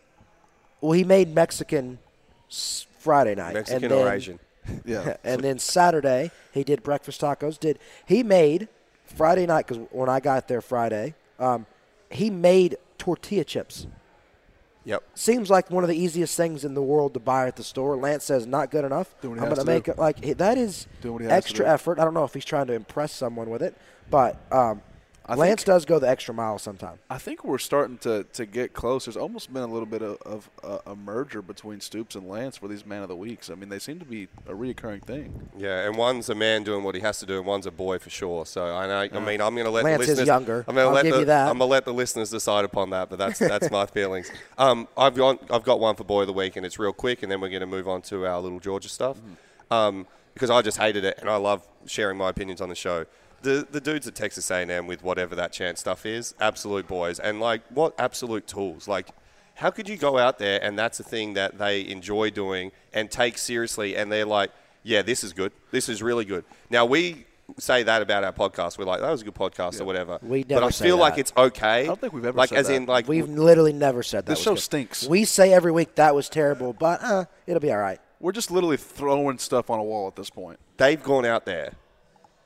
Speaker 5: Well, he made Mexican Friday night.
Speaker 4: Mexican
Speaker 5: and
Speaker 4: or Asian.
Speaker 6: Yeah.
Speaker 5: and then Saturday he did breakfast tacos. Did he made Friday night? Because when I got there Friday, um, he made tortilla chips.
Speaker 4: Yep.
Speaker 5: Seems like one of the easiest things in the world to buy at the store. Lance says not good enough. I'm gonna make
Speaker 6: do.
Speaker 5: it like that is
Speaker 6: Doing what he has to
Speaker 5: extra effort. I don't know if he's trying to impress someone with it, but um,
Speaker 6: I
Speaker 5: Lance
Speaker 6: think-
Speaker 5: does go the extra mile sometime.
Speaker 6: I think we're starting to, to get close. There's almost been a little bit of, of uh, a merger between Stoops and Lance for these man of the weeks. I mean, they seem to be a reoccurring thing.
Speaker 4: Yeah, and one's a man doing what he has to do, and one's a boy for sure. So I know. I mean, I'm going to let
Speaker 5: Lance
Speaker 4: the
Speaker 5: is
Speaker 4: listeners.
Speaker 5: younger.
Speaker 4: I'm going to
Speaker 5: I'll
Speaker 4: let
Speaker 5: give
Speaker 4: the
Speaker 5: you that.
Speaker 4: I'm going to let the listeners decide upon that. But that's that's my feelings. Um, I've got I've got one for boy of the week, and it's real quick, and then we're going to move on to our little Georgia stuff.
Speaker 5: Mm-hmm.
Speaker 4: Um, because I just hated it, and I love sharing my opinions on the show. The the dudes at Texas A&M with whatever that chant stuff is, absolute boys, and like what absolute tools, like. How could you go out there and that's a thing that they enjoy doing and take seriously and they're like, yeah, this is good. This is really good. Now we say that about our podcast. We're like, that was a good podcast or whatever.
Speaker 5: We never but
Speaker 4: I
Speaker 5: say
Speaker 4: feel like it's okay. I
Speaker 6: don't think we've ever
Speaker 4: like
Speaker 6: said
Speaker 4: as
Speaker 6: that.
Speaker 4: in like
Speaker 5: We've literally never said that.
Speaker 6: This
Speaker 5: was
Speaker 6: show
Speaker 5: good.
Speaker 6: stinks.
Speaker 5: We say every week that was terrible, but uh, it'll be all right.
Speaker 6: We're just literally throwing stuff on a wall at this point.
Speaker 4: they've gone out there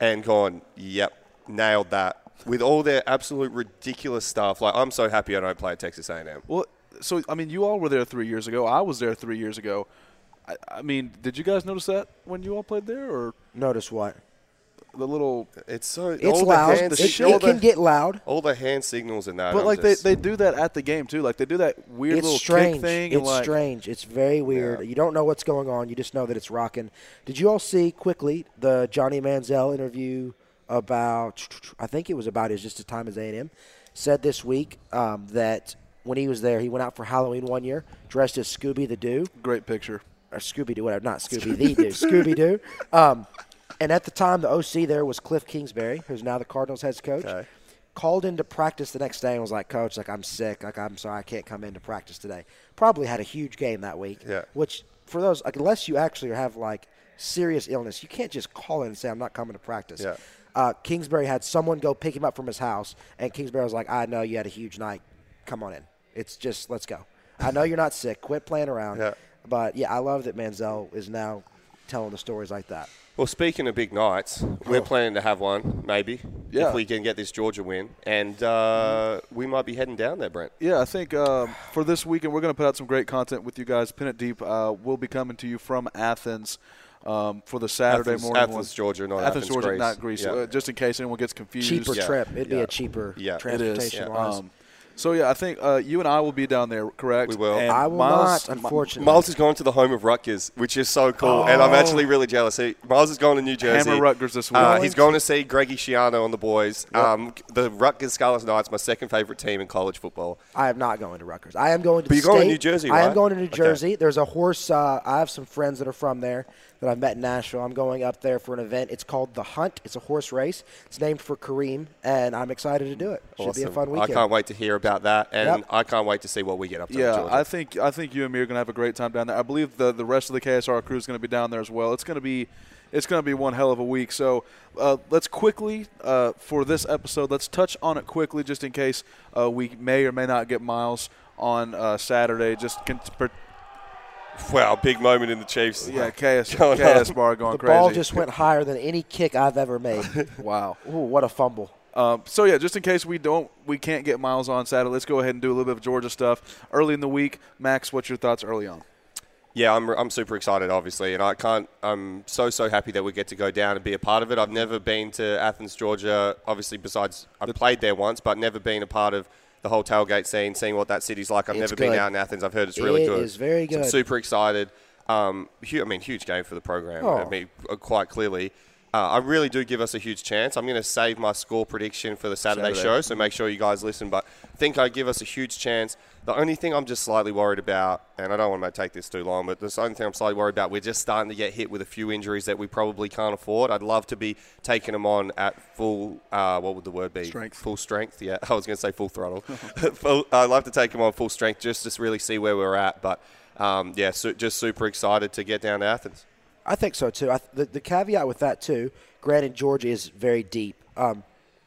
Speaker 4: and gone, yep, nailed that. With all their absolute ridiculous stuff, like I'm so happy I don't play at Texas A&M.
Speaker 6: Well, so I mean, you all were there three years ago. I was there three years ago. I, I mean, did you guys notice that when you all played there, or
Speaker 5: Notice what?
Speaker 6: The little?
Speaker 4: It's so
Speaker 5: It's
Speaker 4: all
Speaker 5: loud.
Speaker 4: The hands,
Speaker 5: It, it can
Speaker 4: the-
Speaker 5: get loud.
Speaker 4: all the hand signals and that.
Speaker 6: But
Speaker 4: I'm
Speaker 6: like
Speaker 4: just-
Speaker 6: they, they do that at the game too. Like they do that weird
Speaker 5: It's
Speaker 6: little
Speaker 5: strange.
Speaker 6: kick thing.
Speaker 5: It's
Speaker 6: and like,
Speaker 5: strange. It's very weird.
Speaker 4: Yeah.
Speaker 5: You don't know what's going on. You just know that it's rocking. Did you all see quickly the Johnny Manziel interview about? I think it was about his just as time as A and M. Said this week um, that when he was there, he went out for Halloween one year dressed as Scooby the Doo
Speaker 6: Great picture.
Speaker 5: or Scooby Doo, whatever, not Scooby the Doo, Scooby Doo. Um, and at the time, the OC there was Cliff Kingsbury, who's now the Cardinals head coach.
Speaker 4: Okay.
Speaker 5: Called into practice the next day and was like, "Coach, like I'm sick. Like I'm sorry, I can't come into practice today." Probably had a huge game that week.
Speaker 4: Yeah.
Speaker 5: Which for those, like, unless you actually have like serious illness, you can't just call in and say, "I'm not coming to practice."
Speaker 4: Yeah.
Speaker 5: Uh, Kingsbury had someone go pick him up from his house, and Kingsbury was like, "I know you had a huge night. Come on in. It's just let's go. I know you're not sick. Quit playing around."
Speaker 4: Yeah.
Speaker 5: But yeah, I love that Manziel is now telling the stories like that.
Speaker 4: Well, speaking of big nights, we're planning to have one, maybe,
Speaker 6: Yeah.
Speaker 4: if we can get this Georgia win. And uh, we might be heading down there, Brent.
Speaker 6: Yeah, I think um, for this weekend we're going to put out some great content with you guys. Pin it deep. Uh, we'll be coming to you from Athens um, for the Saturday
Speaker 4: Athens-
Speaker 6: morning.
Speaker 4: Athens,
Speaker 6: one.
Speaker 4: Georgia, not
Speaker 6: Athens,
Speaker 4: Athens,
Speaker 6: Georgia,
Speaker 4: Greece.
Speaker 6: not Greece.
Speaker 4: Yeah.
Speaker 6: Uh, just in case anyone gets confused.
Speaker 5: Cheaper
Speaker 4: Yeah.
Speaker 5: trip. It'd be a cheaper
Speaker 4: Yeah. It is.
Speaker 5: transportation
Speaker 6: Yeah.
Speaker 5: wise.
Speaker 6: Um, so yeah, I think uh, you and I will be down there, correct?
Speaker 4: We will.
Speaker 6: And
Speaker 5: I will
Speaker 6: Miles,
Speaker 5: not, unfortunately.
Speaker 4: Miles has gone to the home of Rutgers, which is so cool, and I'm actually really jealous. He, Miles has gone to New Jersey.
Speaker 6: Hammer Rutgers this week.
Speaker 4: Uh, he's going to see Greggy Schiano and the boys. Um, the Rutgers Scarlet Knights, my second favorite team in college football.
Speaker 5: I am not going to Rutgers. I am going to.
Speaker 4: But you're going to. New Jersey,
Speaker 5: I am going to New
Speaker 4: Okay.
Speaker 5: Jersey. There's a horse. Uh, I have some friends that are from there that I've met in Nashville. I'm going up there for an event. It's called the Hunt. It's a horse race. It's named for Kareem, and I'm excited to do it. It should be a
Speaker 4: Awesome.
Speaker 5: fun weekend.
Speaker 4: I can't wait to hear about that, and
Speaker 5: Yep.
Speaker 4: I can't wait to see what we get up to.
Speaker 6: Yeah, I think I think you and me are going to have a great time down there. I believe the the rest of the KSR crew is going to be down there as well. It's going to be it's going to be one hell of a week. So uh, let's quickly uh, for this episode, let's touch on it quickly, just in case uh, we may or may not get Miles on uh, Saturday. Just con- per-
Speaker 4: Wow, big moment in the Chiefs.
Speaker 6: yeah, KS
Speaker 4: Going
Speaker 6: KS
Speaker 4: on.
Speaker 6: bar going
Speaker 5: the
Speaker 6: crazy.
Speaker 5: ball just went higher than any kick I've ever made.
Speaker 6: wow.
Speaker 5: Ooh, what a fumble!
Speaker 6: Um, so yeah, just in case we don't, we can't get Miles on Saturday. Let's go ahead and do a little bit of Georgia stuff early in the week. Max, what's your thoughts early on?
Speaker 4: Yeah, I'm, I'm super excited, obviously, and I can't. I'm so so happy that we get to go down and be a part of it. I've never been to Athens, Georgia. Obviously, besides I've played there once, but never been a part of the whole tailgate scene, seeing what that city's like. I've
Speaker 5: It's
Speaker 4: never been out in Athens. I've heard it's really
Speaker 5: It
Speaker 4: good.
Speaker 5: is very
Speaker 4: So I'm super excited. Um, hu- I mean, huge game for the program.
Speaker 5: Oh.
Speaker 4: I mean, uh, quite clearly. Uh, I really do give us a huge chance. I'm going to save my score prediction for the Saturday,
Speaker 6: Saturday.
Speaker 4: show, so make sure you guys listen. But I think I give us a huge chance. The only thing I'm just slightly worried about, and I don't want to take this too long, but the only thing I'm slightly worried about, we're just starting to get hit with a few injuries that we probably can't afford. I'd love to be taking them on at full, uh, what would the word be?
Speaker 6: Strength.
Speaker 4: Full strength, yeah. I was going to say full throttle. full, I'd love to take them on full strength just to really see where we're at. But um, yeah, su- just super excited to get down to Athens.
Speaker 5: I think so too. I, the, the caveat with that too, granted Georgia is very deep. Um,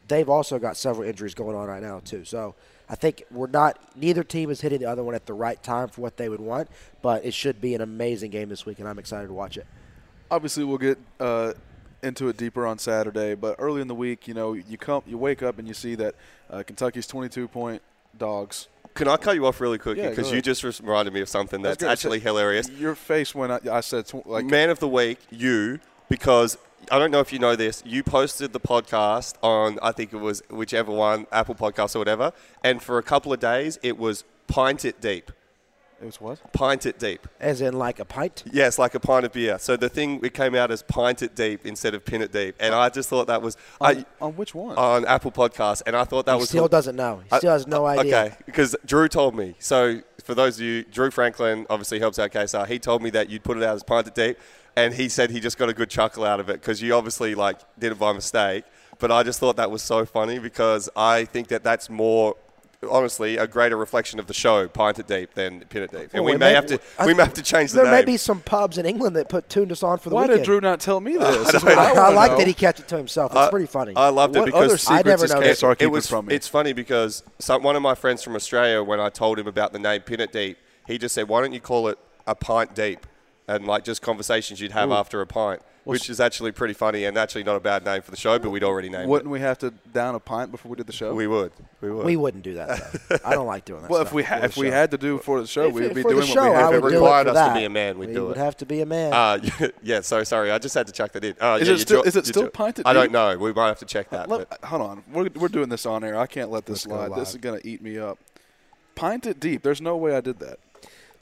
Speaker 5: they've also got several injuries going on right now too. So I think we're not. Neither team is hitting the other one at the right time for what they would want. But it should be an amazing game this week, and I'm excited to watch it.
Speaker 6: obviously we'll get uh, into it deeper on Saturday, but early in the week, you know, you come, you wake up and you see that uh, Kentucky's 22 point dogs
Speaker 4: Can I cut you off really quick
Speaker 6: Yeah,
Speaker 4: because you just reminded me of something
Speaker 6: That's
Speaker 4: actually hilarious.
Speaker 6: Your face when I, I said tw- like
Speaker 4: Man of the week, you, because I don't know if you know this. You posted the podcast on I think it was whichever one, Apple Podcast or whatever, and for a couple of days it was pint it deep,
Speaker 6: it was what?
Speaker 4: pint it deep.
Speaker 5: As in like a pint.
Speaker 4: Yes, like a pint of beer. So the thing it came out as pint it deep instead of pin it deep, and I just thought that was
Speaker 6: On,
Speaker 4: I,
Speaker 6: on which one?
Speaker 4: on Apple Podcast, and I thought that
Speaker 5: He
Speaker 4: was
Speaker 5: still doesn't know. He still has no
Speaker 4: Uh,
Speaker 5: idea.
Speaker 4: Okay, because Drew told me. So for those of you, Drew Franklin obviously helps out KSR. He told me that you'd put it out as pint it deep, and he said he just got a good chuckle out of it because you obviously like did it by mistake. But I just thought that was so funny because I think that that's more. Honestly, a greater reflection of the show, pint it deep, than pin it deep, and
Speaker 5: Well,
Speaker 4: we
Speaker 5: it
Speaker 4: may
Speaker 5: may-
Speaker 4: have to
Speaker 5: I-
Speaker 4: we may have to change the
Speaker 5: There
Speaker 4: name.
Speaker 5: There may be some pubs in England that put tuned us on for the
Speaker 6: Why
Speaker 5: weekend.
Speaker 6: did Drew not tell me this? That's
Speaker 4: I
Speaker 6: what
Speaker 5: I,
Speaker 6: wanna
Speaker 5: like
Speaker 6: know.
Speaker 5: that he kept it to himself. It's
Speaker 4: I-
Speaker 5: pretty funny.
Speaker 4: I loved it
Speaker 6: What
Speaker 4: because
Speaker 6: other secrets
Speaker 5: never
Speaker 6: is
Speaker 5: know
Speaker 6: KSR
Speaker 4: it was
Speaker 6: from me?
Speaker 4: it's funny because some, one of my friends from Australia, when I told him about the name Pin It Deep, he just said, "Why don't you call it a pint deep?" And like just conversations you'd have after a pint, which is actually pretty funny and actually not a bad name for the show, but we'd already named it.
Speaker 6: Wouldn't we have to down a pint before we did the show?
Speaker 4: We would, we would.
Speaker 5: we wouldn't do that. Though. I don't like doing that.
Speaker 6: well, if we ha-
Speaker 5: the
Speaker 6: if we had to do it for the show,
Speaker 5: If-
Speaker 6: we would be
Speaker 5: for the
Speaker 6: doing
Speaker 5: show,
Speaker 6: what we
Speaker 5: I
Speaker 6: have.
Speaker 5: would
Speaker 4: If it required
Speaker 5: for
Speaker 4: us to be a man, we'd
Speaker 5: we
Speaker 4: do
Speaker 5: would
Speaker 4: it.
Speaker 5: have to be a man.
Speaker 4: Uh, yeah, so sorry, I just had to chuck that in. Uh,
Speaker 6: Is
Speaker 4: yeah,
Speaker 6: it still-
Speaker 4: jo-
Speaker 6: is it
Speaker 4: you
Speaker 6: still
Speaker 4: jo-
Speaker 6: pinted
Speaker 4: I don't know. We might have to check that.
Speaker 6: Let- hold on, we're, we're doing this on air. I can't let this
Speaker 5: Let's
Speaker 6: slide. This is gonna eat me up. Pint it deep. There's no way I did that.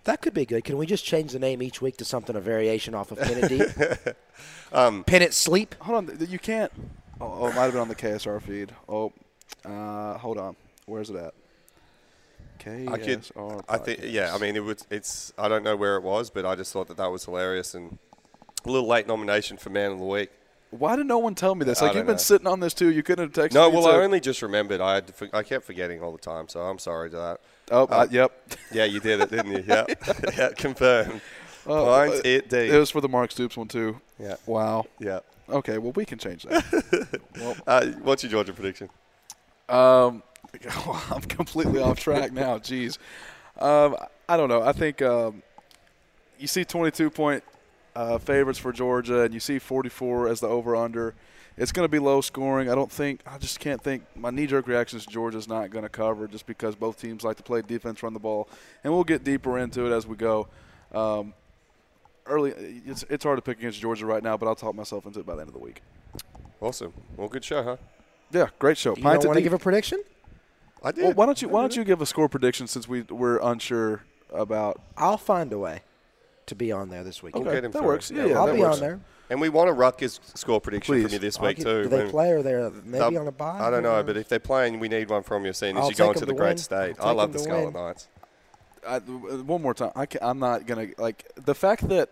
Speaker 5: That could be good. Can we just change the name each week to something a variation off of Pin It Deep? Pin It Sleep.
Speaker 6: Hold on, you can't. Oh, oh it might have been on the KSR feed. Oh, uh, hold on. Where's it at? KSR.
Speaker 4: I could. I think. Yeah. I mean, it was. It's. I don't know where it was, but I just thought that that was hilarious and a little late nomination for Man of the Week.
Speaker 6: Why did no one tell me this? Like you've been
Speaker 4: know.
Speaker 6: sitting on this too. You couldn't have texted
Speaker 4: No,
Speaker 6: me.
Speaker 4: well, I only just remembered. I had. To, for- I kept forgetting all the time, so I'm sorry to that.
Speaker 6: Oh,
Speaker 4: uh,
Speaker 6: uh, yep.
Speaker 4: Yeah, you did it, didn't you? Yeah. yeah. Confirmed.
Speaker 6: Oh, uh,
Speaker 4: it deep.
Speaker 6: It was for the Mark Stoops one too.
Speaker 4: Yeah.
Speaker 6: Wow.
Speaker 4: Yeah.
Speaker 6: Okay. Well, we can change that.
Speaker 4: Uh, what's your Georgia prediction?
Speaker 6: Um, I'm completely off track now. Jeez. Um, I don't know. I think um, you see 22 point uh, favorites for Georgia, and you see 44 as the over under. It's going to be low scoring. I don't think. I just can't think. My knee jerk reaction is Georgia's not going to cover just because both teams like to play defense, run the ball, and we'll get deeper into it as we go. Um, early, it's it's hard to pick against Georgia right now, but I'll talk myself into it by the end of the week.
Speaker 4: Awesome. Well, good show, huh?
Speaker 6: Yeah, great show.
Speaker 5: Do
Speaker 6: you
Speaker 5: want to give a prediction?
Speaker 4: I did.
Speaker 6: Well, why don't you why don't you give a score prediction since we we're unsure about?
Speaker 5: I'll find a way to be on there this week.
Speaker 4: Okay. get
Speaker 6: that
Speaker 4: through.
Speaker 6: works. Yeah,
Speaker 4: Yeah,
Speaker 6: yeah,
Speaker 5: I'll be
Speaker 6: works.
Speaker 5: on there.
Speaker 4: And we want a Rutgers score prediction
Speaker 6: Please.
Speaker 4: from you this week
Speaker 5: get-
Speaker 4: too.
Speaker 5: Do they
Speaker 4: When-
Speaker 5: play or they're maybe on a bye?
Speaker 4: I don't know, but if they're playing, we need one from you, seeing as you go
Speaker 5: take
Speaker 4: into the
Speaker 5: to
Speaker 4: great
Speaker 5: win.
Speaker 4: state.
Speaker 5: I'll
Speaker 4: I
Speaker 5: take
Speaker 4: love the
Speaker 5: to
Speaker 4: Scarlet
Speaker 5: win.
Speaker 4: Knights.
Speaker 6: I, one more time, I can, I'm not gonna like the fact that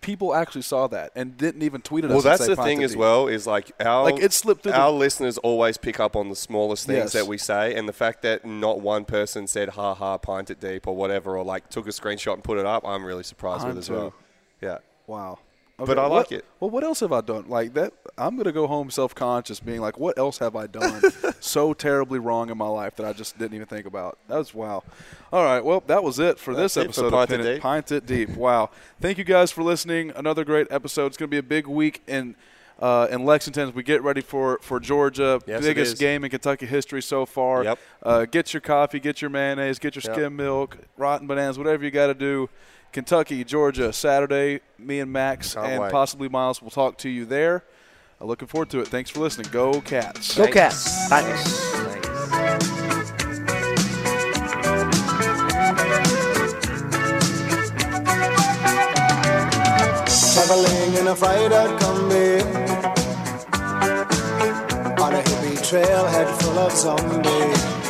Speaker 6: people actually saw that and didn't even tweet at us.
Speaker 4: Well,
Speaker 6: and
Speaker 4: that's the thing as well. Is like our
Speaker 6: Like, it slipped through the-
Speaker 4: Our listeners always pick up on the smallest things
Speaker 6: Yes.
Speaker 4: that we say, and the fact that not one person said "ha ha, pint it deep" or whatever, or like took a screenshot and put it up, I'm really surprised
Speaker 6: I'm
Speaker 4: with as
Speaker 6: too.
Speaker 4: well. Yeah.
Speaker 6: Wow.
Speaker 4: But I
Speaker 6: what-
Speaker 4: like it.
Speaker 6: Well, what else have I done? Like that, I'm gonna go home self-conscious, being like, "What else have I done so terribly wrong in my life that I just didn't even think about?" That was wow. All right, well, that was it for
Speaker 4: That's
Speaker 6: this
Speaker 4: it for
Speaker 6: episode
Speaker 4: Pint
Speaker 6: of
Speaker 4: It
Speaker 6: Pin It, Pint It Deep. Wow, thank you guys for listening. Another great episode. It's gonna be a big week in. Uh, in Lexington, as we get ready for, for Georgia,
Speaker 4: Yes,
Speaker 6: biggest game in Kentucky history so far.
Speaker 4: Yep.
Speaker 6: Uh, get your coffee, get your mayonnaise, get your
Speaker 4: Yep.
Speaker 6: skim milk, rotten bananas, whatever you got to do. Kentucky, Georgia, Saturday. Me and Max
Speaker 4: Can't
Speaker 6: and
Speaker 4: wait.
Speaker 6: possibly Miles will talk to you there. Uh, looking forward to it. Thanks for listening. Go Cats.
Speaker 5: Go Cats. Thanks.
Speaker 9: Traveling in a fried-out Kombi On a hippie trailhead full of zombies I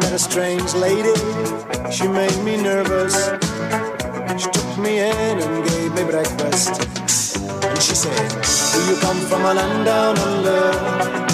Speaker 9: met a strange lady, she made me nervous. She took me in and gave me breakfast. And she said, do you come from a land down under?